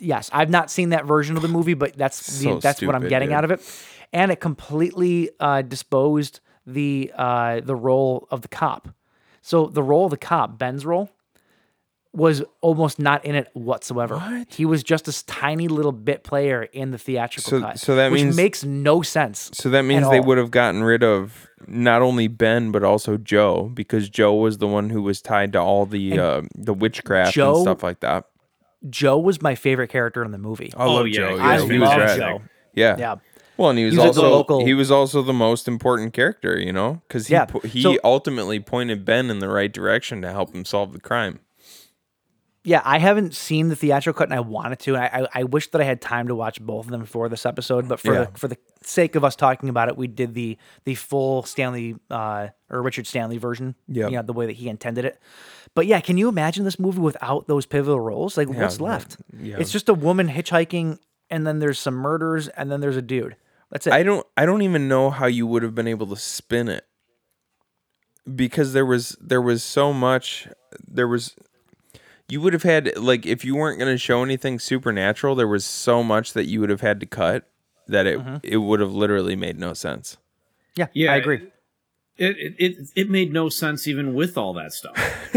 yes, I've not seen that version of the movie, but that's the,
So
that's what I'm getting
dude.
out of it. And it completely uh, disposed the uh, the role of the cop. So the role of the cop, Ben's role, was almost not in it whatsoever. He was just this tiny little bit player in the theatrical
So-
cut.
so that
which
means-
makes no sense.
So that means
at
they
all.
would have gotten rid of not only Ben but also Joe because Joe was the one who was tied to all the uh, the witchcraft
Joe-
and stuff like that.
Joe was my favorite character in the movie.
I love
yeah,
Joe.
he
Yeah,
was
he
love
rad.
Joe.
Yeah.
Yeah.
Well, and he was,
He was
also
local-
he was also the most important character, you know, because he
Yeah,
pu- he
so-
ultimately pointed Ben in the right direction to help him solve the crime.
Yeah, I haven't seen the theatrical cut, and I wanted to. I, I, I wish that I had time to watch both of them for this episode. But for
Yeah.
the, for the sake of us talking about it, we did the the full Stanley uh, or Richard Stanley version.
Yep.
you know, the way that he intended it. But yeah, can you imagine this movie without those pivotal roles? Like, what's left?
yeah.
It's just a woman hitchhiking, and then there's some murders, and then there's a dude. That's it.
I don't I don't even know how you would have been able to spin it because there was there was so much there was you would have had like if you weren't going to show anything supernatural there was so much that you would have had to cut that it mm-hmm. it would have literally made no sense.
yeah,
Yeah,
I agree.
It, it it it made no sense even with all that stuff.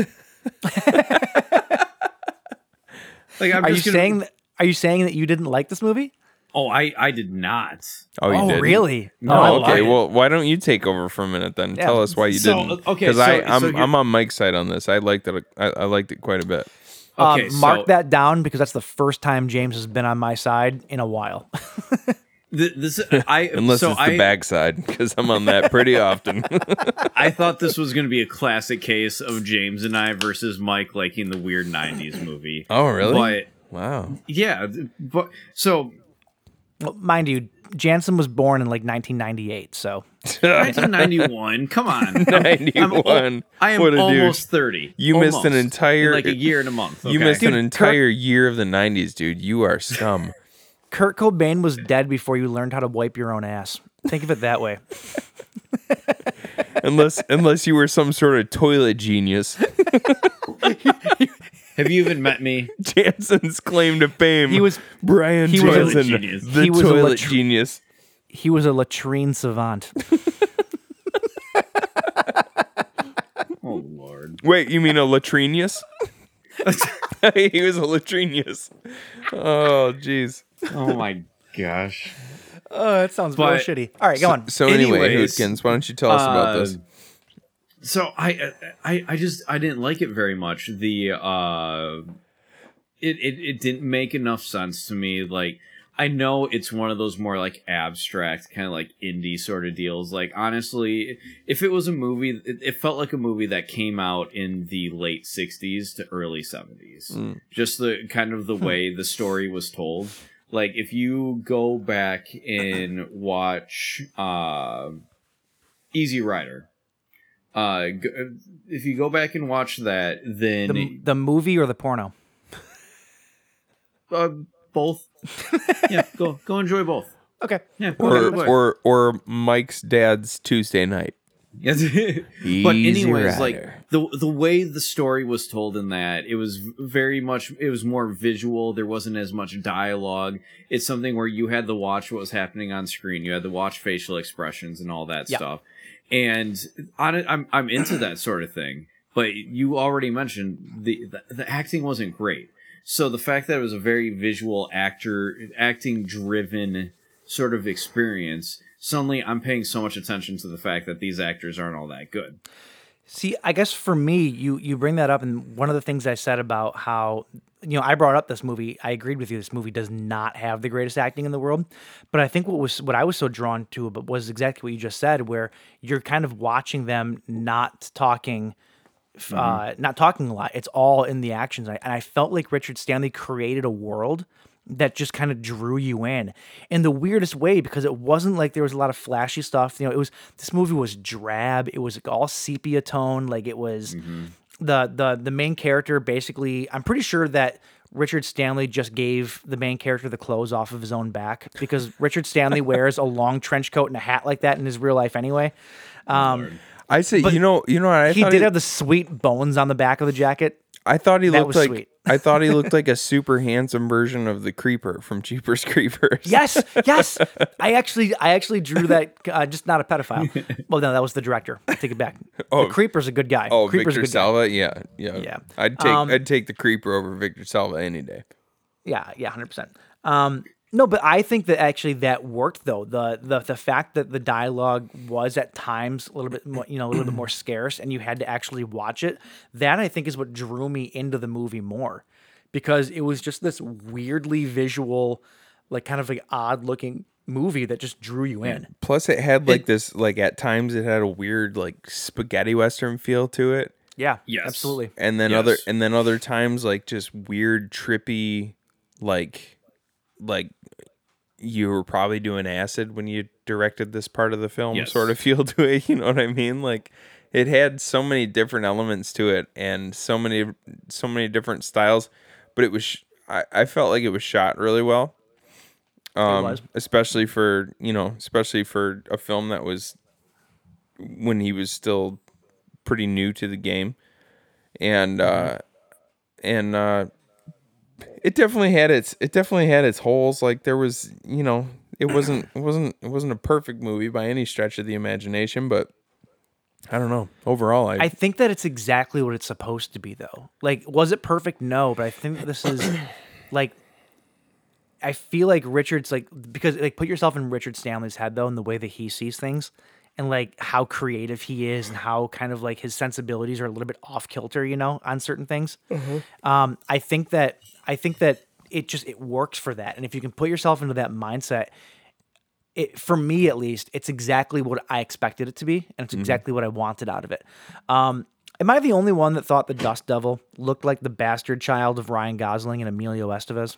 like I'm
Are you
gonna-
saying that? Are you saying that you didn't like this movie?
Oh, I I did not.
Oh, you
oh,
did.
really?
No,
oh, I love
okay.
it.
Well, why don't you take over for a minute then?
Yeah.
Tell us why you
So,
didn't.
okay,
because
so-
I I'm
so
I'm on Mike's side on this. I liked it. I, I liked it quite a bit.
Okay,
um, mark
so-
that down because that's the first time James has been on my side in a while.
This I
Unless
so
it's the
I,
bag side, because I'm on that pretty often.
I thought this was going to be a classic case of James and I versus Mike liking the weird '90s movie.
oh, really?
But
wow.
yeah, but so
well, mind you, Jansen was born in like 1998, so
1991. Come on, I'm- I'm al-
91.
I am
What a douche.
almost 30.
You missed an
Almost. In
entire-
like a year and a month.
You
okay?
missed an
Dude,
entire year of the '90s, dude. You are scum.
Kurt Cobain was dead before you learned how to wipe your own ass. Think of it that way.
unless unless you were some sort of toilet genius.
Have you even met me?
Jansen's claim to fame.
He was-
Brian
he was a-
Jansen,
genius.
the
He was a
toilet
latr-
genius.
He was a latrine savant.
Oh lord.
Wait, you mean a latrinius? he was a latrinius. Oh, jeez.
Oh my gosh.
Oh, that sounds
But-
real shitty. All right, go on.
So anyway,
Anyways,
Hootkins, why don't you tell us about
uh, this? So I, I I just I didn't like it very much. The uh, it it it didn't make enough sense to me. Like I know it's one of those more like abstract kind of like indie sort of deals. Like honestly, if it was a movie, it, it felt like a movie that came out in the late '60s to early '70s.
Mm.
Just the kind of the way the story was told. Like if you go back and watch uh, Easy Rider. Uh, g- if you go back and watch that, then
The, the movie or the porno?
uh, both. yeah, go go enjoy both.
Okay.
Yeah,
Or or or Mike's dad's Tuesday night.
Yes. But anyways, like the the way the story was told in that, it was very much it was more visual. There wasn't as much dialogue. It's something where you had to watch what was happening on screen. You had to watch facial expressions and all that
Yeah.
stuff. And on it, I'm I'm into that sort of thing. But you already mentioned the, the the acting wasn't great. So the fact that it was a very visual actor acting driven sort of experience, suddenly I'm paying so much attention to the fact that these actors aren't all that good.
See, I guess for me, you you bring that up, and one of the things I said about how you know I brought up this movie. I agreed with you. This movie does not have the greatest acting in the world, but I think what was what I was so drawn to but was exactly what you just said, where you're kind of watching them not talking. f- Uh, not talking a lot. It's all in the actions, and I, and I felt like Richard Stanley created a world that just kind of drew you in in the weirdest way because it wasn't like there was a lot of flashy stuff. You know, it was this movie was drab. It was all sepia tone. Like it was the the the main character basically. I'm pretty sure that Richard Stanley just gave the main character the clothes off of his own back because Richard Stanley wears a long trench coat and a hat like that in his real life anyway. Um,
I say, you know, you know what I
he did have the sweet bones on the back of the jacket.
I thought he
that
looked
was
like
sweet.
I thought he looked like a super handsome version of the creeper from Jeepers Creepers.
Yes, yes. I actually, I actually drew that. Uh, just not a pedophile. Well, no, that was the director. I take it back.
Oh.
the creeper's a good guy.
Oh,
creeper's
Victor
a good guy.
Salva, yeah, yeah,
Yeah.
I'd take
Um,
I'd take the creeper over Victor Salva any day.
Yeah, yeah, hundred percent. No, but I think that actually that worked though. The the the fact that the dialogue was at times a little bit more, you know, a little bit more scarce, and you had to actually watch it. That I think is what drew me into the movie more, because it was just this weirdly visual, like kind of like odd looking movie that just drew you in.
Plus, it had like this, like at times it had a weird like spaghetti western feel to it,
Yeah,
Yes.
absolutely.
and then other and then other times like just weird trippy, like like you were probably doing acid when you directed this part of the film
Yes.
sort of feel to it you know what i mean? Like it had so many different elements to it and so many so many different styles but it was sh- I, I felt like it was shot really well. Um especially for you know especially for a film that was when he was still pretty new to the game. And uh and uh it definitely had its it definitely had its holes like there was you know it wasn't it wasn't it wasn't a perfect movie by any stretch of the imagination but i don't know overall i,
I think that it's exactly what it's supposed to be, though. Like, was it perfect? No, but I think this is like I feel like Richard's like because like put yourself in Richard Stanley's head though, and the way that he sees things, and like how creative he is, and how kind of like his sensibilities are a little bit off kilter, you know, on certain things. Um, I think that I think that it just it works for that, and if you can put yourself into that mindset, it for me at least, it's exactly what I expected it to be, and it's exactly what I wanted out of it. Um, am I the only one that thought the Dust Devil looked like the bastard child of Ryan Gosling and Emilio Estevez?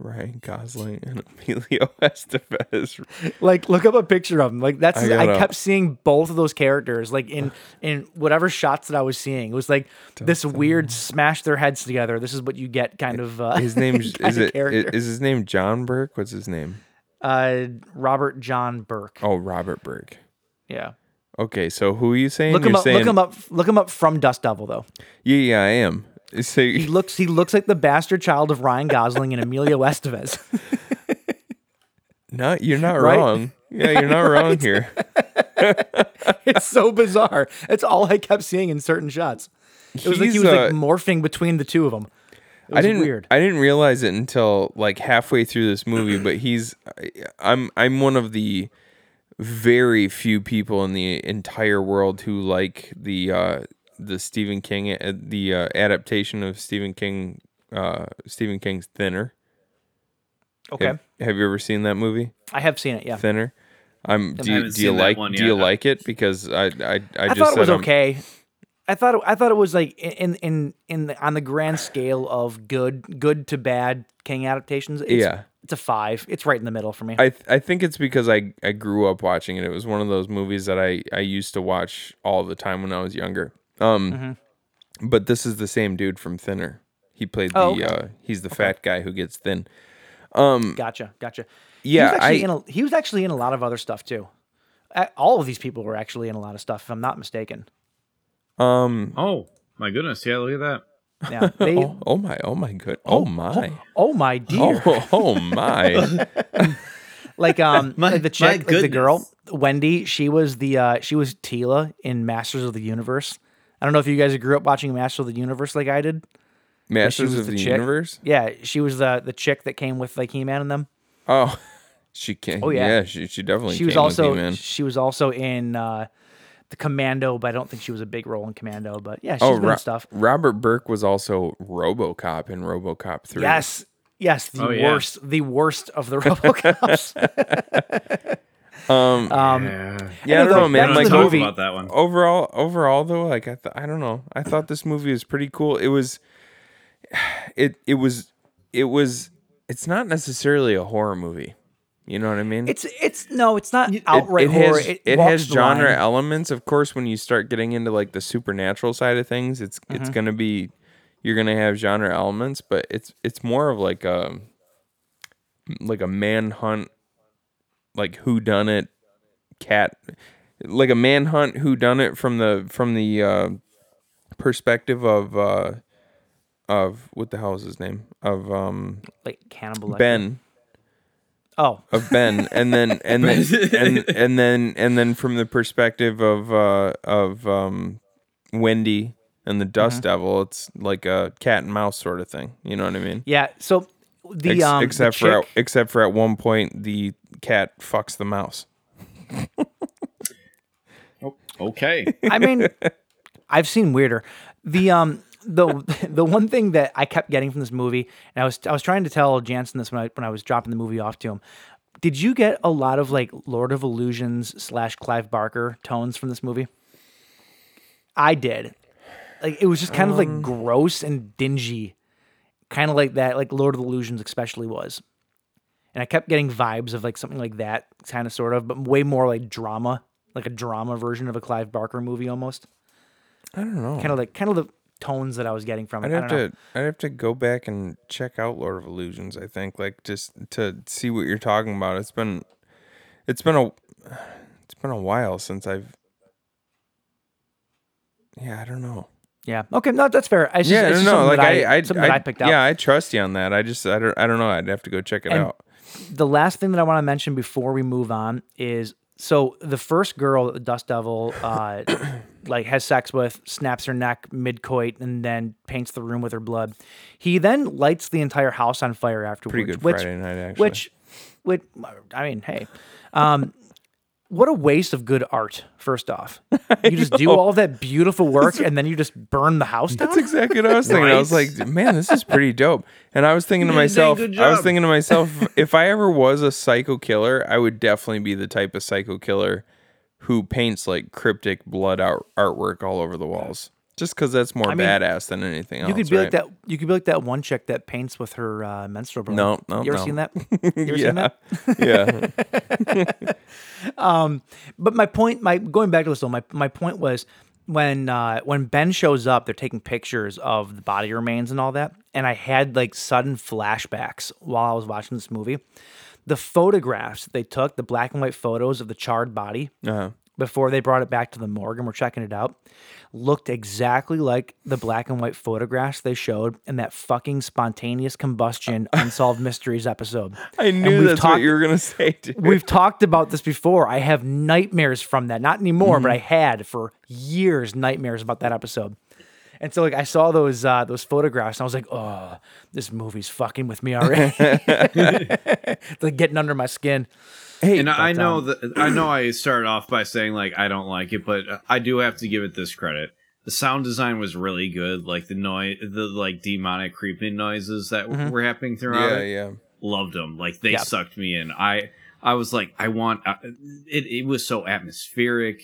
Ryan Gosling and Emilio Estevez.
Like, look up a picture of him. Like, that's
I
I, kept seeing both of those characters, like in in whatever shots that I was seeing. It was like this weird smash their heads together. This is what you get, kind of. Uh,
His name is it
character.
is his name John Burke? What's his name?
uh, Robert John Burke.
Oh, Robert Burke.
Yeah.
Okay, so who are you saying?
Look him
You're
up.
saying,
Look him up. Look him up from Dust Devil though.
Yeah, yeah, I am. So
He looks. He looks like the bastard child of Ryan Gosling and Emilio Estevez.
no, you're not
Right?
wrong. Yeah, you're not wrong here.
it's so bizarre. It's all I kept seeing in certain shots. It was like he
He's,
was like
uh,
morphing between the two of them. It was
I didn't.
weird.
I didn't realize it until like halfway through this movie. But he's. I'm. I'm one of the very few people in the entire world who like the uh, the Stephen King uh, the uh, adaptation of Stephen King uh, Stephen King's Thinner.
okay,
Have, have you ever seen that movie?
I have seen it. Yeah,
Thinner. I'm. Do you, do you like?
one
Do you like it? Because I. I. I,
I
just
thought it was
I'm-
okay. I thought it, I thought it was like in in in the, on the grand scale of good good to bad King adaptations. It's,
Yeah.
it's a five. It's right in the middle for me.
I th- I think it's because I I grew up watching it. It was one of those movies that I I used to watch all the time when I was younger. Um,
Mm-hmm.
but this is the same dude from Thinner. He played the
Oh, okay.
uh he's the fat guy who gets thin. Um,
gotcha, gotcha.
yeah,
he was actually
I
in a, he was actually in a lot of other stuff too. Uh, All of these people were actually in a lot of stuff, if I'm not mistaken.
um
Oh my goodness! Yeah, look at that.
Yeah, they.
oh, oh my oh my good oh my
oh my dear.
oh oh my
like um
My-
like the
my
chick like the girl wendy she was the uh she was Teela in masters of the universe i don't know if you guys grew up watching masters of the universe like i did
Masters of
the
the. Universe.
yeah she was the the chick that came with like he-man and them
Oh, she came.
Oh, yeah.
yeah. she she definitely.
she was
came with
also
He-Man.
she was also in uh the commando but i don't think she was a big role in commando but yeah she's
Oh,
been in
Ro-
stuff
Robert Burke was also RoboCop in RoboCop three.
yes yes the
Oh, yeah.
worst the worst of the robocops um um
Yeah.
Yeah, I don't know, man.
back
Like
talk
movie.
about that one.
overall overall though like i th- i don't know i thought this movie was pretty cool it was it it was it was it's not necessarily a horror movie you know what i mean
it's it's no it's not
it,
outright
it
horror
has
it,
it,
walks
has genre
line.
elements of course when you start getting into like the supernatural side of things it's it's
Mm-hmm.
gonna be you're gonna have genre elements but it's it's more of like a like a manhunt like who done it cat like a manhunt who done it from the from the uh perspective of uh of what the hell is his name of um
like cannibal
ben
oh
of Ben, and then and then and, and then and then from the perspective of uh of um Wendy and the Dust
Mm-hmm.
Devil, it's like a cat and mouse sort of thing. You know what I mean?
Yeah. So the
Ex-
um
except
the
for at, except for at one point the cat fucks the mouse.
Okay.
I mean, I've seen weirder. The um the the one thing that I kept getting from this movie, and I was I was trying to tell Jansen this when I when I was dropping the movie off to him. Did you get a lot of like Lord of Illusions slash Clive Barker tones from this movie? I did. Like it was just kind of like gross and dingy, kind of like that, like Lord of Illusions especially was. And I kept getting vibes of like something like that, kind of sort of, but way more like drama, like a drama version of a Clive Barker movie almost.
I don't know.
Kind of like kind of the tones that I was getting from it.
I'd
I
have
don't know.
to I'd have to go back and check out Lord of Illusions, I think, like just to see what you're talking about. It's been it's been a it's been a while since I've Yeah, I don't know.
Yeah. Okay. No, that's fair. It's just,
yeah,
it's
no, no, like
that
I, I,
something that I picked out.
Yeah, I trust you on that. I just, I don't, I don't know. I'd have to go check it
And-
out.
the last thing that I want to mention before we move on is so the first girl that the Dust Devil uh, like has sex with, snaps her neck mid coit, and then paints the room with her blood. He then lights the entire house on fire afterwards.
Pretty good
which,
Friday night, actually.
Which, which, I mean, hey, um, what a waste of good art. First off, you just do all that beautiful work and then you just burn the house down.
That's exactly what I was thinking. I was like, man, this is pretty dope. And I was thinking to myself, I was thinking to myself, if I ever was a psycho killer, I would definitely be the type of psycho killer who paints like cryptic blood art- artwork all over the walls. Just because that's more
I mean,
badass than anything else.
You could be like that. You could be like that one chick that paints with her uh, menstrual blood.
No, no,
You ever
no.
seen that? You ever seen
yeah,
that?
yeah.
But my point, my going back to this though, my my point was when uh, when Ben shows up, they're taking pictures of the body remains and all that, and I had like sudden flashbacks while I was watching this movie. The photographs they took, the black and white photos of the charred body
Uh-huh.
Before they brought it back to the morgue and we're checking it out, looked exactly like the black and white photographs they showed in that fucking spontaneous combustion unsolved mysteries episode.
I knew that's what you were gonna say. Dude.
We've talked about this before. I have nightmares from that. Not anymore,
Mm-hmm.
but I had for years nightmares about that episode. And so like I saw those uh, those photographs and I was like, oh, this movie's fucking with me already. It's like getting under my skin.
Hey,
and I
but,
know
um,
that I know I started off by saying like I don't like it, but I do have to give it this credit. The sound design was really good, like the noise, the like demonic creeping noises that
Mm-hmm.
were happening throughout
yeah,
it.
yeah.
Loved them, like they
Yeah.
sucked me in. I I was like, I want. Uh, it. It was so atmospheric,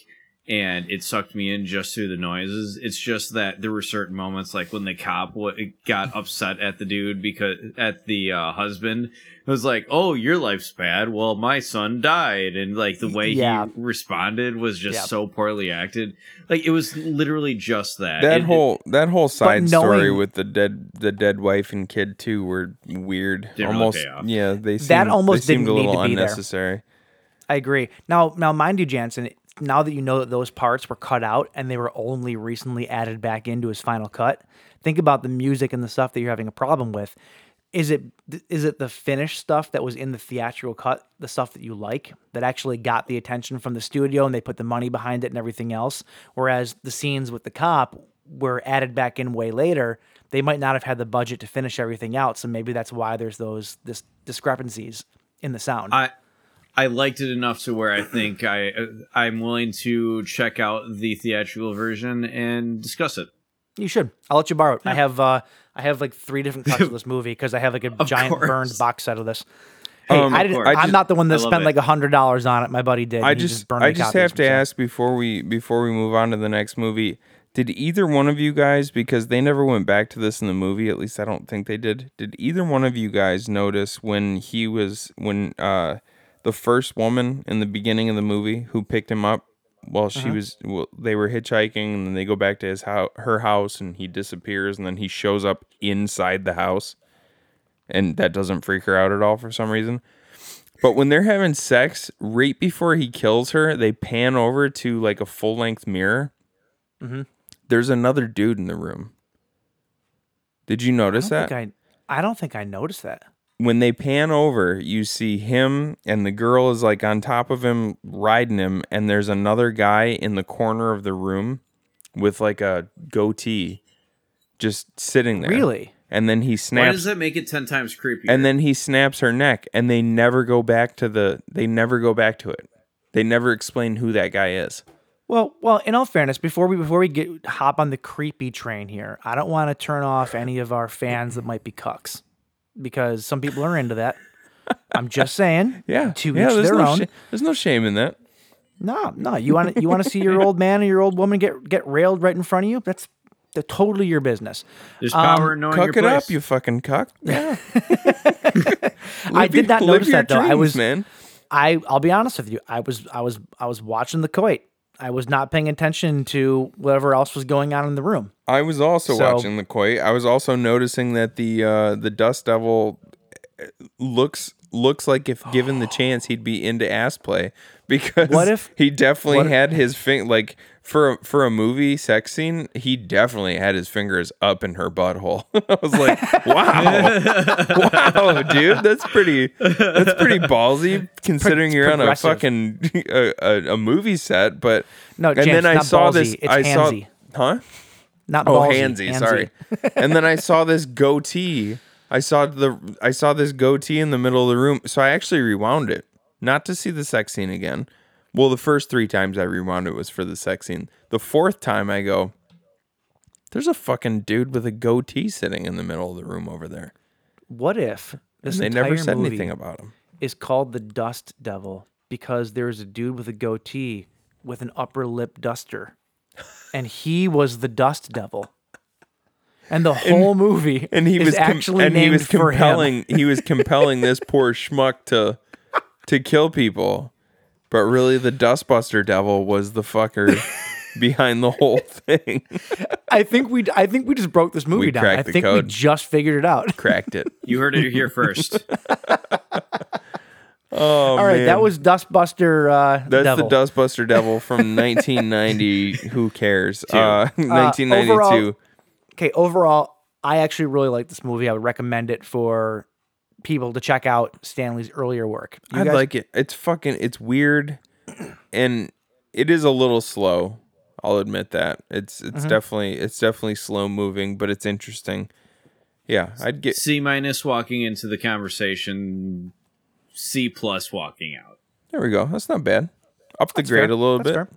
and it sucked me in just through the noises. It's just that there were certain moments, like when the cop w- got upset at the dude because at the uh, husband. It was like, "Oh, your life's bad. Well, my son died," and like the way
Yeah.
he responded was just
Yeah.
so poorly acted. Like it was literally just that.
That
It- it-
whole that whole side story with the dead the dead wife and kid too were weird.
Didn't really
almost
pay off.
yeah, they seemed,
That almost
they seemed
didn't
a
need
little
to be there. I agree. Now, now, mind you, Jansen. Now that you know that those parts were cut out and they were only recently added back into his final cut, think about the music and the stuff that you're having a problem with. Is it is it the finished stuff that was in the theatrical cut, the stuff that you like, that actually got the attention from the studio and they put the money behind it and everything else? Whereas the scenes with the cop were added back in way later. They might not have had the budget to finish everything out, so maybe that's why there's those this discrepancies in the sound.
I I liked it enough to where I think I I'm willing to check out the theatrical version and discuss it.
You should. I'll let you borrow it. I have uh I have like three different cuts of this movie because I have like a giant
course.
burned box set of this. Hey,
Um,
I didn't,
course.
I
I'm not the one that spent
it.
like a hundred dollars on it. My buddy did.
I
and he
just
burned
I just have to
himself.
ask before we before we move on to the next movie. Did either one of you guys because they never went back to this in the movie, at least I don't think they did. Did either one of you guys notice when he was when uh the first woman in the beginning of the movie who picked him up while she was well, they were hitchhiking and then they go back to his house her house and he disappears and then he shows up inside the house and that doesn't freak her out at all for some reason. But when they're having sex, right before he kills her, they pan over to like a full length mirror.
Mm-hmm.
There's another dude in the room. Did you notice
don't
that?
I, I don't think I noticed that.
When they pan over, you see him and the girl is like on top of him riding him, and there's another guy in the corner of the room with like a goatee just sitting there.
Really?
And then he snaps.
Why does that make it ten times creepier?
and then he snaps her neck and they never go back to the they never go back to it they never explain who that guy is
Well, well, in all fairness, before we before we get hop on the creepy train here, I don't want to turn off any of our fans that might be cucks because some people are into that. I'm just saying.
yeah
To
yeah
each
there's
their
no
own.
sh- there's no shame in that
No, no. You want to you want to see your old man or your old woman get get railed right in front of you? That's the, totally your business.
There's power
um,
in knowing your
it
place.
up you fucking cuck yeah
I did not
Live
notice
your
that though. I was
man
I I'll be honest with you. I was I was I was watching the Coit. I was not paying attention to whatever else was going on in the room.
I was also
So-
watching the koi. I was also noticing that the uh, the Dust Devil uh, looks looks like if given the chance, he'd be into ass play because
What if-
he definitely had his finger like for a, for a movie sex scene, he definitely had his fingers up in her butthole. I was like, wow, wow, dude, that's pretty that's pretty ballsy considering you're on a fucking a, a, a movie set. But
No,
and
James,
then I
not
saw
ballsy,
this.
it's
I saw,
handsy.
huh?
Not
Oh,
ballsy,
handsy,
handsy.
sorry. and then I saw this goatee. I saw the I saw this goatee in the middle of the room. So I actually rewound it, not to see the sex scene again. Well, the first three times I rewound it was for the sex scene. The fourth time I go, there's a fucking dude with a goatee sitting in the middle of the room over there.
What if this
And they never said anything about him.
is called the Dust Devil because there's a dude with a goatee with an upper lip duster, and he was the Dust Devil. And the whole movie
And he was com-
actually
and
named
he was compelling he was compelling this poor schmuck to to kill people. But really the Dustbuster devil was the fucker behind the whole thing.
I think we I think we just broke this movie
We
down. I
cracked the
think we
code.
just figured it out.
Cracked it.
You heard it here first.
Oh
All right, that was Dustbuster uh,
That's
Devil.
the Dustbuster Devil from 1990. Who cares? Uh,
Uh,
1992.
overall- okay, overall, I actually really like this movie. I would recommend it for people to check out Stanley's earlier work. You
I
guys-
like it. It's fucking. It's weird, and it is a little slow. I'll admit that. It's it's
Mhm.
definitely it's definitely slow moving, but it's interesting. Yeah, I'd get
C minus walking into the conversation. C plus walking out.
there. We go. That's not bad. Up the
That's
grade
fair.
a little
That's
bit.
fair.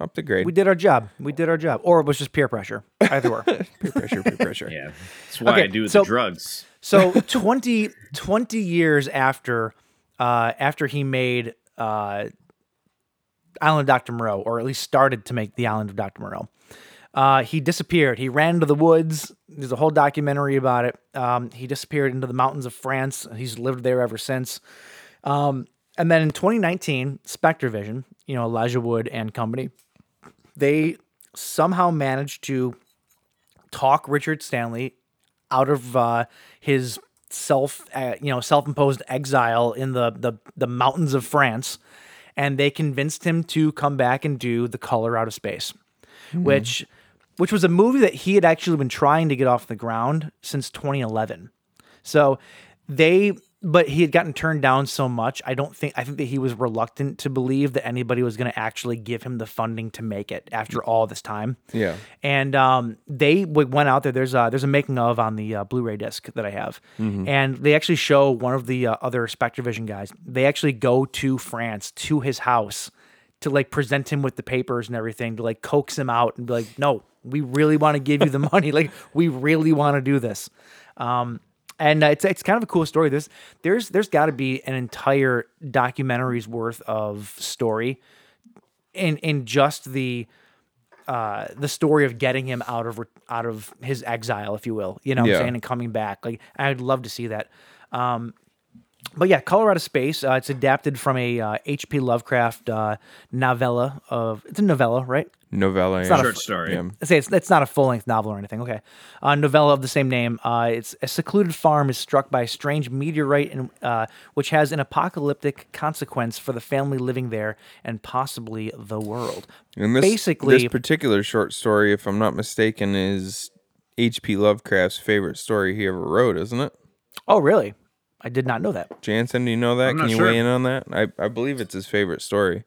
Up the grade.
We did our job. We did our job. Or it was just peer pressure. Either or.
peer pressure. Peer pressure.
Yeah, that's why
Okay,
I do with
so-
the drugs.
So 20, 20 years after uh, after he made uh, Island of Dr. Moreau, or at least started to make the Island of Dr. Moreau, uh, he disappeared. He ran into the woods. There's a whole documentary about it. Um, he disappeared into the mountains of France. He's lived there ever since. Um, and then in 2019, Spectre Vision, you know, Elijah Wood and company, they somehow managed to talk Richard Stanley out of uh, his self, uh, you know, self-imposed exile in the, the the mountains of France, and they convinced him to come back and do The Color Out of Space, which which was a movie that he had actually been trying to get off the ground since 2011. So they, but he had gotten turned down so much. I don't think, I think that he was reluctant to believe that anybody was going to actually give him the funding to make it after all this time.
Yeah.
And um, they went out there. There's a, there's a making of on the uh, Blu-ray disc that I have,
Mhm.
and they actually show one of the uh, other SpectreVision guys. They actually go to France to his house to like present him with the papers and everything to like coax him out and be like, no, we really want to give you the money. Like we really want to do this. Um, and uh, it's it's kind of a cool story. There's there's there's got to be an entire documentary's worth of story in in just the uh the story of getting him out of out of his exile if you will you know what
Yeah.
i'm saying and coming back like i'd love to see that um but yeah color out of space uh, it's adapted from a uh, hp lovecraft uh novella of it's a novella right
Novella.
it's
yeah.
not a
Short story.
Yeah.
Say it's, it's not a full length novel or anything. Okay, uh, novella of the same name. Uh, it's a secluded farm is struck by a strange meteorite, and uh, which has an apocalyptic consequence for the family living there and possibly the world.
And this,
basically,
this particular short story, if I'm not mistaken, is H.P. Lovecraft's favorite story he ever wrote, isn't it?
oh really? I did not know that.
Jansen, do you know that?
I'm
Can you
sure.
weigh in on that? I, I believe it's his favorite story.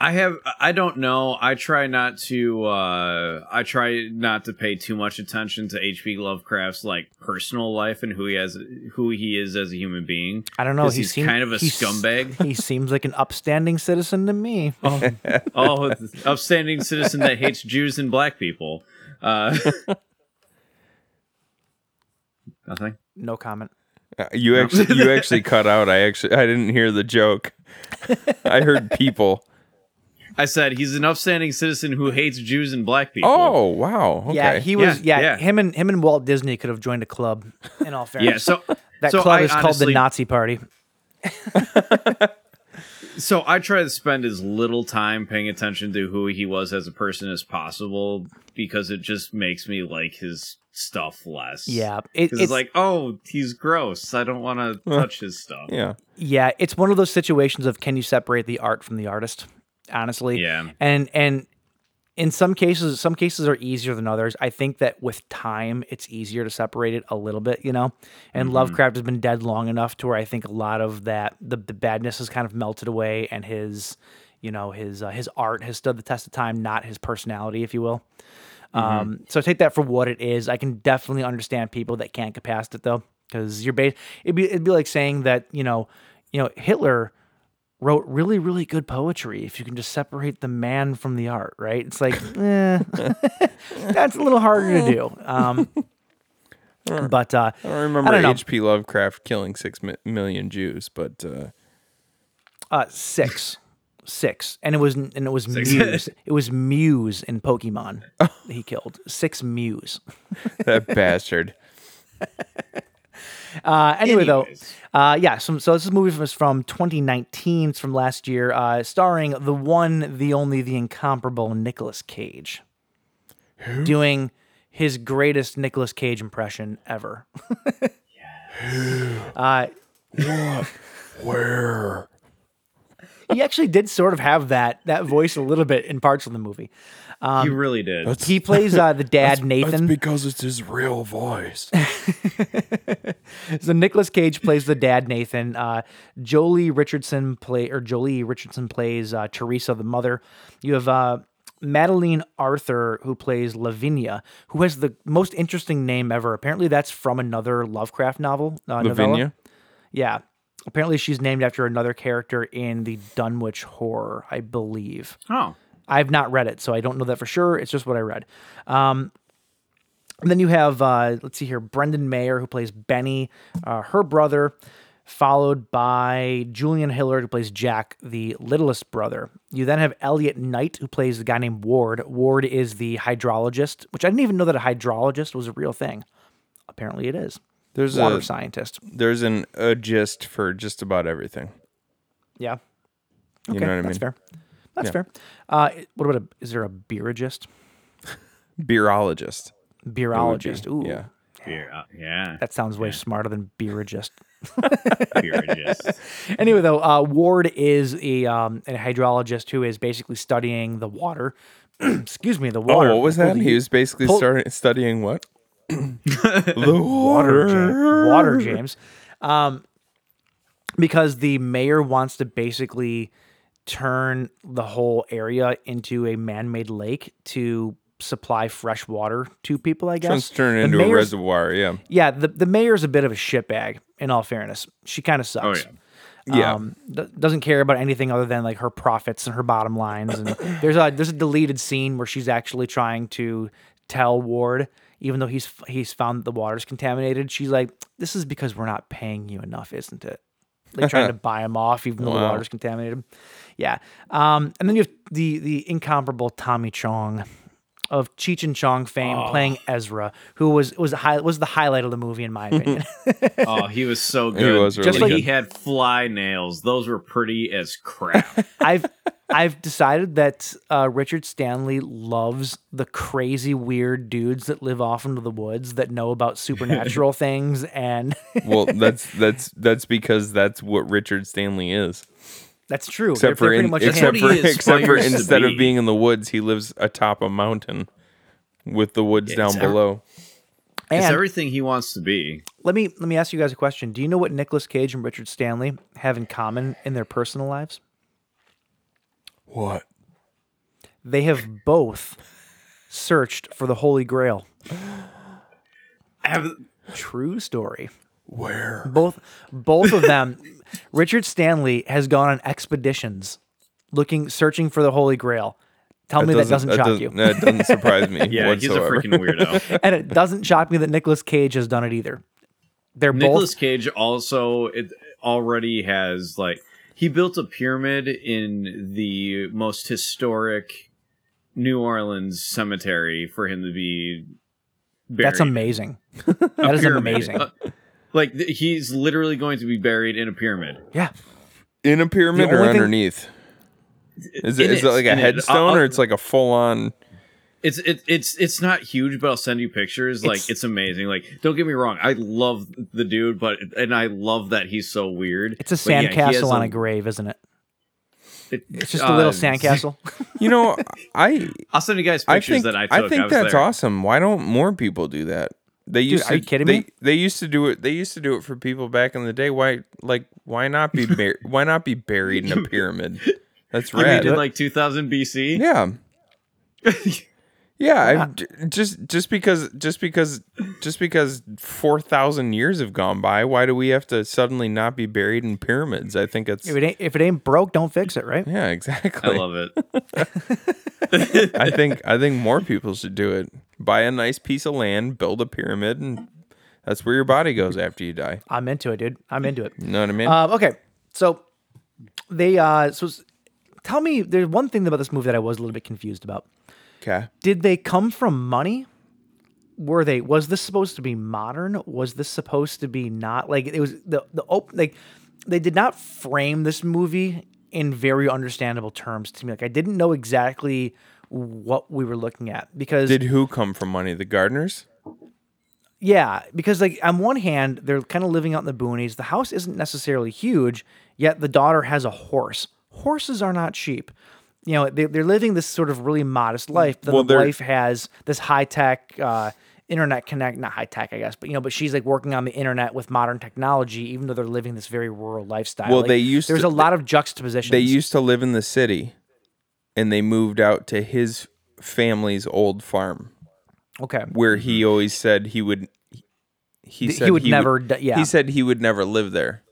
I have I don't know. I try not to uh I try not to pay too much attention to HP Lovecraft's like personal life and who he has who he is as a human being.
I don't know. He
he's
seem-
kind of a
he's-
scumbag.
He seems like an upstanding citizen to me.
Oh, oh upstanding citizen that hates Jews and black people. Uh Nothing.
No comment.
Uh, You actually you actually cut out. I actually I didn't hear the joke. I heard people.
I said he's an upstanding citizen who hates Jews and black people.
Oh wow. Okay.
Yeah, he was.
Yeah,
Yeah,
yeah.
him and him and Walt Disney could have joined a club. In all fairness,
yeah. So
that
so
club
I
is called the
honestly-
Nazi Party.
so I try to spend as little time paying attention to who he was as a person as possible because it just makes me like his stuff less.
Yeah, it,
'Cause
it's
it's like, oh, he's gross. I don't want to touch his stuff.
Yeah.
yeah, it's one of those situations of can you separate the art from the artist? Honestly,
Yeah.
and and in some cases, some cases are easier than others. I think that with time, it's easier to separate it a little bit, you know. And Lovecraft has been dead long enough to where I think a lot of that the the badness has kind of melted away, and his, you know, his uh, his art has stood the test of time, not his personality, if you will. Um, so take that for what it is. I can definitely understand people that can't get past it though, because you're ba- it'd be it'd be like saying that you know, you know Hitler wrote really really good poetry if you can just separate the man from the art, right? It's like, eh, that's a little harder to do. Um, but uh,
I don't remember
don't.
H.P. Lovecraft killing six mi- million Jews, but uh,
uh, six. Six, and it was and it was Muse. It was Muse in Pokemon. he killed six Muse.
that bastard.
Uh, anyway,
Anyways.
though, uh, yeah. So, so this is a movie from, from 2019. It's from last year, uh, starring the one, the only, the incomparable Nicolas Cage, doing his greatest Nicolas Cage impression ever. uh,
Where?
he actually did sort of have that that voice a little bit in parts of the movie.
He really did.
He plays uh, the dad
That's
Nathan.
That's because it's his real voice.
So Nicolas Cage plays the dad Nathan. Uh, Joely Richardson play or Joely Richardson plays uh, Teresa the mother. You have uh, Madeleine Arthur who plays Lavinia, who has the most interesting name ever. Apparently, that's from another Lovecraft novel. Uh, novella.
Lavinia.
Yeah. Apparently, she's named after another character in the Dunwich Horror, I believe.
oh,
I've not read it, so I don't know that for sure. It's just what I read. Um, and then you have, uh, let's see here, Brendan Meyer, who plays Benny, uh, her brother, followed by Julian Hilliard, who plays Jack, the littlest brother. You then have Elliot Knight, who plays the guy named Ward. Ward is the hydrologist, which I didn't even know that a hydrologist was a real thing. Apparently, it is.
There's
Water
a
scientist.
there's an a gist for just about everything.
Yeah.
You know what I
that's
mean?
fair. That's
Yeah.
fair. Uh, what about a? Is there a beerologist?
Beerologist.
Beerologist. Ooh,
Yeah.
yeah, yeah.
that sounds way smarter than beerologist.
You're
anyway, though, uh, Ward is a um, a hydrologist who is basically studying the water. Excuse me, the water.
Oh,
water.
what was that? He was basically
pull-
starting studying what? the
water,
water.
James. Water, James. Um, because the mayor wants to basically turn the whole area into a man-made lake to supply fresh water to people. I guess
Trying to turn it into a reservoir. Yeah.
Yeah, the the mayor's a bit of a shitbag. In all fairness, she kind of sucks.
Oh, yeah.
Yeah.
um, doesn't care about anything other than like her profits and her bottom lines. And there's a there's a deleted scene where she's actually trying to tell Ward, even though he's he's found the water's contaminated. She's like, "This is because we're not paying you enough, isn't it?" Like trying to buy him off, even though the water's contaminated. Yeah. Um, and then you have the the incomparable Tommy Chong of Cheech and Chong fame
Oh.
playing Ezra, who was was the high, was the highlight of the movie in my opinion.
oh, he was so good.
was
Just like
good.
he had fly nails. Those were pretty as crap.
I've I've decided that uh, Richard Stanley loves the crazy weird dudes that live off into the woods that know about supernatural things and
Well, that's that's that's because that's what Richard Stanley is.
That's true.
Except
They're-
for
they're
in,
much
except for except for
aspires to
instead of being in the woods, he lives atop a mountain with the woods down
it's ev-
below.
it's
And
everything he wants to be.
let me let me ask you guys a question. Do you know what Nicolas Cage and Richard Stanley have in common in their personal lives?
What?
They have both searched for the Holy Grail.
Have-
True story.
Where?
both both of them richard stanley has gone on expeditions looking searching for the holy grail tell me that doesn't, shock you
That doesn't surprise me.
yeah, he's a freaking weirdo.
and it doesn't shock me that Nicolas cage has done it either they're
Nicholas
both
Cage also it already has like he built a pyramid in the most historic New Orleans cemetery for him to be buried.
that's amazing
A
that is
pyramid.
amazing
Uh, like th- he's literally going to be buried in a pyramid.
yeah
In a pyramid
The
or
only thing-
underneath? Is it
In
is it
it,
like a
in it.
headstone
I'll-
or it's like a full on?
It's it, it's it's not huge, but I'll send you pictures. Like
It's-
it's amazing. Like don't get me wrong, I love the dude, but and I love that he's so weird.
It's a
But yeah, he has
sandcastle on a grave, isn't it?
it-
It's just a little
uh,
sandcastle.
You know, I
I'll send you guys
I
pictures
think
that I took.
I think
was
that's
there.
awesome. Why don't more people do that? They used
are
to.
you kidding
they,
me?
They used to do it. They used to do it for people back in the day. Why, like, why not be bur- why not be buried in a pyramid? That's right.
in like 2000 BC?
Yeah. Yeah, I, j- just just because just because just because four thousand years have gone by, why do we have to suddenly not be buried in pyramids? I think it's
if it ain't if it ain't broke, don't fix it, right?
yeah, exactly.
I love it.
I think I think more people should do it. Buy a nice piece of land, build a pyramid, and that's where your body goes after you die.
I'm into it, dude. I'm into it.
You know what I mean?
Um, okay, so they uh, so tell me. There's one thing about this movie that I was a little bit confused about.
Okay.
Did they come from money? Were they? Was this supposed to be modern? Was this supposed to be not like it was the the op- like they did not frame this movie in very understandable terms to me. Like I didn't know exactly what we were looking at because
Did who come from money? The Gardners?
Yeah, because like on one hand, they're kind of living out in the boonies. The house isn't necessarily huge, yet the daughter has a horse. Horses are not cheap. You know, they, they're living this sort of really modest life. Then
Well,
the wife has this high tech uh, internet connect, not high tech, I guess, but you know, but she's like working on the internet with modern technology, even though they're living this very rural lifestyle.
Well,
Like,
they used
there's
to-
a lot of juxtaposition
They used to live in the city, and they moved out to his family's old farm,
okay.
where he always said he would. He
He
said
would never d- yeah.
He said he would never live there.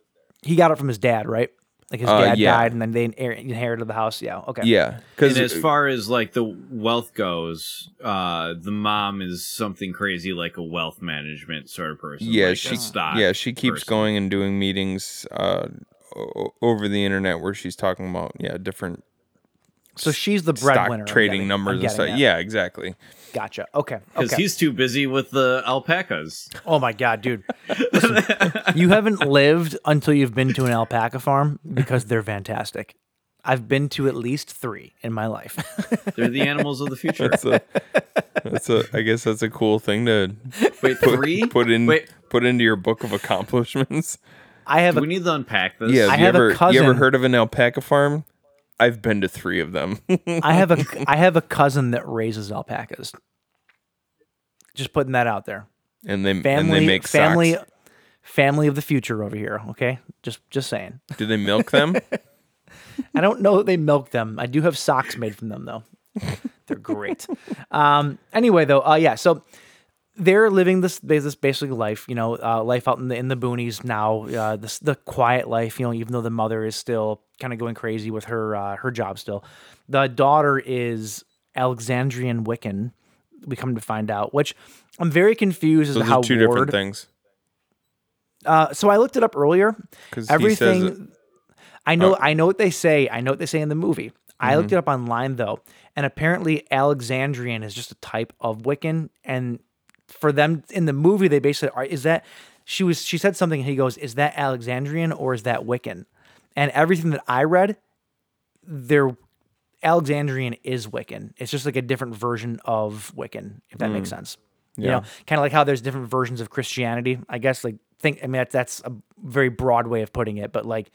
He got it from his dad, right? Like his
Uh,
dad
yeah.
died, and then they inherited the house. Yeah. Okay.
Yeah, because
as far as like the wealth goes, uh, the mom is something crazy like a wealth management sort of person.
yeah,
like
she
stock
yeah she keeps
person.
going and doing meetings uh, over the internet where she's talking about yeah different
So she's the
stock
breadwinner. I'm
trading
getting-
numbers and stuff.
at.
Yeah, exactly.
Gotcha. Okay.
because
Okay.
he's too busy with the alpacas.
Oh my god, dude! Listen, you haven't lived until you've been to an alpaca farm because they're fantastic. I've been to at least three in my life.
They're the animals of the future.
That's a that's a I guess that's a cool thing to
Wait,
put,
three?
put in
Wait,
put into your book of accomplishments.
I have
do
a
we need to unpack this?
Yeah,
I
have you
have a
ever you ever heard of an alpaca farm? I've been to three of them.
I have a I have a cousin that raises alpacas. Just putting that out there.
and they and
Family,
they make
family,
socks.
family of the future over here. Okay, just just saying.
Do they milk them?
I don't know that they milk them. I do have socks made from them though. They're great. Um, anyway, though, uh, yeah. So they're living this this basically life, you know, uh, life out in the in the boonies now. Uh, this the quiet life, you know, even though the mother is still kind of going crazy with her uh, her job still. The daughter is Alexandrian Wiccan. We come to find out, which I'm very confused as
Those
to how
two
Ward.
different things.
Uh, so I looked it up earlier.
'Cause he says
Everything. I know.
Oh.
I know what they say. I know what they say in the movie. I
Mm-hmm.
looked it up online though, and apparently Alexandrian is just a type of Wiccan. And for them in the movie, they basically are. Is that she was? She said something. and He goes, "Is that Alexandrian or is that Wiccan?" And everything that I read, they're Alexandrian is Wiccan. It's just like a different version of Wiccan, if that makes sense. You
Mm. Yeah.
know, kind of like how there's different versions of Christianity. I guess like think. I mean, that's, that's a very broad way of putting it, but like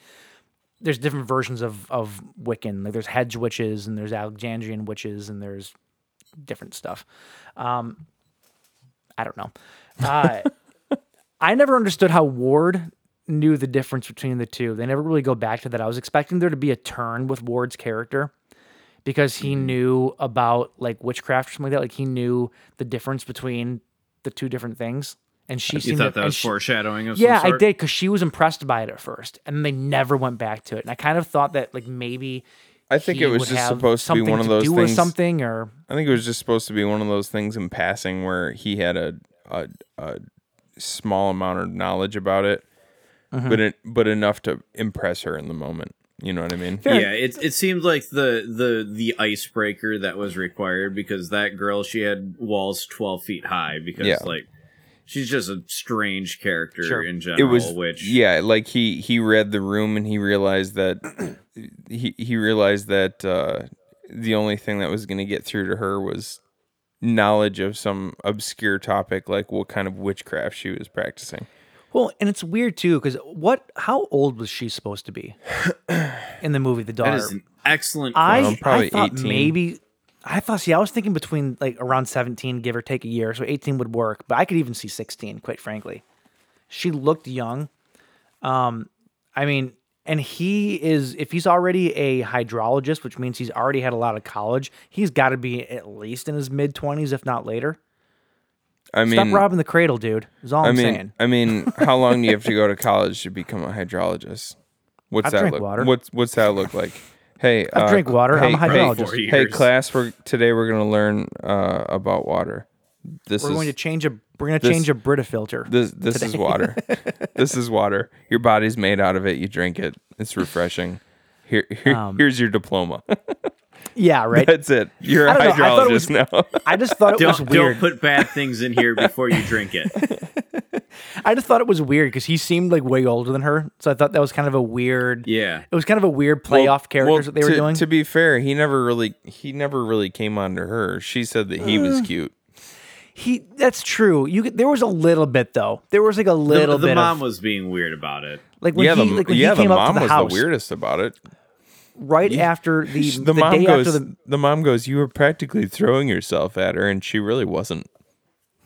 there's different versions of of Wiccan. Like there's hedge witches and there's Alexandrian witches and there's different stuff. Um, I don't know. Uh, I never understood how Ward knew the difference between the two. They never really go back to that. I was expecting there to be a turn with Ward's character because he
Mm-hmm.
knew about like witchcraft or something like that. Like he knew the difference between the two different things. And she
You
seemed
thought
to-
that was
she-
foreshadowing of
yeah,
some
I did because she was impressed by it at first, and they never went back to it. And I kind of thought that like maybe
I think
he
it was just supposed to be one of those
do
things.
something, or
I think it was just supposed to be one of those things in passing where he had a a, a small amount of knowledge about it,
Mm-hmm.
but it, but enough to impress her in the moment. You know what I mean?
Yeah, it it seemed like the the the icebreaker that was required because that girl she had walls twelve feet high because
Yeah.
like she's just a strange character
Sure.
in
it was
which
yeah like he he read the room and he realized that he he realized that uh the only thing that was going to get through to her was knowledge of some obscure topic like what kind of witchcraft she was practicing
Well, and it's weird too because what? How old was she supposed to be in the movie The Daughter?
that is an excellent.
I,
question.
Um, probably
I thought
18.
maybe. I thought. See, I was thinking between like around seventeen, give or take a year, so eighteen would work. But I could even see sixteen. Quite frankly, she looked young. Um, I mean, and he is if he's already a hydrologist, which means he's already had a lot of college. He's got to be at least in his mid twenties, if not later.
I mean
Stop robbing the cradle, dude. Is all
i
I'm
mean
saying.
i mean how long do you have to go to college to become a hydrologist what's
I've
that
drank
look
water.
what's what's that look like hey
I've
uh,
drank water. I'm a
hey,
hydrologist.
Hey, hey class we're today we're going to learn uh about water this
We're
is
going to change a. We're going to
this-
change a Brita filter.
This this is water. this is water. Your body's made out of it. You drink it. It's refreshing. Here, here
Um,
here's your diploma.
yeah, right.
That's it. You're a
don't I was-
hydrologist now.
I just thought it was
Don't,
weird.
don't put bad things in here before you drink it.
I just thought it was weird because he seemed like way older than her. So I thought that was kind of a weird.
Yeah.
It was kind of a weird playoff characters that they were
to,
doing.
To be fair, he never really he never really came on to her. She said that he
Uh.
was cute.
he that's true. You could, there was a little bit though. There was like a
The,
little
the
bit
mom
of
was being weird about it.
like when
yeah,
he
the,
like when
yeah,
he
the
came up
mom
to the
was
house
the weirdest about it.
Right after the
the,
the,
mom
day
goes.
after the
the mom goes. You were practically throwing yourself at her, and she really wasn't.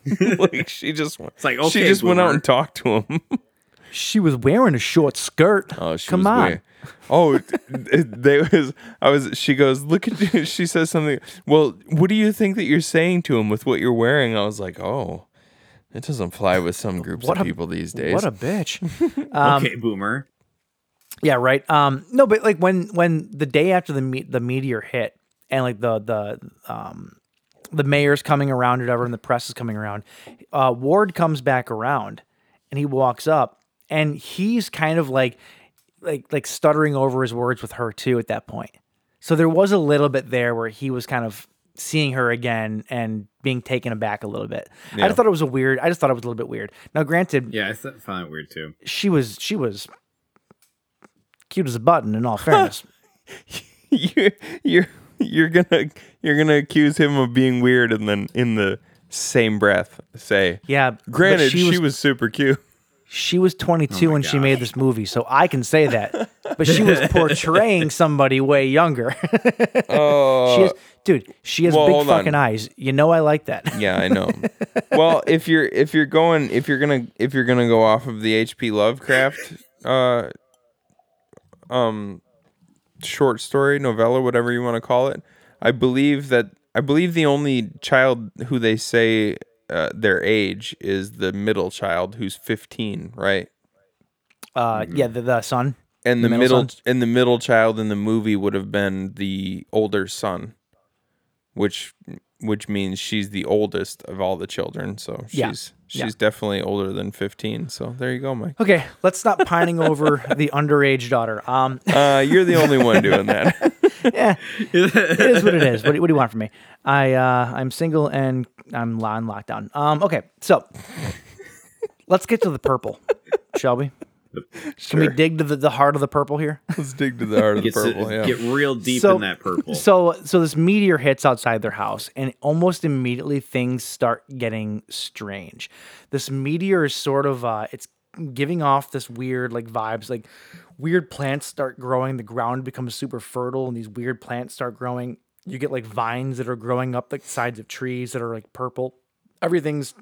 like she just went.
like,
she
okay,
just went out and talked to him.
she was wearing a short skirt.
Oh, she
come
was
on.
way- Oh, it- they was. I was. She goes. Look at. you." She says something. Well, what do you think that you're saying to him with what you're wearing? I was like, oh, it doesn't fly with some groups
What
of
a-
people these days.
What a bitch.
Um, okay, boomer.
Yeah, right. Um, no, but like when when the day after the me- the meteor hit, and like the the um the mayor's coming around, or whatever, and the press is coming around. Uh, Ward comes back around, and he walks up, and he's kind of like like like stuttering over his words with her too at that point. So there was a little bit there where he was kind of seeing her again and being taken aback a little bit. I just thought it was a weird. I just thought it was a little bit weird. Now, granted,
Yeah, I found it weird too.
she was she was cute as a button. In all fairness,
you you're you're gonna you're gonna accuse him of being weird, and then in the same breath say,
yeah. but
Granted, she was,
was
super cute.
she was 22
my
when she made this movie, so I can say that. But she was portraying somebody way younger.
Oh,
she is, dude. She has
well,
big
hold on.
fucking eyes. You know I like that.
Yeah, I know. well, if you're if you're going if you're gonna if you're gonna go off of the H.P. Lovecraft uh um short story, novella, whatever you want to call it, I believe that I believe the only child who they say uh, their age is the middle child who's 15, right?
Uh, yeah, the, the son.
And
The
the,
middle
middle and the middle child in the movie would have been the older son, which which means she's the oldest of all the children. So she's
Yeah.
she's
Yeah.
definitely older than fifteen. So there you go, Mike.
Okay, let's stop pining over the underage daughter. Um,
Uh, you're the only one doing that.
yeah, it is what it is. What do, what do you want from me? I uh, I'm single and I'm on lockdown. Um, okay, so let's get to the purple, shall we? Can we dig to the, the heart of the purple here?
Let's dig to the heart of the
Gets to-
purple. Yeah.
Get real deep
So-
in that purple.
So so this meteor hits outside their house and almost immediately things start getting strange. This meteor is sort of uh it's giving off this weird like vibes like weird plants start growing, the ground becomes super fertile and these weird plants start growing. You get like vines that are growing up the sides of trees that are like purple. Everything's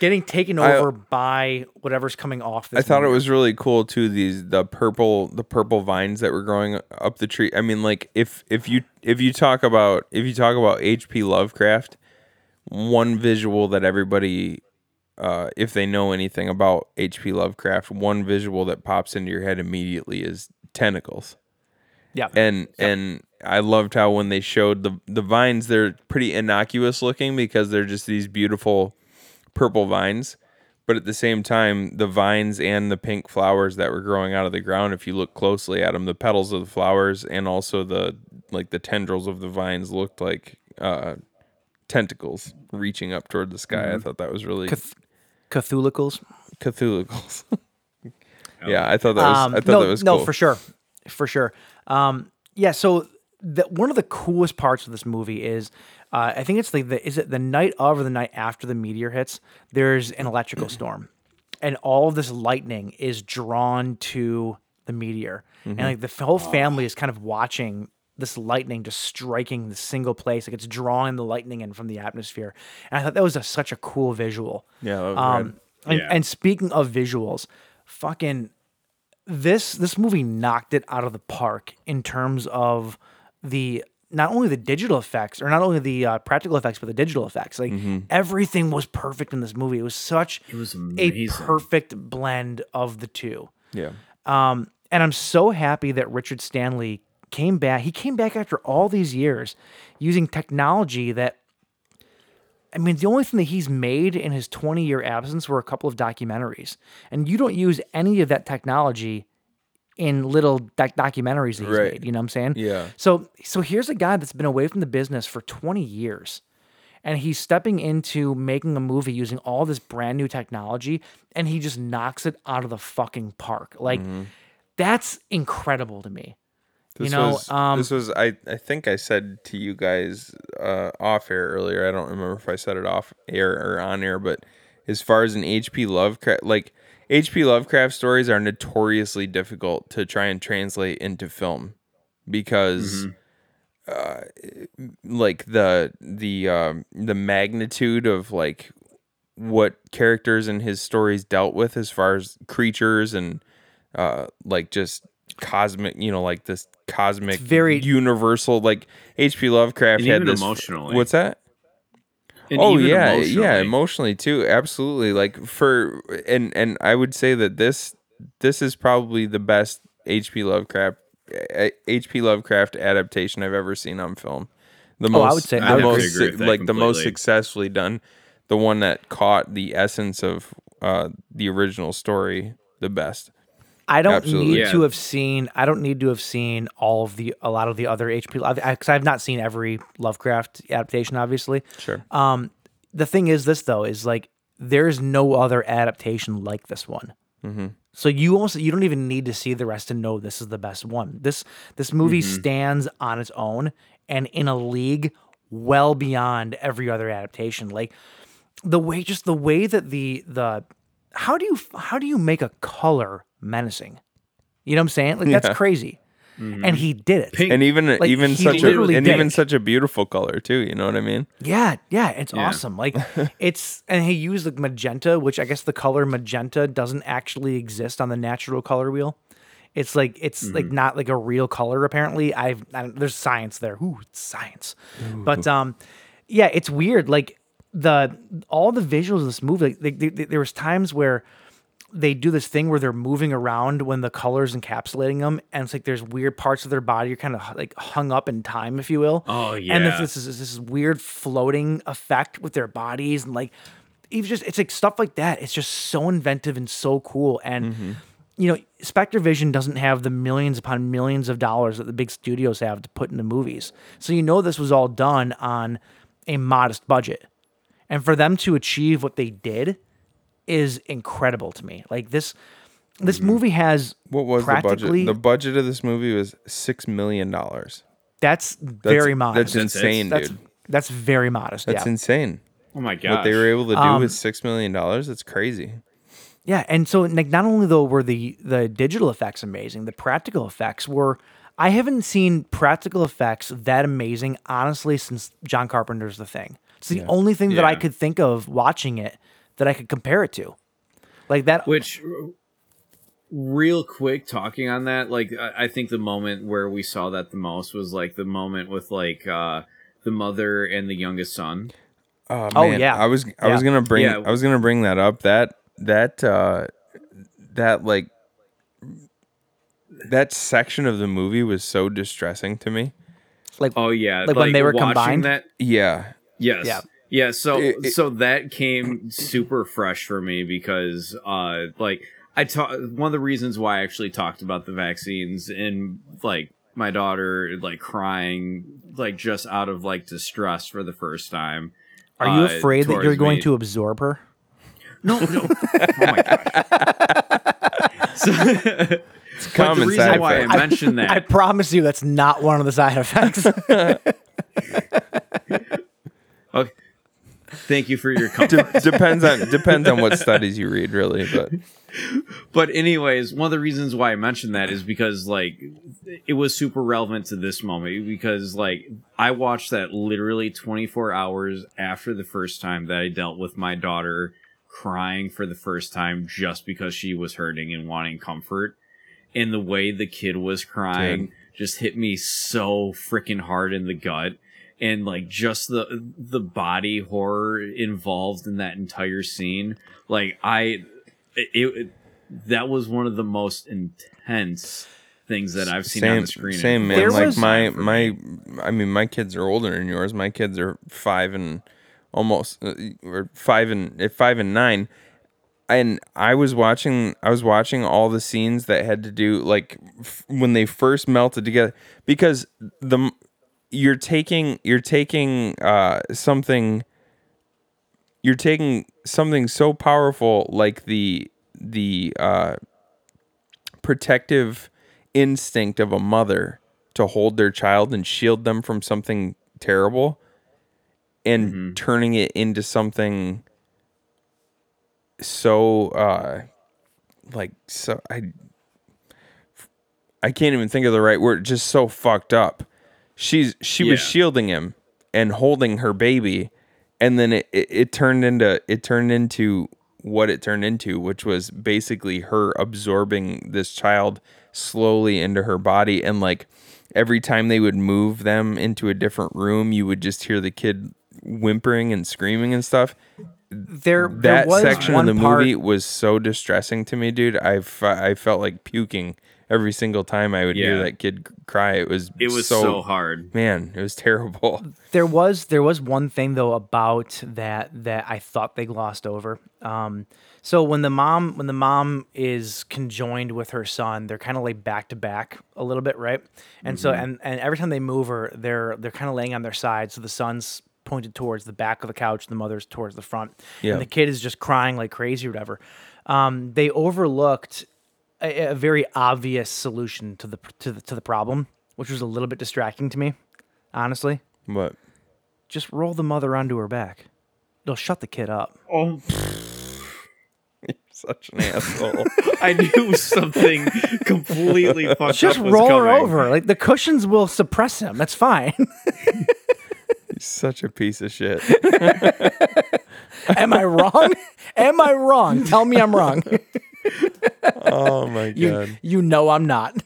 getting taken
I-
over by whatever's coming off this
I thought it was really cool too. These the purple the purple vines that were growing up the tree. I mean, like if if you if you talk about if you talk about H.P. Lovecraft, one visual that everybody, uh, if they know anything about H.P. Lovecraft, one visual that pops into your head immediately is tentacles.
yeah.
And and I loved how when they showed the the vines, they're pretty innocuous looking because they're just these beautiful purple vines. But at the same time, the vines and the pink flowers that were growing out of the ground, if you look closely at them, the petals of the flowers and also the like the tendrils of the vines looked like uh, tentacles reaching up toward the sky. I thought that was really
Cth- Cthulhucles.
Cthulhucles. yeah, I thought that was.
Um,
I thought
no,
that was
no, for sure, for sure. Um, yeah. So the, one of the coolest parts of this movie is, uh, I think it's like the is it the night of or the night after the meteor hits? There's an electrical storm, and all of this lightning is drawn to the meteor, and like the whole family is kind of watching this lightning just striking the single place, like it's drawing the lightning in from the atmosphere. And I thought that was a, such a cool visual.
Yeah,
Um, and,
Yeah.
and speaking of visuals, fucking this this movie knocked it out of the park in terms of the not only the digital effects or not only the uh, practical effects but the digital effects like everything was perfect in this movie it was such
It was
a perfect blend of the two
Yeah.
um, and I'm so happy that Richard Stanley came back. He came back after all these years using technology that, I mean, the only thing that he's made in his 20 year absence were a couple of documentaries. And you don't use any of that technology in little doc- documentaries that he's
Right.
made. You know what I'm saying?
Yeah.
So, so here's a guy that's been away from the business for 20 years. And he's stepping into making a movie using all this brand new technology, and he just knocks it out of the fucking park. Like, that's incredible to me.
This
you know,
was,
um,
this was I, I think I said to you guys uh, off air earlier. I don't remember if I said it off air or on air, but as far as an HP Lovecraft, like HP Lovecraft stories are notoriously difficult to try and translate into film because, uh, like the the um, the magnitude of like what characters in his stories dealt with as far as creatures and uh like just cosmic you know like this cosmic
very-
universal like hp lovecraft had this
emotionally.
what's that
And
oh
even
yeah yeah
emotionally.
emotionally too absolutely like for and and i would say that this this is probably the best hp lovecraft eh, hp lovecraft adaptation i've ever seen on film. The
Oh,
most
I would say-
the
I
most
agree with that
like the most successfully done the one that caught the essence of uh the original story the best
I don't
Absolutely.
need
Yeah.
to have seen. I don't need to have seen all of the a lot of the other HP because I've not seen every Lovecraft adaptation. Obviously,
sure
Um, the thing is, this though is like there's no other adaptation like this one. So you almost you don't even need to see the rest to know this is the best one. This this movie stands on its own and in a league well beyond every other adaptation. Like the way just the way that the the how do you how do you make a color menacing? You know what I'm saying? Like
Yeah.
that's crazy. And he did it.
Pink-
and even
Like,
even such a and even
it.
such a beautiful color too you know what i mean
Yeah, yeah, it's
Yeah.
awesome. Like it's and he used like magenta, which I guess the color magenta doesn't actually exist on the natural color wheel. It's like it's like not like a real color apparently. I've I there's science there. Ooh, it's science. But um yeah, it's weird like the all the visuals of this movie like, they, they, they- there was times where they do this thing where they're moving around when the colors encapsulating them and it's like there's weird parts of their body are kind of like hung up in time if you will.
Oh,
and
yeah.
this, this is this weird floating effect with their bodies and like even just it's like stuff like that. It's just so inventive and so cool. And mm-hmm. you know spectre vision doesn't have the millions upon millions of dollars that the big studios have to put into movies. So you know this was all done on a modest budget. And for them to achieve what they did is incredible to me. Like this this movie has
what was the
practically
budget the budget of this movie was six million dollars.
That's very modest.
that's insane
that's,
dude.
that's very modest
that's
yeah.
insane.
Oh my god.
what they were able to do
Um,
with six million dollars? That's crazy.
Yeah, and so like not only though were the the digital effects amazing, the practical effects were. I haven't seen practical effects that amazing honestly since John Carpenter's The Thing. It's the only thing that I
Yeah.
could think of watching it that I could compare it to, like that.
Which, real quick, talking on that, like I, I think the moment where we saw that the most was like the moment with like uh the mother and the youngest son.
oh,
Oh, yeah.
i was i was gonna bring
Yeah.
i was gonna bring that up that that uh that like that section of the movie was so distressing to me
like
Oh yeah,
Like when they were combined?
That
yeah
Yes.
Yeah.
Yeah. So
It- it-
so that came super fresh for me because uh like I talk one of the reasons why I actually talked about the vaccines and like my daughter like crying like just out of like distress for the first time
Are you
uh,
afraid that you're going
me.
to absorb her?
No, no. oh my gosh. So, but
common
the reason
side
why
effect.
I mentioned that
I promise you that's not one of the side effects.
Thank you for your comfort.
De- depends on depends on what studies you read, really. But
but anyways, one of the reasons why I mentioned that is because like it was super relevant to this moment because like I watched that literally 24 hours after the first time that I dealt with my daughter crying for the first time just because she was hurting and wanting comfort. And the way the kid was crying just hit me so freaking hard in the gut. And like just the the body horror involved in that entire scene, like I, it, it that was one of the most intense things that I've seen on the screen.
same man.
There
Like my my. I mean, my kids are older than yours. My kids are five and almost uh, or five and uh, five and nine. And I was watching, I was watching all the scenes that had to do like f- when they first melted together because the you're taking you're taking uh something you're taking something so powerful like the the uh protective instinct of a mother to hold their child and shield them from something terrible and turning it into something so uh like so I I can't even think of the right word just so fucked up. She's she was shielding him and holding her baby and then it, it, it turned into it turned into what it turned into which was basically her absorbing this child slowly into her body. And like every time they would move them into a different room you would just hear the kid whimpering and screaming and stuff.
There, there
that
was
section of the
part,
movie was so distressing to me dude. I, f- I felt like puking every single time i would hear that kid cry it was
it was so, hard.
man it was terrible
There was there was one thing though about that that I thought they glossed over. Um, so when the mom when the mom is conjoined with her son, they're kind of like back to back a little bit, right? And so and and every time they move her, they're they're kind of laying on their side, so the son's pointed towards the back of the couch, the mother's towards the front,
Yeah.
and the kid is just crying like crazy or whatever. Um, they overlooked a, a very obvious solution to the to the to the problem, which was a little bit distracting to me, honestly
but
just roll the mother onto her back. It'll shut the kid up.
Oh,
such an asshole
I knew something completely fucked
Just
up was
roll her over. Like the cushions will suppress him. That's fine.
He's such a piece of shit
Am I wrong? Am I wrong? Tell me I'm wrong.
Oh my god
you know I'm not.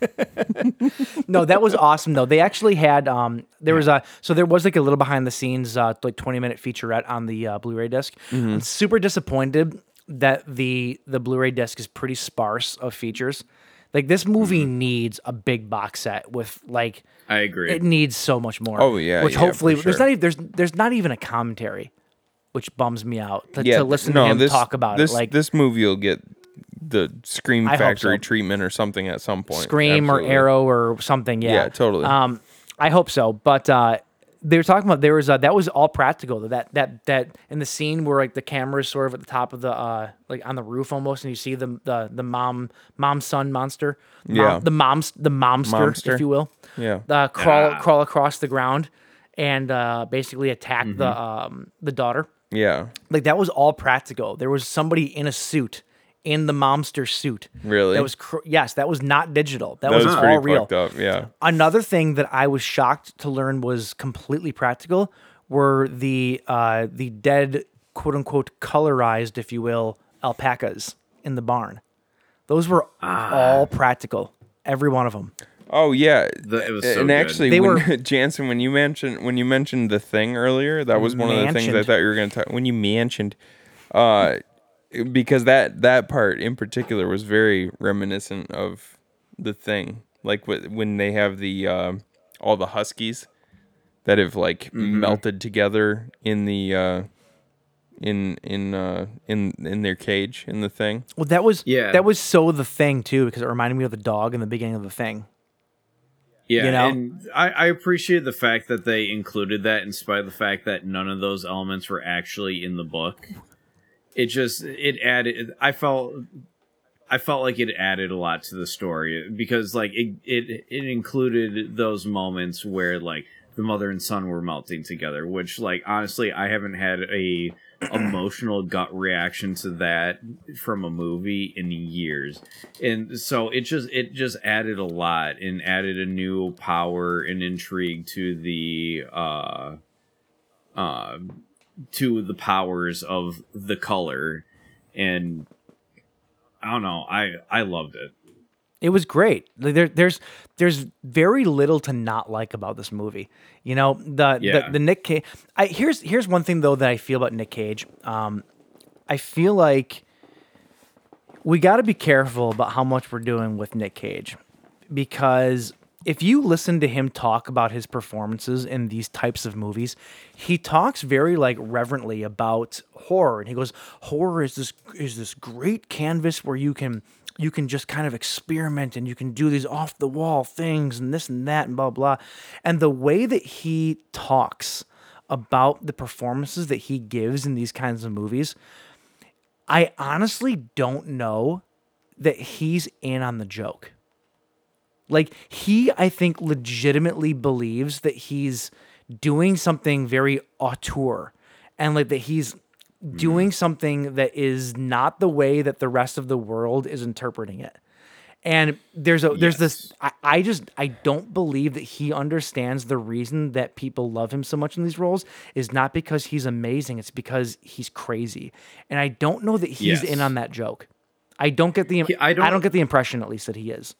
no, that was awesome though. They actually had um there was a so there was like a little behind the scenes uh like 20 minute featurette on the uh, Blu-ray disc. I'm super disappointed that the the Blu-ray disc is pretty sparse of features. Like this movie needs a big box set with like
I agree.
it needs so much more.
Oh, yeah,
which
yeah, for
hopefully there's not even there's there's not even a commentary, which bums me out to,
yeah
to listen
no,
to him
this,
talk about
this
it. Like
this movie will get the scream
I
factory
so.
treatment or something at some point
Scream
Absolutely.
or Arrow or something. Yeah,
Yeah, totally.
Um, I hope so. But uh, they were talking about there was uh, that was all practical. That that that in the scene where like the camera is sort of at the top of the uh like on the roof almost, and you see the the the mom mom son monster. Mom-
Yeah.
the mom's the momster,
Momster.
if you will.
yeah
uh, crawl
Ah.
crawl across the ground and uh, basically attack the
Mm-hmm.
um, the daughter.
yeah
Like that was all practical. There was somebody in a suit, in the momster suit.
Really?
That was cr- yes. That was not digital. That,
that
was,
was
all real.
up yeah
Another thing that I was shocked to learn was completely practical were the uh, the dead quote unquote colorized, if you will, alpacas in the barn. Those were all practical. Every one of them.
Oh yeah,
The- it was so
and
good.
actually,
They
when,
were-
Jansen, when you mentioned when you mentioned the thing earlier, that was one of the things I thought you were going to talk. When you mentioned, uh, because that that part in particular was very reminiscent of the thing, like when they have the um all the huskies that have like
Mm-hmm.
melted together in the uh, in in uh, in in their cage in the thing.
Well, that was
Yeah.
that was so the thing too because it reminded me of the dog in the beginning of the thing.
Yeah,
you know?
and I, I appreciate the fact that they included that, in spite of the fact that none of those elements were actually in the book. It just it added. I felt. I felt like it added a lot to the story because, like, it it it included those moments where like the mother and son were melting together, which, like, honestly, I haven't had a emotional gut reaction to that from a movie in years and so it just it just added a lot and added a new power and intrigue to the uh uh to the powers of the color and i don't know i i loved it
It was great. There, there's there's very little to not like about this movie. You know, the
Yeah.
the, the Nick Cage. I here's here's one thing though that I feel about Nick Cage. Um, I feel like we got to be careful about how much we're doing with Nick Cage because if you listen to him talk about his performances in these types of movies, he talks very like reverently about horror and he goes horror is this is this great canvas where you can you can just kind of experiment and you can do these off the wall things and this and that and blah blah. And the way that he talks about the performances that he gives in these kinds of movies, I honestly don't know that he's in on the joke. Like he, I think, legitimately believes that he's doing something very auteur, and like that he's mm-hmm. doing something that is not the way that the rest of the world is interpreting it. And there's a there's this I, I just I don't believe that he understands the reason that people love him so much in these roles is not because he's amazing, it's because he's crazy. And I don't know that he's
Yes.
in on that joke. I don't get the
He-
I
I
don't,
don't-
get the impression at least that he is.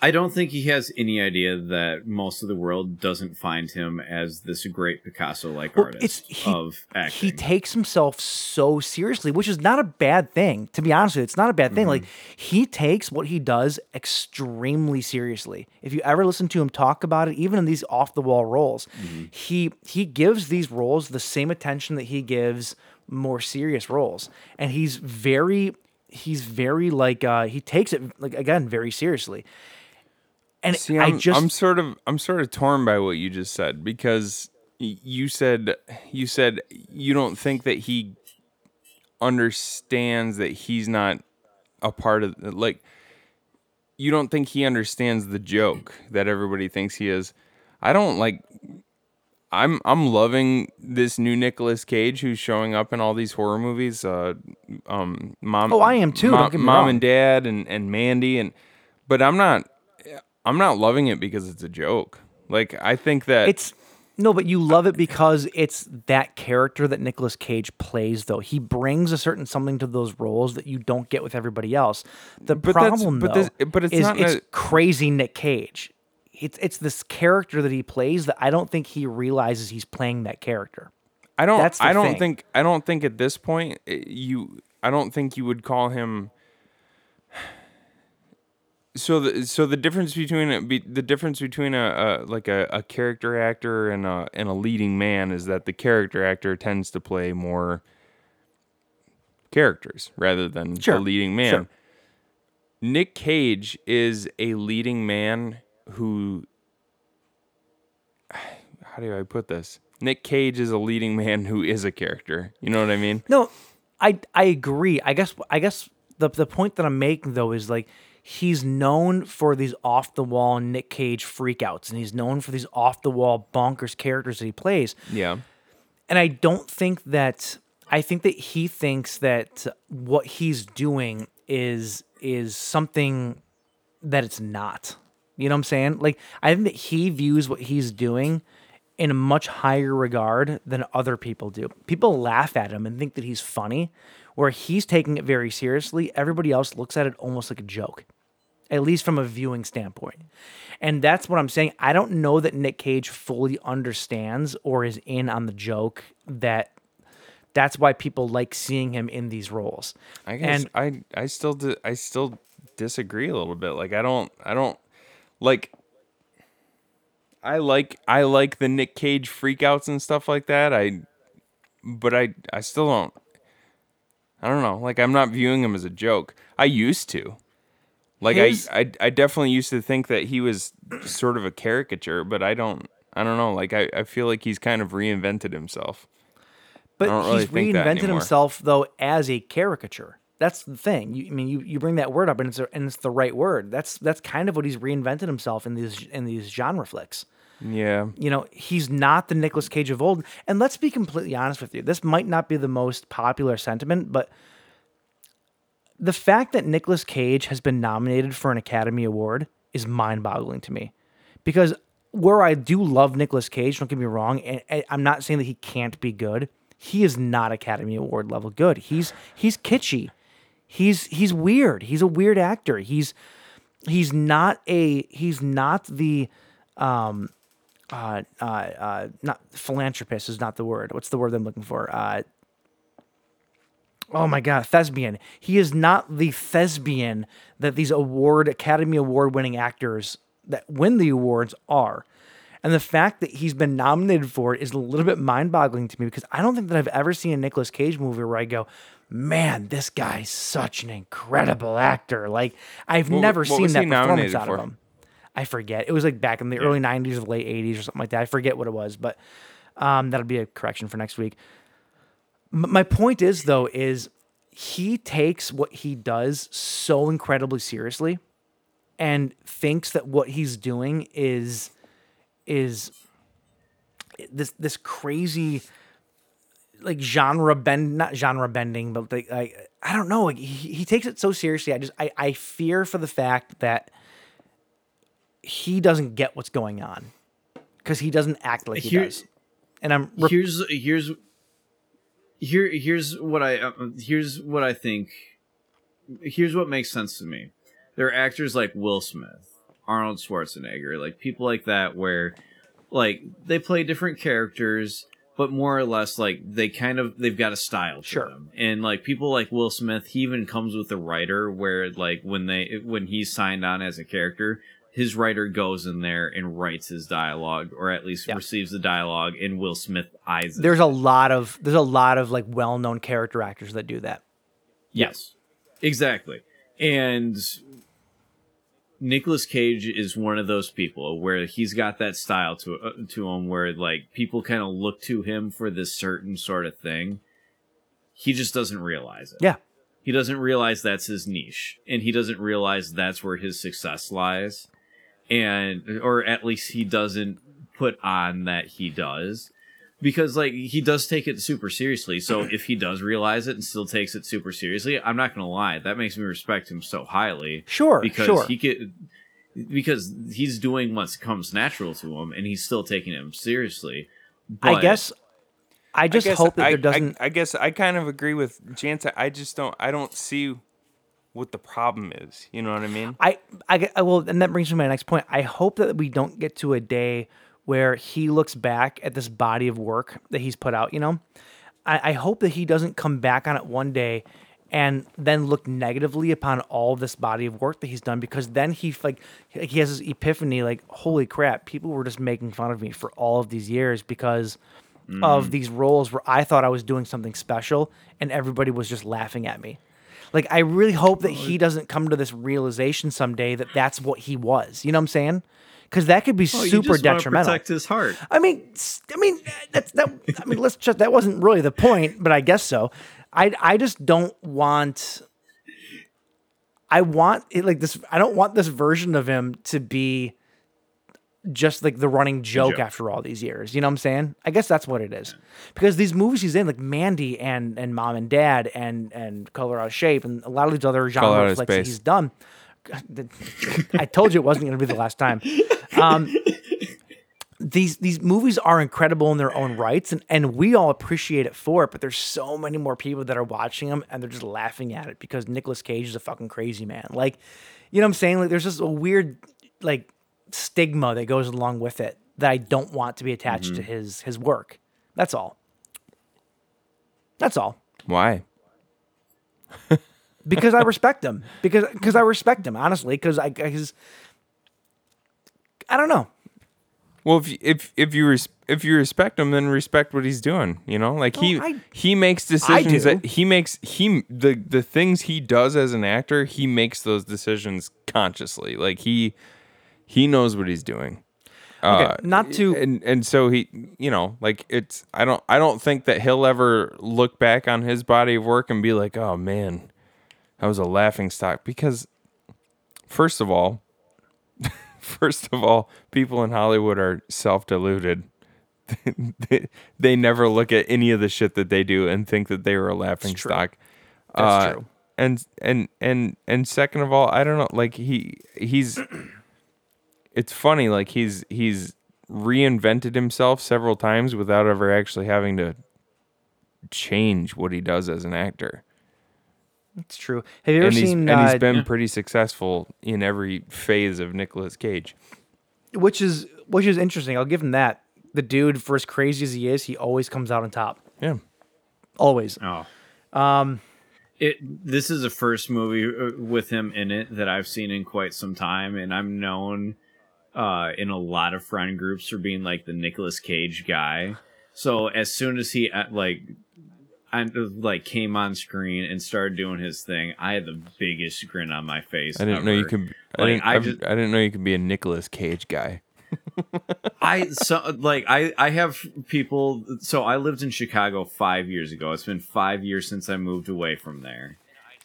I don't think he has any idea that most of the world doesn't find him as this great Picasso-like
Well,
artist
he,
of acting.
he takes himself so seriously, which is not a bad thing. To be honest with you, it's not a bad thing. Like
Mm-hmm.
he takes what he does extremely seriously. If you ever listen to him talk about it, even in these off the wall roles,
Mm-hmm.
he he gives these roles the same attention that he gives more serious roles, and he's very he's very like uh he takes it like again very seriously. And
See,
I
I'm,
just
I'm sort of I'm sort of torn by what you just said because you said you said you don't think that he understands that he's not a part of like you don't think he understands the joke that everybody thinks he is. I don't like I'm I'm loving this new Nicolas Cage who's showing up in all these horror movies. Uh, um, mom.
Oh, I am too,
Mom,
don't get me
mom and dad and and Mandy and, but I'm not. I'm not loving it because it's a joke. Like I think that
It's no, but you love it because it's that character that Nicolas Cage plays. Though he brings a certain something to those roles that you don't get with everybody else. The
But
problem,
but
though,
this- but it's
is
not
it's
a-
crazy Nick Cage. It's it's this character that he plays that I don't think he realizes he's playing that character.
I don't.
That's
I don't
thing.
think. I don't think at this point eh, you. I don't think you would call him. So the so the difference between a, be, the difference between a, a like a, a character actor and a and a leading man is that the character actor tends to play more characters rather than
Sure,
the leading man.
sure.
Nick Cage is a leading man who how do I put this? Nick Cage is a leading man who is a character. You know what I mean?
No, I I agree. I guess I guess the the point that I'm making though is like he's known for these off the wall Nick Cage freakouts, and he's known for these off the wall bonkers characters that he plays.
Yeah.
And I don't think that I think that he thinks that what he's doing is is something that it's not. You know what I'm saying? Like I think that he views what he's doing in a much higher regard than other people do. People laugh at him and think that he's funny, where he's taking it very seriously. Everybody else looks at it almost like a joke, at least from a viewing standpoint. And that's what I'm saying. I don't know that Nick Cage fully understands or is in on the joke that that's why people like seeing him in these roles.
I guess
and
I I still di- I still disagree a little bit. Like I don't I don't like I like I like the Nick Cage freakouts and stuff like that. I but I I still don't I don't know. Like I'm not viewing him as a joke. I used to. Like
His-
I, I, I definitely used to think that he was sort of a caricature, but I don't, I don't know. Like I, I feel like he's kind of reinvented himself.
But
don't really
he's reinvented himself though as a caricature. That's the thing. You, I mean, you, you bring that word up, and it's a, and it's the right word. That's that's kind of what he's reinvented himself in these in these genre flicks.
Yeah.
You know, he's not the Nicolas Cage of old. And let's be completely honest with you. This might not be the most popular sentiment, but the fact that Nicolas Cage has been nominated for an Academy Award is mind-boggling to me. Because where I do love Nicolas Cage, don't get me wrong, and I'm not saying that he can't be good. He is not Academy Award level good. He's he's kitschy. He's he's weird. He's a weird actor. He's he's not a he's not the um uh uh uh not philanthropist is not the word. What's the word I'm looking for? Uh Oh my god, thespian. He is not the thespian that these award Academy Award winning actors that win the awards are. And the fact that he's been nominated for it is a little bit mind-boggling to me because I don't think that I've ever seen a Nicolas Cage movie where I go, "Man, this guy's such an incredible actor." Like I've
What-
never seen that performance out
for?
of him. I forget. It was like back in the early '90s or late '80s or something like that. I forget what it was, but um, that'll be a correction for next week. M- my point is though is he takes what he does so incredibly seriously and thinks that what he's doing is is this this crazy like genre bend not genre bending but like, like I don't know like he, he takes it so seriously I just I, I fear for the fact that he doesn't get what's going on because he doesn't act like he
Here-
does and I'm rep-
here's here's here here's what I uh, here's what I think. Here's what makes sense to me. There are actors like Will Smith, Arnold Schwarzenegger, like people like that, where like they play different characters, but more or less like they kind of they've got a style to
Sure.
them. And like people like Will Smith, he even comes with a writer where like when they when he's signed on as a character, his writer goes in there and writes his dialogue, or at least
Yeah.
receives the dialogue, and Will Smith eyes it.
there's a lot of there's a lot of like well-known character actors that do that.
Yes, exactly. And Nicolas Cage is one of those people where he's got that style to uh, to him, where like people kind of look to him for this certain sort of thing. He just doesn't realize it.
Yeah.
He doesn't realize that's his niche, and he doesn't realize that's where his success lies, and or at least he doesn't put on that he does because like he does take it super seriously. So if he does realize it and still takes it super seriously, I'm not gonna lie, that makes me respect him so highly.
Sure,
because
sure.
he could because he's doing what comes natural to him and he's still taking him seriously.
I guess I just
guess
hope that
I,
there doesn't
I, I guess I kind of agree with Janta. I just don't. I don't see what the problem is. You know what I mean?
I, I, get- I will, and that brings me to my next point. I hope that we don't get to a day where he looks back at this body of work that he's put out. You know, I, I hope that he doesn't come back on it one day and then look negatively upon all this body of work that he's done because then he like he has this epiphany like holy crap people were just making fun of me for all of these years because of mm. these roles where I thought I was doing something special and everybody was just laughing at me. Like I really hope that he doesn't come to this realization someday that that's what he was. You know what I'm saying? Because that could be
Oh, you
super
just wanna
detrimental.
Protect his heart.
I mean, s- I mean eh, that's that. I mean, let's just that wasn't really the point, but I guess so. I I just don't want. I want it like this. I don't want this version of him to be just like the running joke,
joke.
after all these years. You know what I'm saying? I guess that's what it is. Because these movies he's in, like Mandy and and Mom and Dad and and Color Out of Shape and a lot of these other
Out
genre
of
flicks that he's done. I told you it wasn't going to be the last time. Um, these these movies are incredible in their own rights, and, and we all appreciate it for it. But there's so many more people that are watching them, and they're just laughing at it because Nicolas Cage is a fucking crazy man. Like, you know what I'm saying? Like, there's just a weird like stigma that goes along with it that I don't want to be attached to his his work. That's all. That's all.
Why?
Because I respect him. Because because I respect him honestly. Because I because I don't know.
Well, if you- if if you res- if you respect him, then respect what he's doing. You know, like he
Oh, I-
he makes decisions that he makes he the the things he does as an actor. He makes those decisions consciously. Like he he knows what he's doing.
Okay,
Uh,
not to-
and and so he you know like it's I don't I don't think that he'll ever look back on his body of work and be like oh man that was a laughing stock because first of all first of all people in Hollywood are self deluded they, they never look at any of the shit that they do and think that they were a laughing
true.
stock
That's
Uh,
true.
and and and and second of all I don't know like he he's it's funny like he's he's reinvented himself several times without ever actually having to change what he does as an actor
It's true. Have you ever
and he's,
seen?
and he's
uh,
been pretty successful in every phase of Nicolas Cage
which is which is interesting. I'll give him that. The dude, for as crazy as he is, he always comes out on top.
yeah
Always.
Oh. Um it this is the first movie uh, with him in it that I've seen in quite some time and I'm known uh in a lot of friend groups for being like the Nicolas Cage guy. So as soon as he uh, like I like came on screen and started doing his thing, I had the biggest grin on my face.
I didn't know you could I,
Like,
didn't,
I
I,
just-
I didn't know you could be a Nicolas Cage guy
I so like I I have people. So I lived in Chicago five years ago. It's been five years since I moved away from there,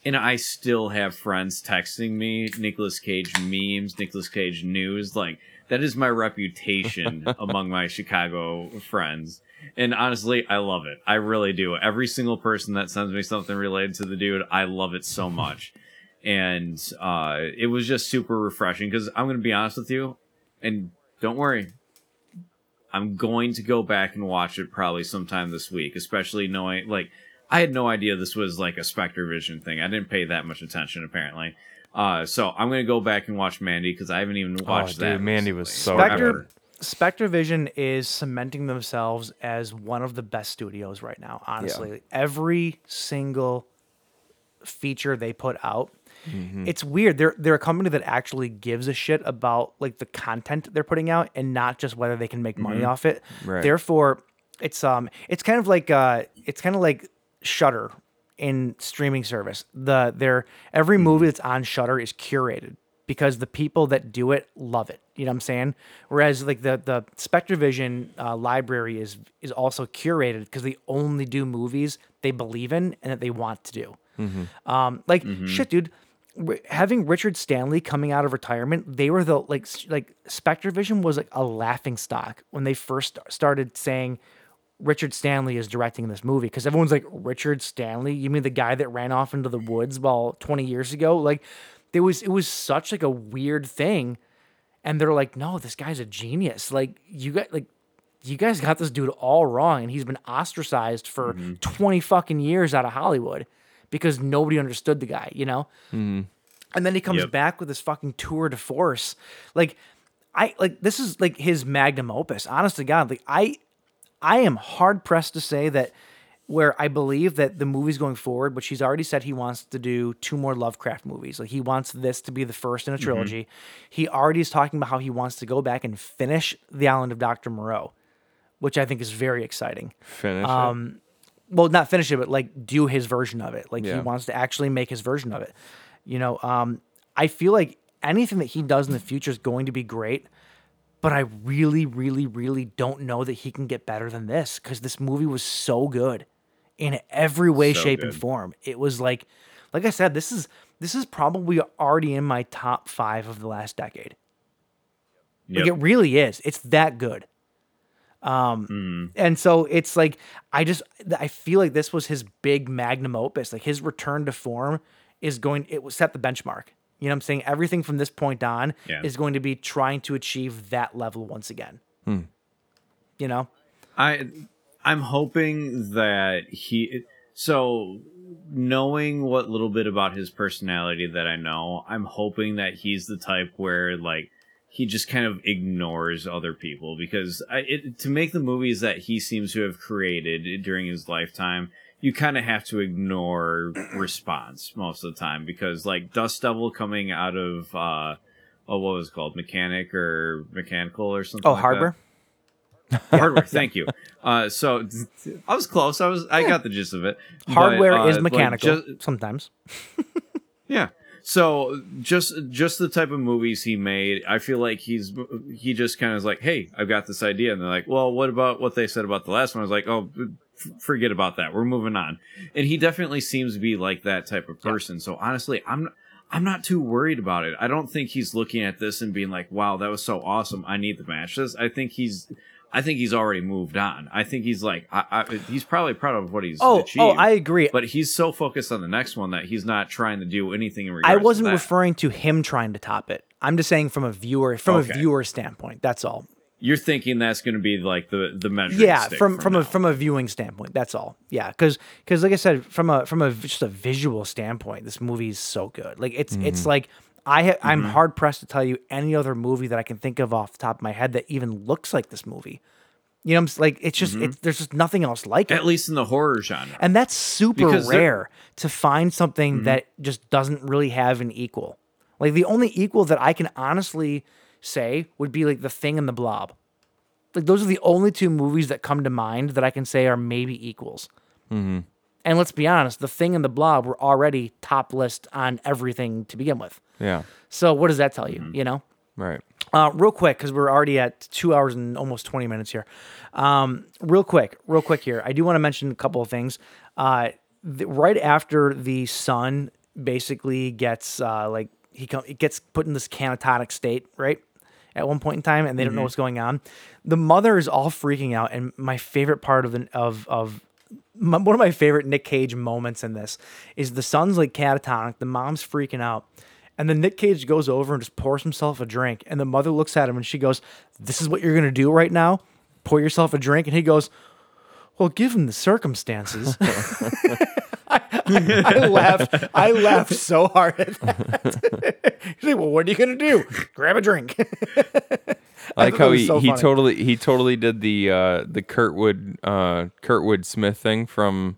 and I still have friends texting me Nicolas Cage memes, Nicolas Cage news. Like that is my reputation among my Chicago friends. And honestly, I love it. I really do. Every single person that sends me something related to the dude, I love it so much. And uh, it was just super refreshing because I'm going to be honest with you, and don't worry, I'm going to go back and watch it probably sometime this week, especially knowing like I had no idea this was like a SpectreVision thing. I didn't pay that much attention apparently. Uh, so I'm gonna go back and watch Mandy because I haven't even watched
dude,
that.
Mandy was so
Spectre,
good.
SpectreVision is cementing themselves as one of the best studios right now. Honestly, every single feature they put out, it's weird. They're they're a company that actually gives a shit about like the content they're putting out and not just whether they can make money off it.
Right.
Therefore, it's um it's kind of like uh it's kind of like Shudder in streaming service. The their every movie that's on Shudder is curated because the people that do it love it. You know what I'm saying? Whereas like the the SpectreVision uh, library is is also curated because they only do movies they believe in and that they want to do. Um, like shit, dude. Having Richard Stanley coming out of retirement, they were the like like SpectreVision was like a laughing stock when they first started saying Richard Stanley is directing this movie because everyone's like Richard Stanley. You mean the guy that ran off into the woods about twenty years ago? Like there was it was such like a weird thing, and they're like, no, this guy's a genius. Like you got like you guys got this dude all wrong, and he's been ostracized for mm-hmm. twenty fucking years out of Hollywood because nobody understood the guy. You know. Mm-hmm. And then he comes
Yep.
back with this fucking tour de force. Like I like this is like his magnum opus. Honest to God, like I I am hard pressed to say that where I believe that the movie's going forward, but she's already said he wants to do two more Lovecraft movies. Like he wants this to be the first in a trilogy. He already is talking about how he wants to go back and finish The Island of Dr. Moreau, which I think is very exciting
Finish
Um, well not finish it but like do his version of it like he wants to actually make his version of it you know um i feel like anything that he does in the future is going to be great but i really really really don't know that he can get better than this because this movie was so good in every way
So
shape and form it was like like i said this is this is probably already in my top five of the last decade like it really is. It's that good. Um, and so it's like I just I feel like this was his big magnum opus. Like his return to form is going. It will set the benchmark. You know what I'm saying? Everything from this point on
Yeah.
is going to be trying to achieve that level once again. You know?
I I'm hoping that he so knowing what little bit about his personality that I know, I'm hoping that he's the type where like he just kind of ignores other people because I, it, to make the movies that he seems to have created during his lifetime, you kind of have to ignore response most of the time because like Dust Devil coming out of uh oh what was it called mechanic or mechanical or something
Oh,
like that? Hardware thank you uh so i was close i was i got the gist of it But,
Hardware
uh,
is
like,
mechanical sometimes.
yeah So just just the type of movies he made, I feel like he's he just kind of is like, hey, I've got this idea, and they're like, well, what about what they said about the last one? I was like, oh, f- forget about that. We're moving on. And he definitely seems to be like that type of person. So honestly, I'm I'm not too worried about it. I don't think he's looking at this and being like, wow, that was so awesome. I need to match this. I think he's I think he's already moved on. I think he's like, I, I, he's probably proud of what he's
Oh, oh
achieved.
oh, I agree.
But he's so focused on the next one that he's not trying to do anything in
I wasn't
to that.
referring to him trying to top it. I'm just saying from a viewer from
Okay.
a viewer standpoint. That's all.
You're thinking that's going to be like the the measure.
Yeah, from from, a from a viewing standpoint. That's all. Yeah, because because like I said, from a from a just a visual standpoint, this movie is so good. Like it's it's mm-hmm. like I ha- I'm
Mm-hmm.
hard pressed to tell you any other movie that I can think of off the top of my head that even looks like this movie. You know, I'm like it's just it's there's just nothing else like it.
Mm-hmm. at least in the horror genre.
And that's super
Because Mm-hmm.
rare to find something that just doesn't really have an equal. Like the only equal that I can honestly say would be like The Thing and The Blob. Like those are the only two movies that come to mind that I can say are maybe equals.
Mm-hmm.
And let's be honest, The Thing and The Blob were already top list on everything to begin with.
Yeah.
So what does that tell you?
Mm-hmm.
You know?
Right.
Uh, real quick, because we're already at two hours and almost 20 minutes here. Um, real quick, real quick here. I do want to mention a couple of things. Uh, right after the son basically gets uh, like he com- it gets put in this canatonic state, right? At one point in time, and they don't know what's going on. The mother is all freaking out, and my favorite part of the, of of my, one of my favorite Nick Cage moments in this is the son's like catatonic, the mom's freaking out, and then Nick Cage goes over and just pours himself a drink, and the mother looks at him and she goes, "This is what you're gonna do right now? Pour yourself a drink?" And he goes, "Well, given the circumstances." I, I, I laughed. I laughed so hard at that. He's like, "Well, what are you gonna do? Grab a drink."
I like how he,
so
he
funny.
totally he totally did the uh the Kurtwood uh Kurtwood Smith thing from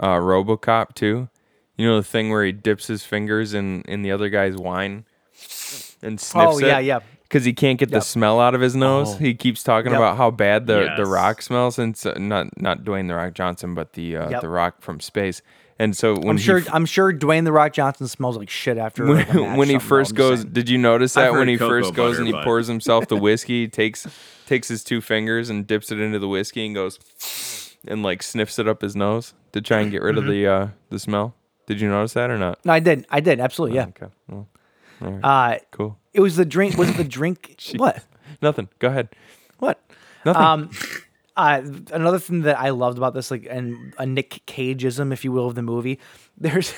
uh RoboCop too. You know the thing where he dips his fingers in in the other guy's wine and sniffs
Oh, yeah,
it?
yeah.
Because he can't get the smell out of his nose.
Oh.
He keeps talking
Yep.
about how bad the, the Rock smells, and so, not not Dwayne the Rock Johnson, but the uh,
Yep.
the Rock from space. And so when
I'm
he
sure.
f-
I'm sure Dwayne the Rock Johnson smells like shit after
when,
like, a match
when he first goes,
saying.
did you notice that when he first goes
butter,
and he
but-
pours himself the whiskey, he takes takes his two fingers and dips it into the whiskey and goes and like sniffs it up his nose to try and get rid
Mm-hmm.
of the uh the smell. Did you notice that or not?
No, I did. I did. Absolutely. Yeah.
Okay, well,
Uh,
cool.
it was the drink. Was it the drink? what?
Nothing. Go ahead.
What?
Nothing.
Um, uh, another thing that I loved about this, like, and a Nick Cageism, if you will, of the movie. There's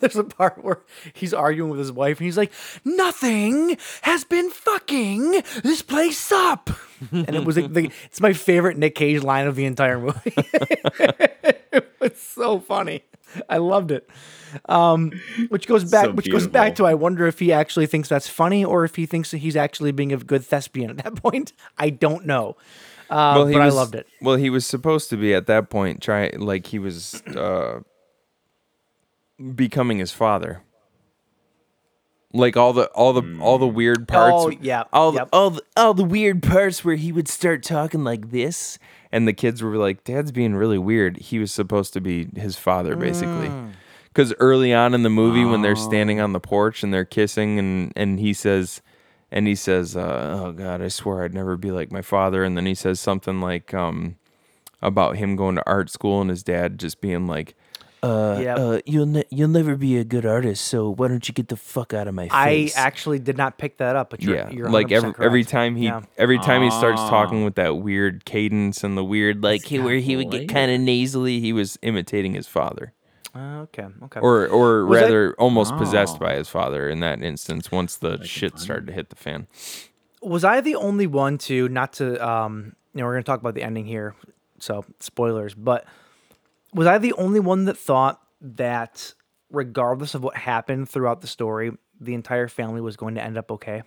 there's a part where he's arguing with his wife, and he's like, "Nothing has been fucking this place up," and it was like the, it's my favorite Nick Cage line of the entire movie. it was so funny. I loved it. Um, which goes back,
So
which goes back to I wonder if he actually thinks that's funny or if he thinks that he's actually being a good thespian at that point. I don't know. Uh, but I loved it.
Well, he was supposed to be at that point try like he was uh becoming his father. Like all the all the all the weird parts.
Oh, yeah,
All
yep.
the, all the all the weird parts where he would start talking like this and the kids were like dad's being really weird. He was supposed to be his father basically.
Mm.
Cuz early on in the movie when they're
Oh.
standing on the porch and they're kissing and and he says and he says uh, oh god, I swear I'd never be like my father and then he says something like um about him going to art school and his dad just being like, uh,
Yep.
uh you'll ne- you'll never be a good artist, so why don't you get the fuck out of my face?
I actually did not pick that up, but you're,
yeah,
you're
like
100%
every every time he
Yeah.
every time he starts talking with that weird cadence and the weird like he, where he would get kind of nasally, he was imitating his father,
Uh, okay, okay.
or or
Was
rather, almost
Oh.
possessed by his father in that instance. Once the shit started to hit the fan.
was I the only one to not to um you know we're gonna talk about the ending here, so spoilers, but was I the only one that thought that regardless of what happened throughout the story, the entire family was going to end up okay?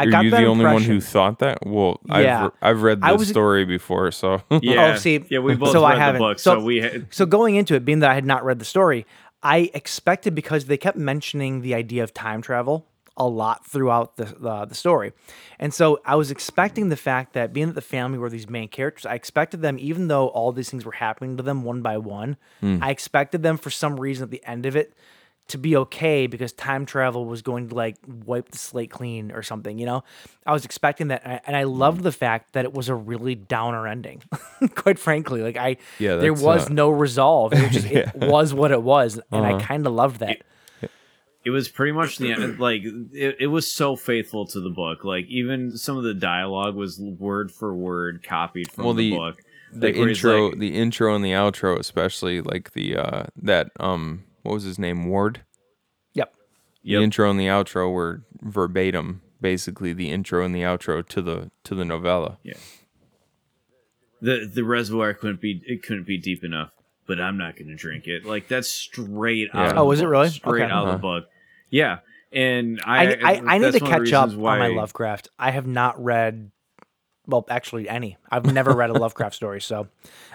I
Are
got
you the only one who thought that? Well,
Yeah.
I've I've read
I
the
was-
story before, so
Yeah,
Oh, see,
yeah, we both
so I
read the
haven't.
book,
So-
so, we had,
So going into it, being that I had not read the story, I expected because they kept mentioning the idea of time travel a lot throughout the the, the story, and so I was expecting the fact that being that the family were these main characters, I expected them, even though all these things were happening to them one by one, hmm. I expected them for some reason at the end of it to be okay because time travel was going to like wipe the slate clean or something. You know, I was expecting that, and I, loved the fact that it was a really downer ending. Quite frankly, like I,
Yeah,
there was
uh,
no resolve. It, was just, it was what it was, and
Uh-huh.
I kind of loved that.
it was pretty much the end like it, it was so faithful to the book like even some of the dialogue was word for word copied from
Well,
the,
the-
book
the
Like,
intro
like-
the intro and the outro especially like the uh that um what was his name ward
Yep.
the
Yep.
intro and the outro were verbatim basically the intro and the outro to the to the novella Yeah.
the the reservoir couldn't be it couldn't be deep enough but i'm not gonna drink it like that's straight out
Yeah.
of
Oh,
the
was it really?
straight
Okay.
out of
Uh-huh.
the book yeah and
I,
i
I, I need to
one of the
catch up
reasons
on my Lovecraft. I have not read, well, actually, any. I've never read a Lovecraft story, so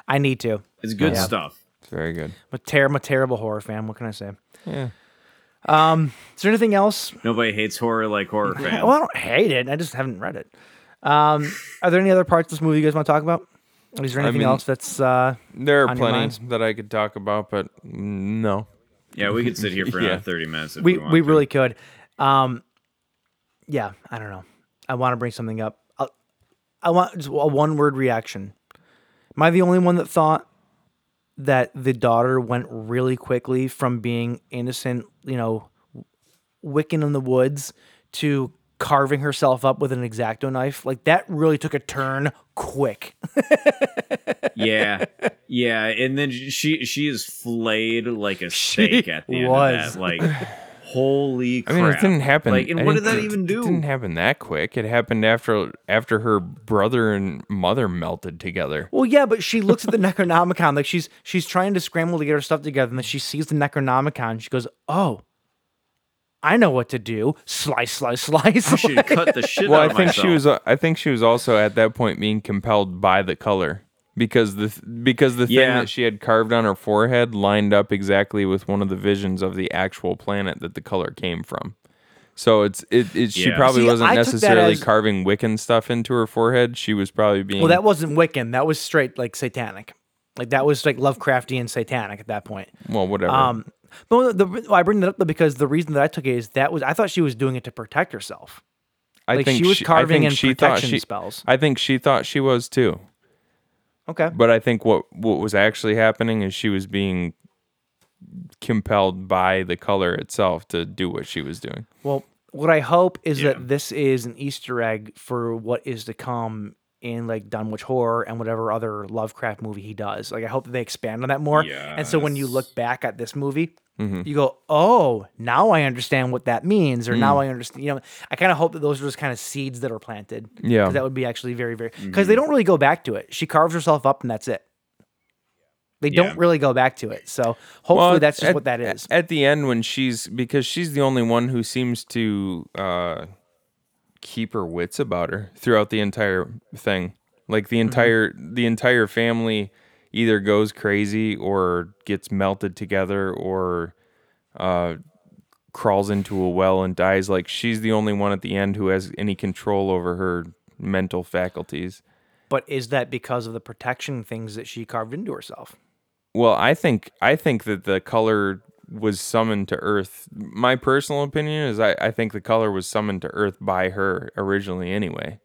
I need to.
it's good
Yeah.
stuff
it's very good
I'm a, ter- I'm a terrible horror fan. What can I say?
yeah
Um, is there anything else?
nobody hates horror like horror fans
Well, I don't hate it. I just haven't read it. Um, are there any other parts of this movie you guys want to talk about? Is there
I
anything
mean,
else that's uh,
there are
On your
plenty
mind?
that i could talk about but no
yeah we could sit here for
Yeah.
another 30 minutes if
we
we,
we,
to.
really could. Um, yeah, I don't know. I want to bring something up. I, I want just a one word reaction. Am I the only one that thought that the daughter went really quickly from being innocent, you know, wicking in the woods to carving herself up with an X-Acto knife? Like that really took a turn quick.
yeah yeah and then she she is flayed like a steak at the end
was.
of that like holy crap.
I mean, it didn't happen.
like and
I
what did
didn't-
that even
It
do
didn't happen that quick. It happened after after her brother and mother melted together.
Well, yeah, but she looks at the Necronomicon like she's she's trying to scramble to get her stuff together, and then she sees the Necronomicon. And she goes, "Oh, I know what to do. Slice, slice, slice."
I should cut the shit
Well,
out
I
of
think
myself.
she was. uh, I think she was also at that point being compelled by the color because the because the thing
Yeah.
that she had carved on her forehead lined up exactly with one of the visions of the actual planet that the color came from. So it's it. it she
Yeah.
probably
See,
wasn't
I
necessarily
as-
carving Wiccan stuff into her forehead. She was probably being.
well, that wasn't Wiccan. That was straight like satanic. Like that was like Lovecraftian satanic at that point.
well, whatever.
Um, but the, the I bring that up because the reason that I took it is that was I thought she was doing it to protect herself.
I
like,
think
she was carving
think
in
she
protection
she-
spells.
I think she thought she was too.
Okay.
But I think what what was actually happening is she was being compelled by the color itself to do what she was doing.
Well, what I hope is
Yeah.
that this is an Easter egg for what is to come in like Dunwich Horror and whatever other Lovecraft movie he does. Like I hope that they expand on that more. And so when you look back at this movie,
Mm-hmm.
you go, "Oh, now I understand what that means," or
Mm.
now I understand. You know, I kind of hope that those are just kind of seeds that are planted.
Yeah,
that would be actually very, very because
Mm-hmm.
they don't really go back to it. She carves herself up and that's it. They
Yeah.
don't really go back to it. So hopefully
Well,
that's just
at-
what that is.
At the end, when she's because she's the only one who seems to uh, keep her wits about her throughout the entire thing. Like
Mm-hmm.
the entire the entire family either goes crazy or gets melted together or uh, crawls into a well and dies. Like she's the only one at the end who has any control over her mental faculties.
But is that because of the protection things that she carved into herself?
Well, I think I think that the color was summoned to Earth. My personal opinion is I, I think the color was summoned to Earth by her originally anyway.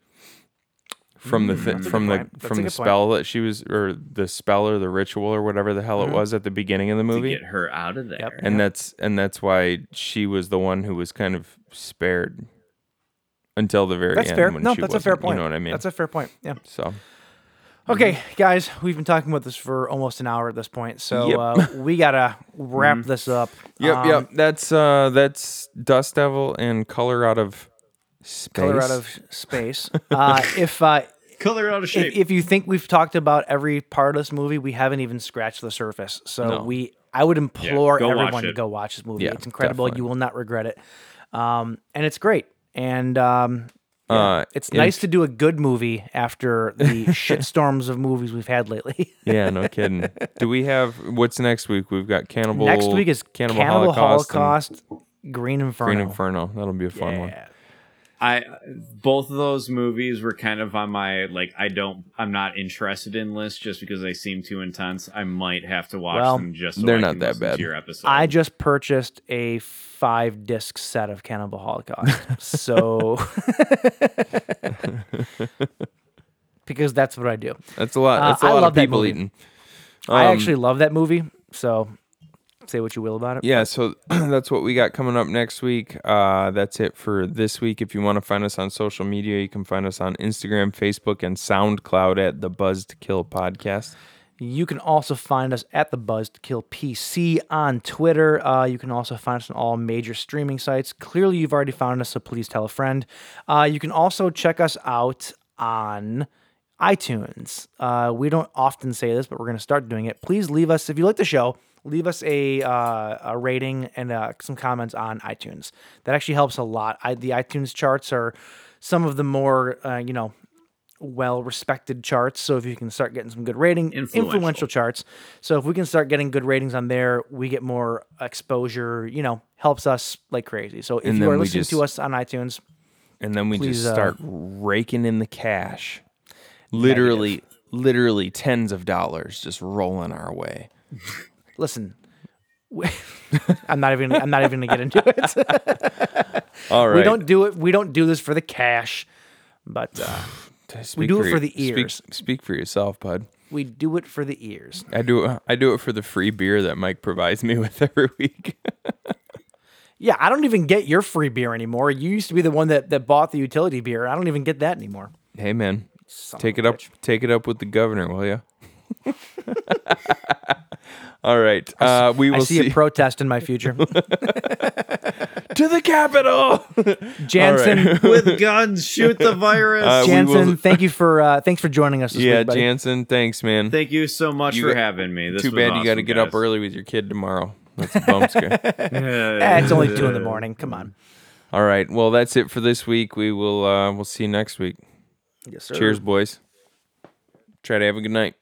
From the th- from the
point. That's
from the
good point.
spell that she was or the spell or the ritual or whatever the hell it was at the beginning of the movie.
to
movie.
get her out of there.
Yep.
and that's and that's why she was the one who was kind of spared until the very
That's
end.
fair.
when
No,
she
that's a fair point.
You know what I mean?
That's a fair point. Yeah.
so
Okay, guys, we've been talking about this for almost an hour at this point, so
Yep.
uh, we gotta wrap this up.
Yep,
Um,
yep. That's uh that's Dust Devil and Color Out of Space.
Color out of space. Uh, if uh,
Color out of shape.
if you think we've talked about every part of this movie, we haven't even scratched the surface. So
No.
we, I would implore
go watch
everyone to go watch this movie.
Yeah,
it's incredible.
definitely.
You will not regret it, um, and it's great. And um, yeah,
Uh,
it's
if-
nice to do a good movie after the shitstorms of movies we've had lately.
Yeah, no kidding. Do we have what's next week? We've got Cannibal
Next week is
Cannibal,
Cannibal,
Holocaust, and
Holocaust, Green Inferno.
Green Inferno. That'll be a fun one.
Yeah.
I both of those movies were kind of on my like I don't I'm not interested in list just because they seem too intense. I might have to watch
Well,
them just so
they're
I
not
can
that bad.
Your episode.
I just purchased a five disc set of Cannibal Holocaust. so because that's what I do.
That's a lot.
Uh,
That's a
I
lot
love
of people
movie.
eating.
I
Um,
actually love that movie. So say what you will about it.
Yeah, so that's what we got coming up next week. Uh, that's it for this week. If you want to find us on social media, you can find us on Instagram, Facebook, and SoundCloud at the Buzzed Kill Podcast.
You can also find us at the Buzzed Kill PC on Twitter. Uh, you can also find us on all major streaming sites. Clearly, you've already found us, so please tell a friend. Uh, you can also check us out on iTunes. Uh, we don't often say this, but we're going to start doing it. Please leave us, if you like the show, leave us a, uh, a rating and uh, some comments on iTunes. That actually helps a lot. I, the iTunes charts are some of the more, uh, you know, well respected charts. So if you can start getting some good rating,
Influential.
influential charts. So if we can start getting good ratings on there, we get more exposure, you know, helps us like crazy. So if
And
you are listening to us on iTunes,
And then we
Please,
just
uh,
start raking in the cash. Literally, literally tens of dollars just rolling our way.
Listen. I'm not even. I'm not even gonna get into it.
All right.
We don't do it. We don't do this for the cash, but uh,
Speak
do it
your-
for the ears.
Speak, for yourself, bud.
we do it for the ears.
I do. I do it for the free beer that Mike provides me with every week.
Yeah, I don't even get your free beer anymore. You used to be the one that, that bought the utility beer. I don't even get that anymore.
hey, man,
Son
take it up. Take it up with the governor, will you? All right. Uh, we
I
will
see,
see
a protest in my future.
to the Capitol.
Jansen,
with guns shoot the virus.
Uh,
Jansen,
will-
thank you for uh, thanks for joining us. This
yeah,
week, buddy.
Jansen. Thanks, man.
Thank you so much
You
for
got-
having me. This
Too
was
bad you got to
awesome,
get up early with your kid tomorrow. That's a bum scare.
Eh, it's only two in the morning. Come on.
All right. Well, that's it for this week. We will. Uh, we'll see you next week.
Yes, sir.
Cheers, boys. Try to have a good night.